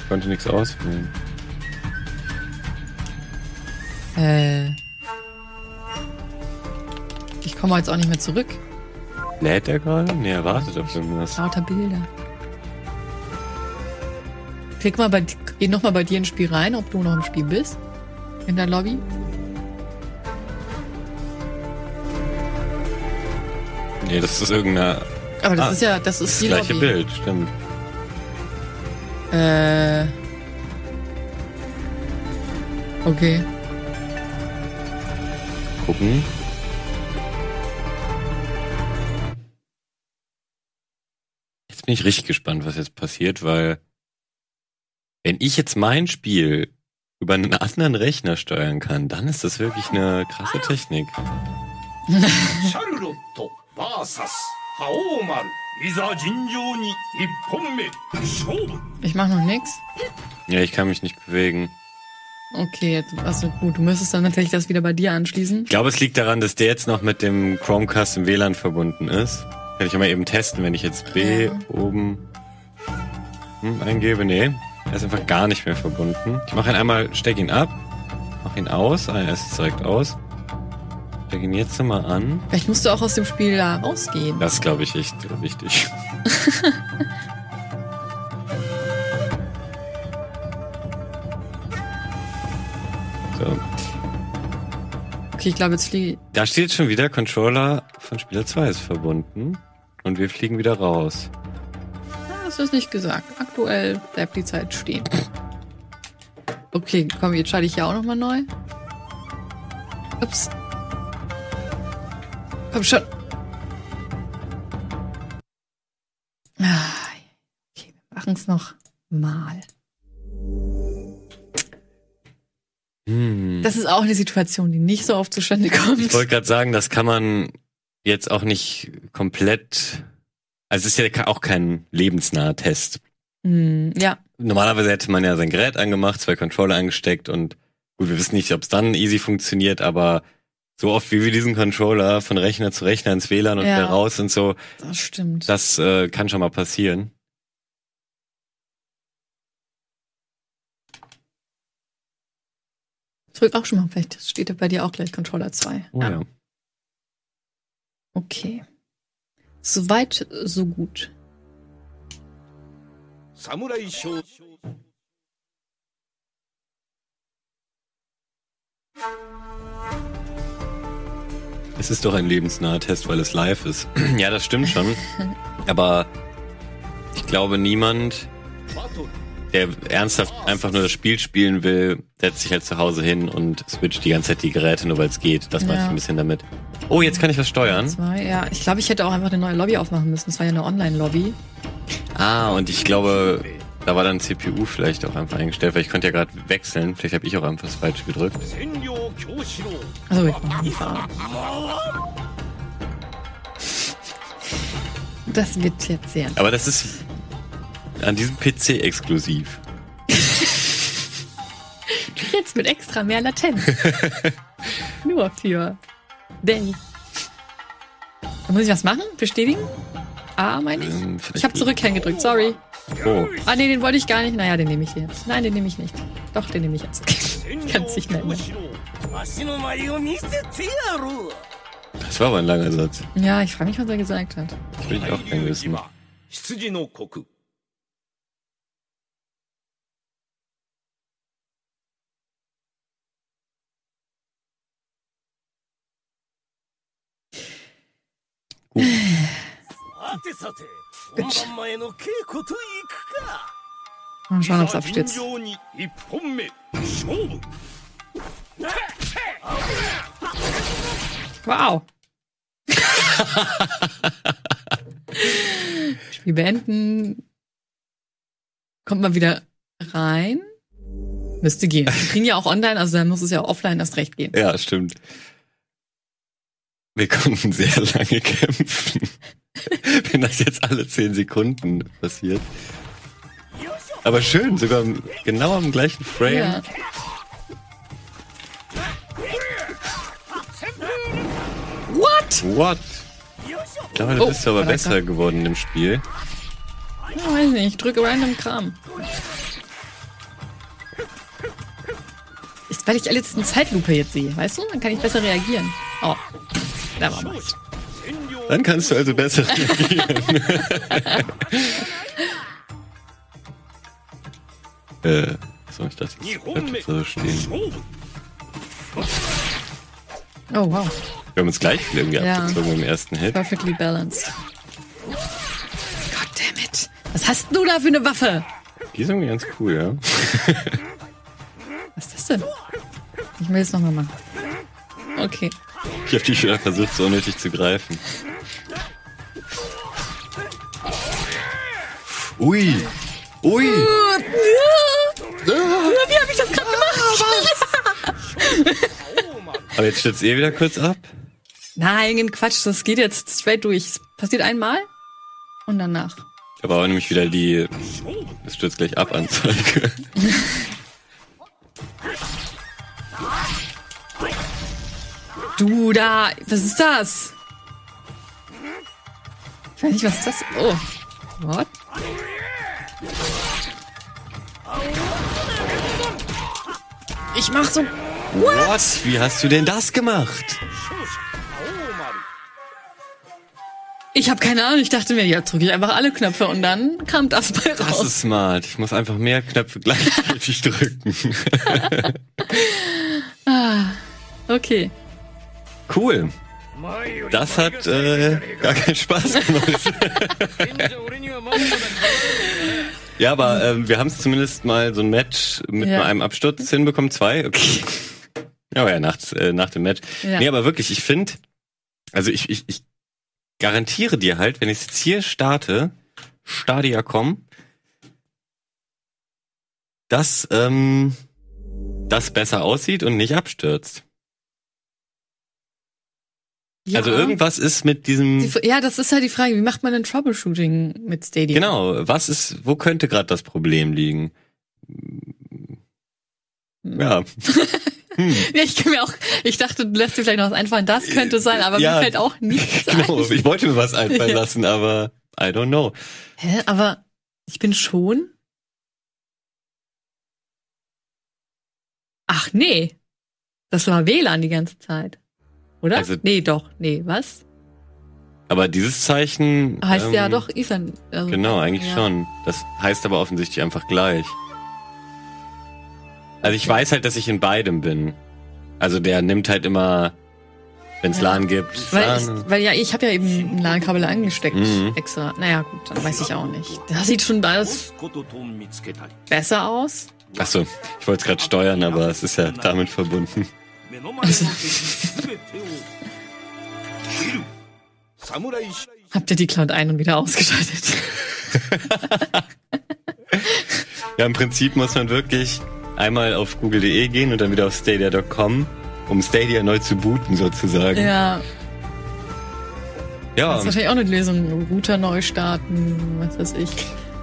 Ich konnte nichts auswählen. Äh. Ich komme jetzt auch nicht mehr zurück. Lädt er gerade? Nee, er wartet auf irgendwas. Lauter Bilder. Klick mal bei, geh noch mal bei dir ins Spiel rein, ob du noch im Spiel bist. In der Lobby. Nee, das ist irgendeine. Aber das Ah, ist ja, das ist Das die gleiche Lobby. Bild, stimmt. Äh. Okay. Gucken. Jetzt bin ich richtig gespannt, was jetzt passiert, weil wenn ich jetzt mein Spiel über einen anderen Rechner steuern kann, dann ist das wirklich eine krasse Technik. Ich mach noch nichts. Ja, ich kann mich nicht bewegen. Okay, also gut, du müsstest dann natürlich das wieder bei dir anschließen. Ich glaube, es liegt daran, dass der jetzt noch mit dem Chromecast im WLAN verbunden ist. Kann ich ja mal eben testen, wenn ich jetzt B ja. oben hm, eingebe. Nee, er ist einfach gar nicht mehr verbunden. Ich mache ihn einmal, steck ihn ab, mach ihn aus. Ah, er ist direkt aus. Steck ihn jetzt mal an. Vielleicht musst du auch aus dem Spiel da rausgehen. Das glaube ich, echt wichtig. <laughs> so. Okay, ich glaube, jetzt fliege Da steht schon wieder, Controller von Spieler 2 ist verbunden. Und wir fliegen wieder raus. Ah, Das ist nicht gesagt. Aktuell bleibt die Zeit stehen. Okay, komm, jetzt schalte ich hier auch nochmal neu. Ups. Komm schon. Ah, Okay, wir machen es noch mal. Hm. Das ist auch eine Situation, die nicht so oft zustande kommt. Ich wollte gerade sagen, das kann man jetzt auch nicht komplett. Also es ist ja auch kein lebensnaher Test. Hm, ja, Normalerweise hätte man ja sein Gerät angemacht, zwei Controller angesteckt und gut, wir wissen nicht, ob es dann easy funktioniert, aber so oft wie wir diesen Controller von Rechner zu Rechner ins WLAN und Ja. wieder raus und so, das stimmt. das äh, kann schon mal passieren. Drück auch schon mal, vielleicht steht da bei dir auch gleich Controller 2. Oh ja. Okay. Soweit, so gut. 侍将 es ist doch ein lebensnaher Test, weil es live ist. <clears throat> ja, das stimmt schon. <laughs> Aber ich glaube, niemand, der ernsthaft einfach nur das Spiel spielen will, setzt sich halt zu Hause hin und switcht die ganze Zeit die Geräte, nur weil es geht. Das ja. meine ich ein bisschen damit. Oh, jetzt kann ich was steuern. Zwei, ja, ich glaube, ich hätte auch einfach eine neue Lobby aufmachen müssen. Das war ja eine Online-Lobby. Ah, und ich glaube, da war dann CPU vielleicht auch einfach eingestellt, weil ich konnte ja gerade wechseln. Vielleicht habe ich auch einfach das falsche gedrückt. Also ich. Das wird jetzt sehr. Aber das ist an diesem PC exklusiv. <laughs> jetzt mit extra mehr Latenz. <laughs> Nur für Danny. Muss ich was machen? Bestätigen? Ah, meine ich. Ähm, ich habe zurückkehren gedrückt, sorry. Oh. Ah, nee, den wollte ich gar nicht. Naja, den nehme ich jetzt. Nein, den nehme ich nicht. Doch, den nehme ich jetzt. <laughs> Ganz nicht mehr. Das war aber ein langer Satz. Ja, ich frage mich, was er gesagt hat. Ich will auch gerne wissen. <sighs> Gut. Äh. Bitch. Mal schauen, ob es abstürzt. Wow. <laughs> Spiel beenden. Kommt mal wieder rein. Müsste gehen. Wir kriegen ja auch online, also dann muss es ja offline erst recht gehen. Ja, stimmt. Wir konnten sehr lange kämpfen. <laughs> Wenn das jetzt alle zehn Sekunden passiert. Aber schön, sogar genau am gleichen Frame. Ja. What? What? Ich glaube, du Oh, bist aber besser grad- geworden im Spiel. Ja, weiß nicht, ich drücke random Kram. Ist, weil ich jetzt eine Zeitlupe jetzt sehe, weißt du? Dann kann ich besser reagieren. Oh, da war was. Dann kannst du also besser reagieren. <laughs> äh, soll ich das jetzt so stehen? Oh, wow. Wir haben uns gleich viel irgendwie ja. abgezogen im ersten Hit. Perfectly balanced. Goddammit. Was hast du da für eine Waffe? Die ist irgendwie ganz cool, ja. Was ist das denn? Ich will es nochmal machen. Okay. Ich habe die schon versucht, so unnötig zu greifen. Ui! Ui! Wie habe ich das gerade gemacht? Aber jetzt stürzt eh wieder kurz ab. Nein, Quatsch, das geht jetzt straight durch. Es passiert einmal und danach. Aber auch nämlich wieder die, es stürzt gleich ab Anzeige. <laughs> Du da, was ist das? Ich weiß nicht, was ist das? Oh. What? Ich mach so. What? Wie hast du denn das gemacht? Ich habe keine Ahnung. Ich dachte mir, ja, drücke ich einfach alle Knöpfe und dann kam das bei Das raus. ist smart. Ich muss einfach mehr Knöpfe gleichzeitig <laughs> drücken. <laughs> Okay. Cool. Das hat äh, gar keinen Spaß gemacht. ja, aber ähm, wir haben es zumindest mal so ein Match mit Ja. einem Absturz hinbekommen. Zwei, okay. Ja, aber ja, nach, äh, nach dem Match. Ja. Nee, aber wirklich, ich finde, also ich, ich, ich garantiere dir halt, wenn ich jetzt hier starte, Stadia.com, dass ähm, das besser aussieht und nicht abstürzt. Ja. Also irgendwas ist mit diesem Die, ja, das ist halt die Frage, wie macht man denn Troubleshooting mit Stadia? Genau, was ist, wo könnte gerade das Problem liegen? Ja, <laughs> Ja, ich kann mir auch, ich dachte, du lässt dir vielleicht noch was einfallen, das könnte sein, aber Ja, mir fällt auch nichts <laughs> genau. ein. Ich wollte mir was einfallen <laughs> Ja. lassen, aber I don't know. Hä, aber ich bin schon. Ach nee. Das war WLAN die ganze Zeit. Oder? Also, nee, doch. Nee, was? Aber dieses Zeichen. Heißt ähm, ja doch Ethan. Also, genau, eigentlich ja. schon. Das heißt aber offensichtlich einfach gleich. Also ich weiß halt, dass ich in beidem bin. Also der nimmt halt immer, wenn es ja. LAN gibt. Weil, LAN. Ich, weil ja, ich habe ja eben ein LAN-Kabel angesteckt mhm. extra. Naja gut, dann weiß ich auch nicht. Das sieht schon alles besser aus. Achso, ich wollte es gerade steuern, aber es ist ja damit verbunden. 目の前の敵全てを切る侍し Habt ihr die Cloud ein und wieder ausgeschaltet? <laughs> Ja, im Prinzip muss man wirklich einmal auf google.de gehen und dann wieder auf stadia.com, um Stadia neu zu booten sozusagen. ja, Ja, das ist wahrscheinlich auch eine Lösung. Router neu starten, was weiß ich.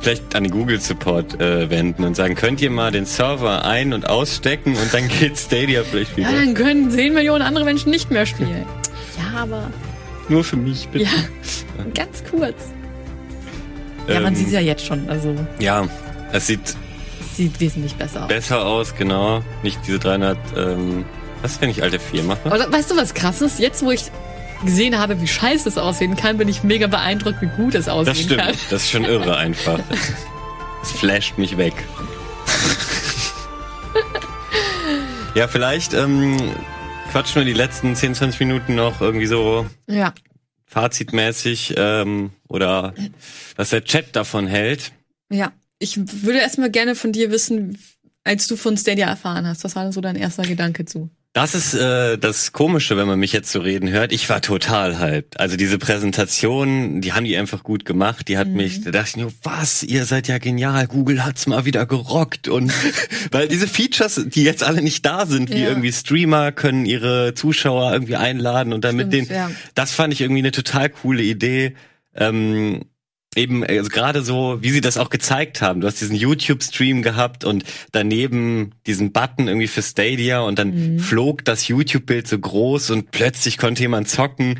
vielleicht an den Google Support äh, wenden und sagen, könnt ihr mal den Server ein- und ausstecken und dann geht Stadia vielleicht Ja, wieder. dann können 10 Millionen andere Menschen nicht mehr spielen. <laughs> Ja, aber Nur für mich, bitte. ja, ganz kurz. Ja, man Ähm, sieht es ja jetzt schon. Also Ja, es sieht es sieht wesentlich besser aus. besser aus, genau. Nicht diese 300, ähm, was ist, wenn ich alte 4 mache? Aber weißt du, was krass ist? Jetzt, wo ich gesehen habe, wie scheiße es aussehen kann, bin ich mega beeindruckt, wie gut es aussehen Das stimmt, kann. das ist schon irre einfach. <laughs> Es flasht mich weg. ja, vielleicht ähm, quatschen wir die letzten 10, 20 Minuten noch irgendwie so Ja. fazitmäßig ähm, oder was der Chat davon hält. Ja. Ich würde erstmal gerne von dir wissen, als du von Stadia erfahren hast, was war denn so dein erster Gedanke zu? Das ist äh, das Komische, wenn man mich jetzt so reden hört. Ich war total hyped. Also diese Präsentation, die haben die einfach gut gemacht. Die hat mich, da dachte ich nur, was, ihr seid ja genial. Google hat's mal wieder gerockt. Und <laughs> weil diese Features, die jetzt alle nicht da sind, wie Ja. irgendwie Streamer können ihre Zuschauer irgendwie einladen und dann mit Stimmt, denen, ja. das fand ich irgendwie eine total coole Idee. Ähm, eben also gerade so, wie sie das auch gezeigt haben. Du hast diesen YouTube-Stream gehabt und daneben diesen Button irgendwie für Stadia und dann Mhm. flog das YouTube-Bild so groß und plötzlich konnte jemand zocken.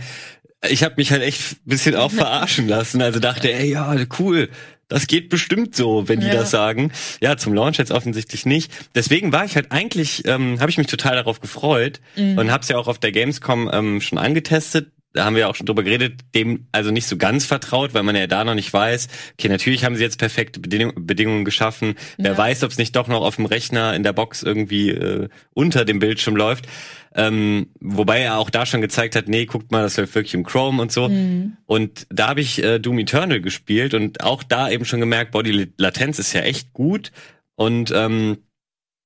Ich habe mich halt echt ein bisschen auch <laughs> verarschen lassen. Also dachte, ey, ja, cool. Das geht bestimmt so, wenn die Ja. das sagen. Ja, zum Launch jetzt offensichtlich nicht. Deswegen war ich halt eigentlich, ähm, habe ich mich total darauf gefreut Mhm. und habe es ja auch auf der Gamescom ähm, schon angetestet da haben wir auch schon drüber geredet, dem also nicht so ganz vertraut, weil man ja da noch nicht weiß, okay, natürlich haben sie jetzt perfekte Bedingung, Bedingungen geschaffen. Wer Ja. weiß, ob es nicht doch noch auf dem Rechner in der Box irgendwie äh, unter dem Bildschirm läuft. Ähm, wobei er auch da schon gezeigt hat, nee, guckt mal, das läuft wirklich im Chrome und so. Mhm. Und da habe ich äh, Doom Eternal gespielt und auch da eben schon gemerkt, boah, die Latenz ist ja echt gut. Und ähm,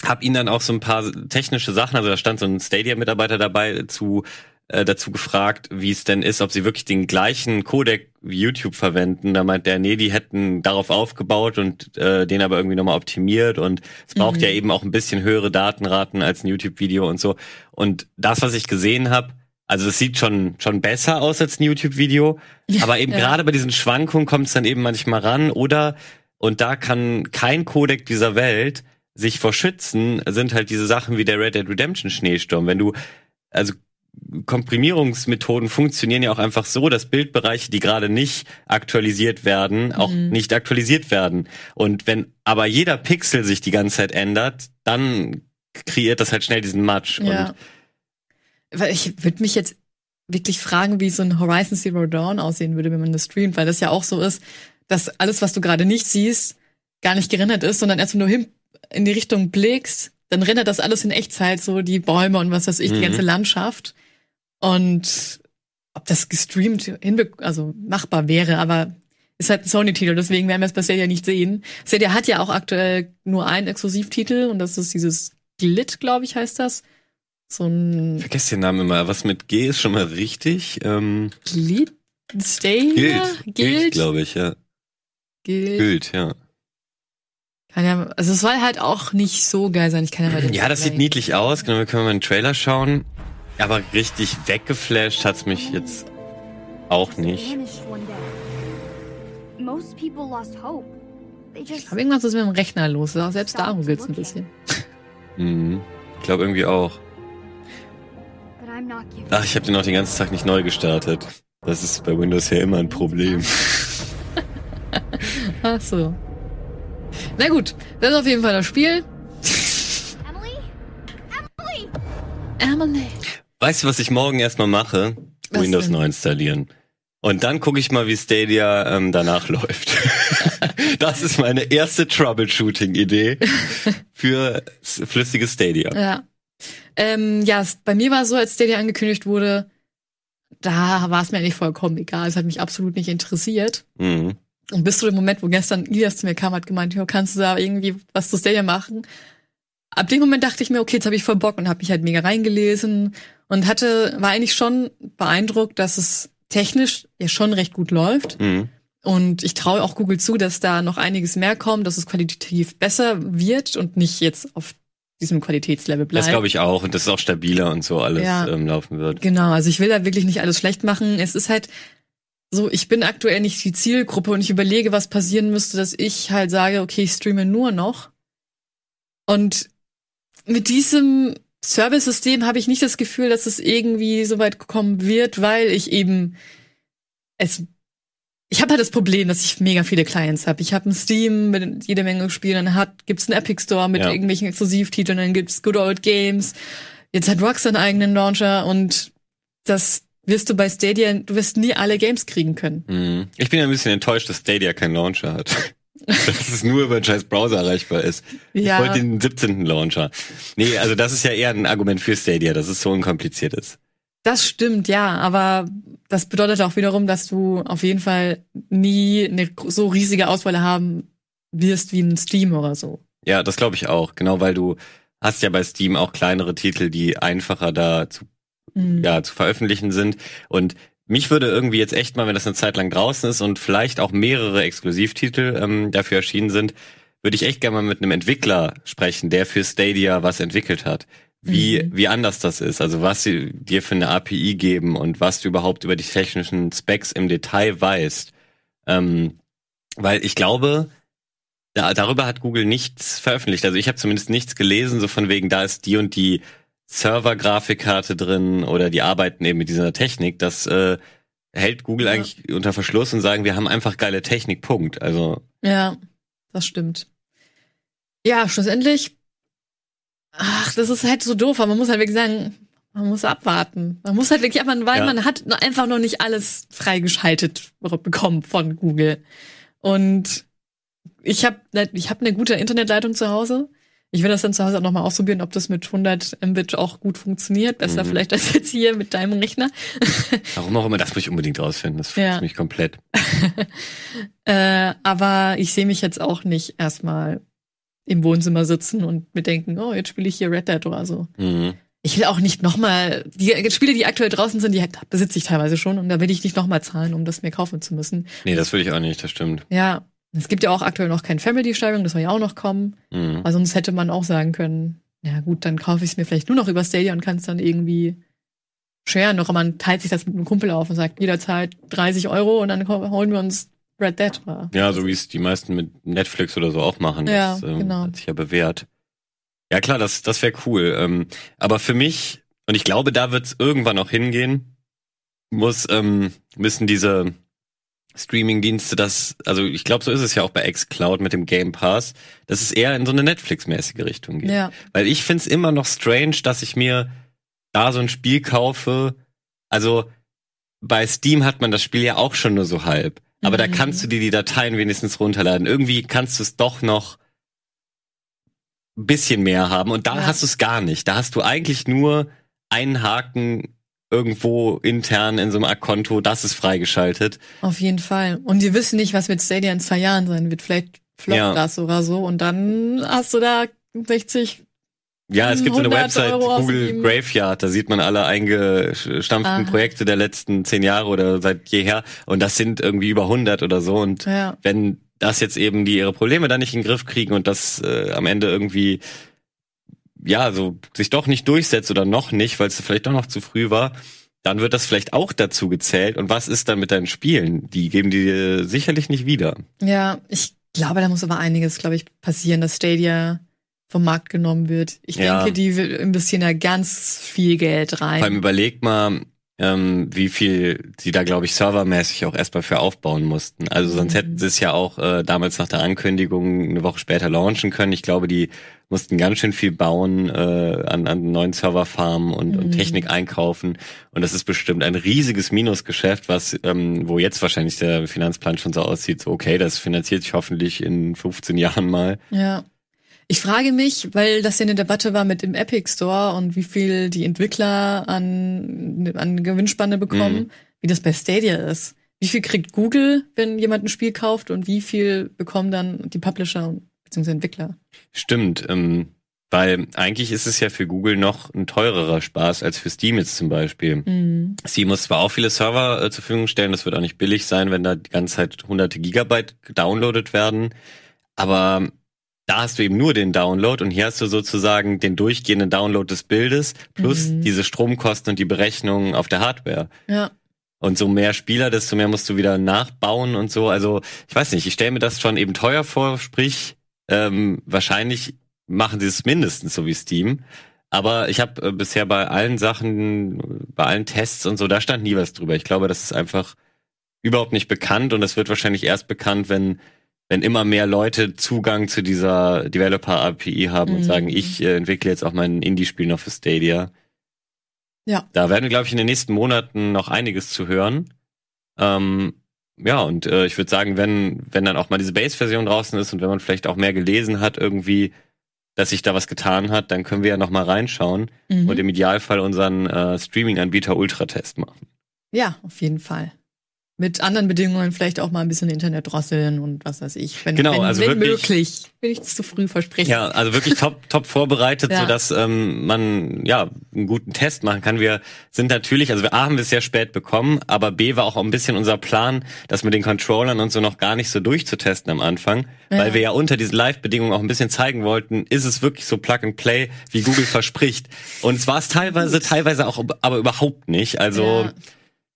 hab ihn dann auch so ein paar technische Sachen, also da stand so ein Stadia-Mitarbeiter dabei, zu äh, dazu gefragt, wie es denn ist, ob sie wirklich den gleichen Codec wie YouTube verwenden. Da meint der, nee, die hätten darauf aufgebaut und äh, den aber irgendwie nochmal optimiert und es braucht ja eben auch ein bisschen höhere Datenraten als ein YouTube-Video und so. Und das, was ich gesehen habe, also es sieht schon schon besser aus als ein YouTube-Video, aber eben ja. gerade bei diesen Schwankungen kommt es dann eben manchmal ran oder und da kann kein Codec dieser Welt sich vor schützen, sind halt diese Sachen wie der Red Dead Redemption Schneesturm. Wenn du also Komprimierungsmethoden funktionieren ja auch einfach so, dass Bildbereiche, die gerade nicht aktualisiert werden, auch Mhm. nicht aktualisiert werden. Und wenn aber jeder Pixel sich die ganze Zeit ändert, dann kreiert das halt schnell diesen Matsch. Ja. Und ich würde mich jetzt wirklich fragen, wie so ein Horizon Zero Dawn aussehen würde, wenn man das streamt, weil das ja auch so ist, dass alles, was du gerade nicht siehst, gar nicht gerendert ist, sondern erst wenn du hin in die Richtung blickst, dann rendert das alles in Echtzeit, so die Bäume und was weiß ich, die Mhm. ganze Landschaft. Und ob das gestreamt also machbar wäre, aber ist halt ein Sony-Titel, deswegen werden wir es bei Stadia nicht sehen. Stadia hat ja auch aktuell nur einen Exklusivtitel und das ist dieses Glit, glaube ich, heißt das. So ein vergesst den Namen immer. Was mit G ist schon mal richtig. Ähm, Glit? Stadia? Gilt. Gilt, Gilt? glaube ich, ja. Gilt. Gilt, ja. Kann ja, also es soll halt auch nicht so geil sein. Ich kann ja mal den Ja, das sieht niedlich aus. Genau, wir können mal einen Trailer schauen. Aber richtig weggeflasht hat's mich jetzt auch nicht. Aber irgendwas ist mit dem Rechner los. Auch selbst da ruckelt's ein bisschen. Mhm. Ich glaube irgendwie auch. Ach, ich habe den auch den ganzen Tag nicht neu gestartet. Das ist bei Windows ja immer ein Problem. Ach so. Na gut, das ist auf jeden Fall das Spiel. Emily? Emily! Emily. Weißt du, was ich morgen erstmal mache? Was Windows denn? neu installieren. Und dann gucke ich mal, wie Stadia ähm, danach läuft. <laughs> das ist meine erste Troubleshooting-Idee <laughs> für flüssiges Stadia. Ja. Ähm, ja, bei mir war es so, als Stadia angekündigt wurde, da war es mir eigentlich vollkommen egal. Es hat mich absolut nicht interessiert. Mhm. Und bis zu dem Moment, wo gestern Ilias zu mir kam, hat gemeint, kannst du da irgendwie was zu Stadia machen? Ab dem Moment dachte ich mir, okay, jetzt habe ich voll Bock und habe mich halt mega reingelesen und hatte, war eigentlich schon beeindruckt, dass es technisch ja schon recht gut läuft. Mhm. Und ich traue auch Google zu, dass da noch einiges mehr kommt, dass es qualitativ besser wird und nicht jetzt auf diesem Qualitätslevel bleibt. Das glaube ich auch und dass es auch stabiler und so alles Ja. ähm, laufen wird. Genau, also ich will da wirklich nicht alles schlecht machen. Es ist halt so, ich bin aktuell nicht die Zielgruppe und ich überlege, was passieren müsste, dass ich halt sage, okay, ich streame nur noch. Und mit diesem Service-System habe ich nicht das Gefühl, dass es irgendwie so weit kommen wird, weil ich eben es ich habe halt das Problem, dass ich mega viele Clients habe. Ich habe ein Steam mit jede Menge Spielen, dann hat gibt's einen Epic Store mit Ja. irgendwelchen Exklusivtiteln, dann gibt's Good Old Games. Jetzt hat Rockstar einen eigenen Launcher und das wirst du bei Stadia, du wirst nie alle Games kriegen können. Mhm. Ich bin ja ein bisschen enttäuscht, dass Stadia keinen Launcher hat. <laughs> dass es nur über den scheiß Browser erreichbar ist. Ich Ja. wollte den 17. Launcher. Nee, also das ist ja eher ein Argument für Stadia, dass es so unkompliziert ist. Das stimmt, ja, aber das bedeutet auch wiederum, dass du auf jeden Fall nie eine so riesige Auswahl haben wirst wie ein Steam oder so. Ja, das glaube ich auch. Genau, weil du hast ja bei Steam auch kleinere Titel, die einfacher da zu, Mhm. ja, zu veröffentlichen sind. Und mich würde irgendwie jetzt echt mal, wenn das eine Zeit lang draußen ist und vielleicht auch mehrere Exklusivtitel ähm, dafür erschienen sind, würde ich echt gerne mal mit einem Entwickler sprechen, der für Stadia was entwickelt hat. Wie, wie anders das ist, also was sie dir für eine API geben und was du überhaupt über die technischen Specs im Detail weißt. Ähm, weil ich glaube, da, darüber hat Google nichts veröffentlicht. Also ich habe zumindest nichts gelesen, so von wegen, da ist die und die Server-Grafikkarte drin oder die arbeiten eben mit dieser Technik. Das äh, hält Google Ja. eigentlich unter Verschluss und sagen, wir haben einfach geile Technik, Punkt. Also Ja, das stimmt. Ja, schlussendlich, ach, das ist halt so doof, aber man muss halt wirklich sagen, man muss abwarten. Man muss halt wirklich abwarten, weil Ja. man hat einfach noch nicht alles freigeschaltet bekommen von Google. Und ich habe ich hab eine gute Internetleitung zu Hause. Ich will das dann zu Hause auch nochmal ausprobieren, ob das mit 100 Mbit auch gut funktioniert. Besser Mhm. vielleicht als jetzt hier mit deinem Rechner. <laughs> warum auch immer, das muss ich unbedingt rausfinden. Das freut Ja. mich komplett. <laughs> Äh, aber ich sehe mich jetzt auch nicht erstmal im Wohnzimmer sitzen und mir denken, oh, jetzt spiele ich hier Red Dead oder so. Mhm. Ich will auch nicht nochmal, die Spiele, die aktuell draußen sind, die besitze ich teilweise schon und da will ich nicht nochmal zahlen, um das mir kaufen zu müssen. Nee, das würde ich auch nicht, das stimmt. Ja, es gibt ja auch aktuell noch kein Family-Sharing, das soll ja auch noch kommen. Mhm. Weil sonst hätte man auch sagen können, ja gut, dann kaufe ich es mir vielleicht nur noch über Stadia und kann es dann irgendwie sharen. Oder man teilt sich das mit einem Kumpel auf und sagt jederzeit 30 Euro und dann holen wir uns Red Dead. Oder Ja, so wie es die meisten mit Netflix oder so auch machen. Ja, das ähm, genau. hat sich ja bewährt. Ja klar, das, das wäre cool. Ähm, aber für mich, und ich glaube, da wird es irgendwann auch hingehen, muss, ähm, müssen diese Streaming-Dienste das, also ich glaube, so ist es ja auch bei xCloud mit dem Game Pass, dass es eher in so eine Netflix-mäßige Richtung geht. Ja. Weil ich find's immer noch strange, dass ich mir da so ein Spiel kaufe. Also bei Steam hat man das Spiel ja auch schon nur so halb. Aber da Mhm. kannst du dir die Dateien wenigstens runterladen. Irgendwie kannst du es doch noch ein bisschen mehr haben. Und da Ja. hast du es gar nicht. Da hast du eigentlich nur einen Haken irgendwo intern in so einem Konto, das ist freigeschaltet. Auf jeden Fall. Und wir wissen nicht, was mit Stadia in zwei Jahren sein wird. Vielleicht floppt Ja. das oder so. Und dann hast du da 60. Ja, es gibt so eine 100 Website, Euro Google. Graveyard, da sieht man alle eingestampften Aha. Projekte der letzten zehn Jahre oder seit jeher. Und das sind irgendwie über 100 oder so. Und Ja. wenn das jetzt eben die ihre Probleme da nicht in den Griff kriegen und das äh, am Ende irgendwie ja so sich doch nicht durchsetzt oder noch nicht, weil es vielleicht doch noch zu früh war, dann wird das vielleicht auch dazu gezählt. Und was ist dann mit deinen Spielen? Die geben die dir sicherlich nicht wieder. Ja, ich glaube, da muss aber einiges, glaube ich, passieren, dass Stadia vom Markt genommen wird. Ich Ja. denke, die will- investieren da ganz viel Geld rein. Vor allem überleg mal, ähm, wie viel sie da, glaube ich, servermäßig auch erstmal für aufbauen mussten. Also sonst Mhm. hätten sie es ja auch äh, damals nach der Ankündigung eine Woche später launchen können. Ich glaube, die mussten ganz schön viel bauen äh, an, an neuen Serverfarmen und, und Mhm. Technik einkaufen. Und das ist bestimmt ein riesiges Minusgeschäft, was, ähm, wo jetzt wahrscheinlich der Finanzplan schon so aussieht, so okay, das finanziert sich hoffentlich in 15 Jahren mal. Ja. Ich frage mich, weil das ja eine Debatte war mit dem Epic Store und wie viel die Entwickler an, an Gewinnspanne bekommen, Mhm. wie das bei Stadia ist. Wie viel kriegt Google, wenn jemand ein Spiel kauft und wie viel bekommen dann die Publisher bzw. Entwickler? Stimmt, ähm, weil eigentlich ist es ja für Google noch ein teurerer Spaß als für Steam jetzt zum Beispiel. Mhm. Steam muss zwar auch viele Server äh, zur Verfügung stellen, das wird auch nicht billig sein, wenn da die ganze Zeit hunderte Gigabyte gedownloadet werden, aber da hast du eben nur den Download und hier hast du sozusagen den durchgehenden Download des Bildes plus Mhm. diese Stromkosten und die Berechnungen auf der Hardware. Ja. Und so mehr Spieler, desto mehr musst du wieder nachbauen und so. Also ich weiß nicht, ich stelle mir das schon eben teuer vor, sprich ähm, wahrscheinlich machen sie es mindestens so wie Steam. Aber ich habe äh, bisher bei allen Sachen, bei allen Tests und so, da stand nie was drüber. Ich glaube, das ist einfach überhaupt nicht bekannt und das wird wahrscheinlich erst bekannt, wenn wenn immer mehr Leute Zugang zu dieser Developer API haben und Mhm. sagen, ich äh, entwickle jetzt auch mein Indie-Spiel noch für Stadia. Ja. Da werden wir, glaube ich, in den nächsten Monaten noch einiges zu hören. Ähm, ja, und äh, ich würde sagen, wenn, wenn dann auch mal diese Base-Version draußen ist und wenn man vielleicht auch mehr gelesen hat, irgendwie, dass sich da was getan hat, dann können wir ja noch mal reinschauen Mhm. und im Idealfall unseren äh, Streaming-Anbieter Ultratest machen. Ja, auf jeden Fall. Mit anderen Bedingungen vielleicht auch mal ein bisschen Internet drosseln und was weiß ich. Wenn, Genau, wenn, also wenn wirklich- möglich. Will ich zu früh versprechen. Ja, also wirklich top, top vorbereitet, Ja. so dass ähm, man ja einen guten Test machen kann. Wir sind natürlich, also wir A haben wir es sehr spät bekommen, aber B war auch ein bisschen unser Plan, das mit den Controllern und so noch gar nicht so durchzutesten am Anfang, Ja. weil wir ja unter diesen Live-Bedingungen auch ein bisschen zeigen wollten, ist es wirklich so Plug and Play, wie Google verspricht. Und es war es teilweise, teilweise auch, aber überhaupt nicht. Also Ja.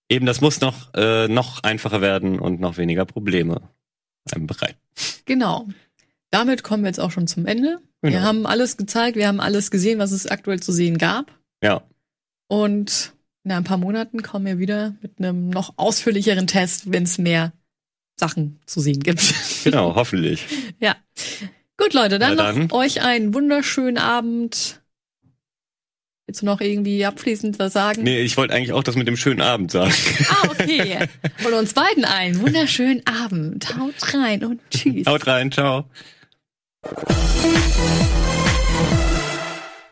Eben, das muss noch äh, noch einfacher werden und noch weniger Probleme einem bereiten. Genau. Damit kommen wir jetzt auch schon zum Ende. Wir Genau. haben alles gezeigt, wir haben alles gesehen, was es aktuell zu sehen gab. Ja. Und in ein paar Monaten kommen wir wieder mit einem noch ausführlicheren Test, wenn es mehr Sachen zu sehen gibt. <laughs> Genau, hoffentlich. ja. Gut, Leute, dann, dann. noch euch einen wunderschönen Abend. Willst du noch irgendwie abschließend was sagen? Nee, ich wollte eigentlich auch das mit dem schönen Abend sagen. Ah, okay. Und uns beiden einen wunderschönen Abend. Haut rein und tschüss. Haut rein, ciao.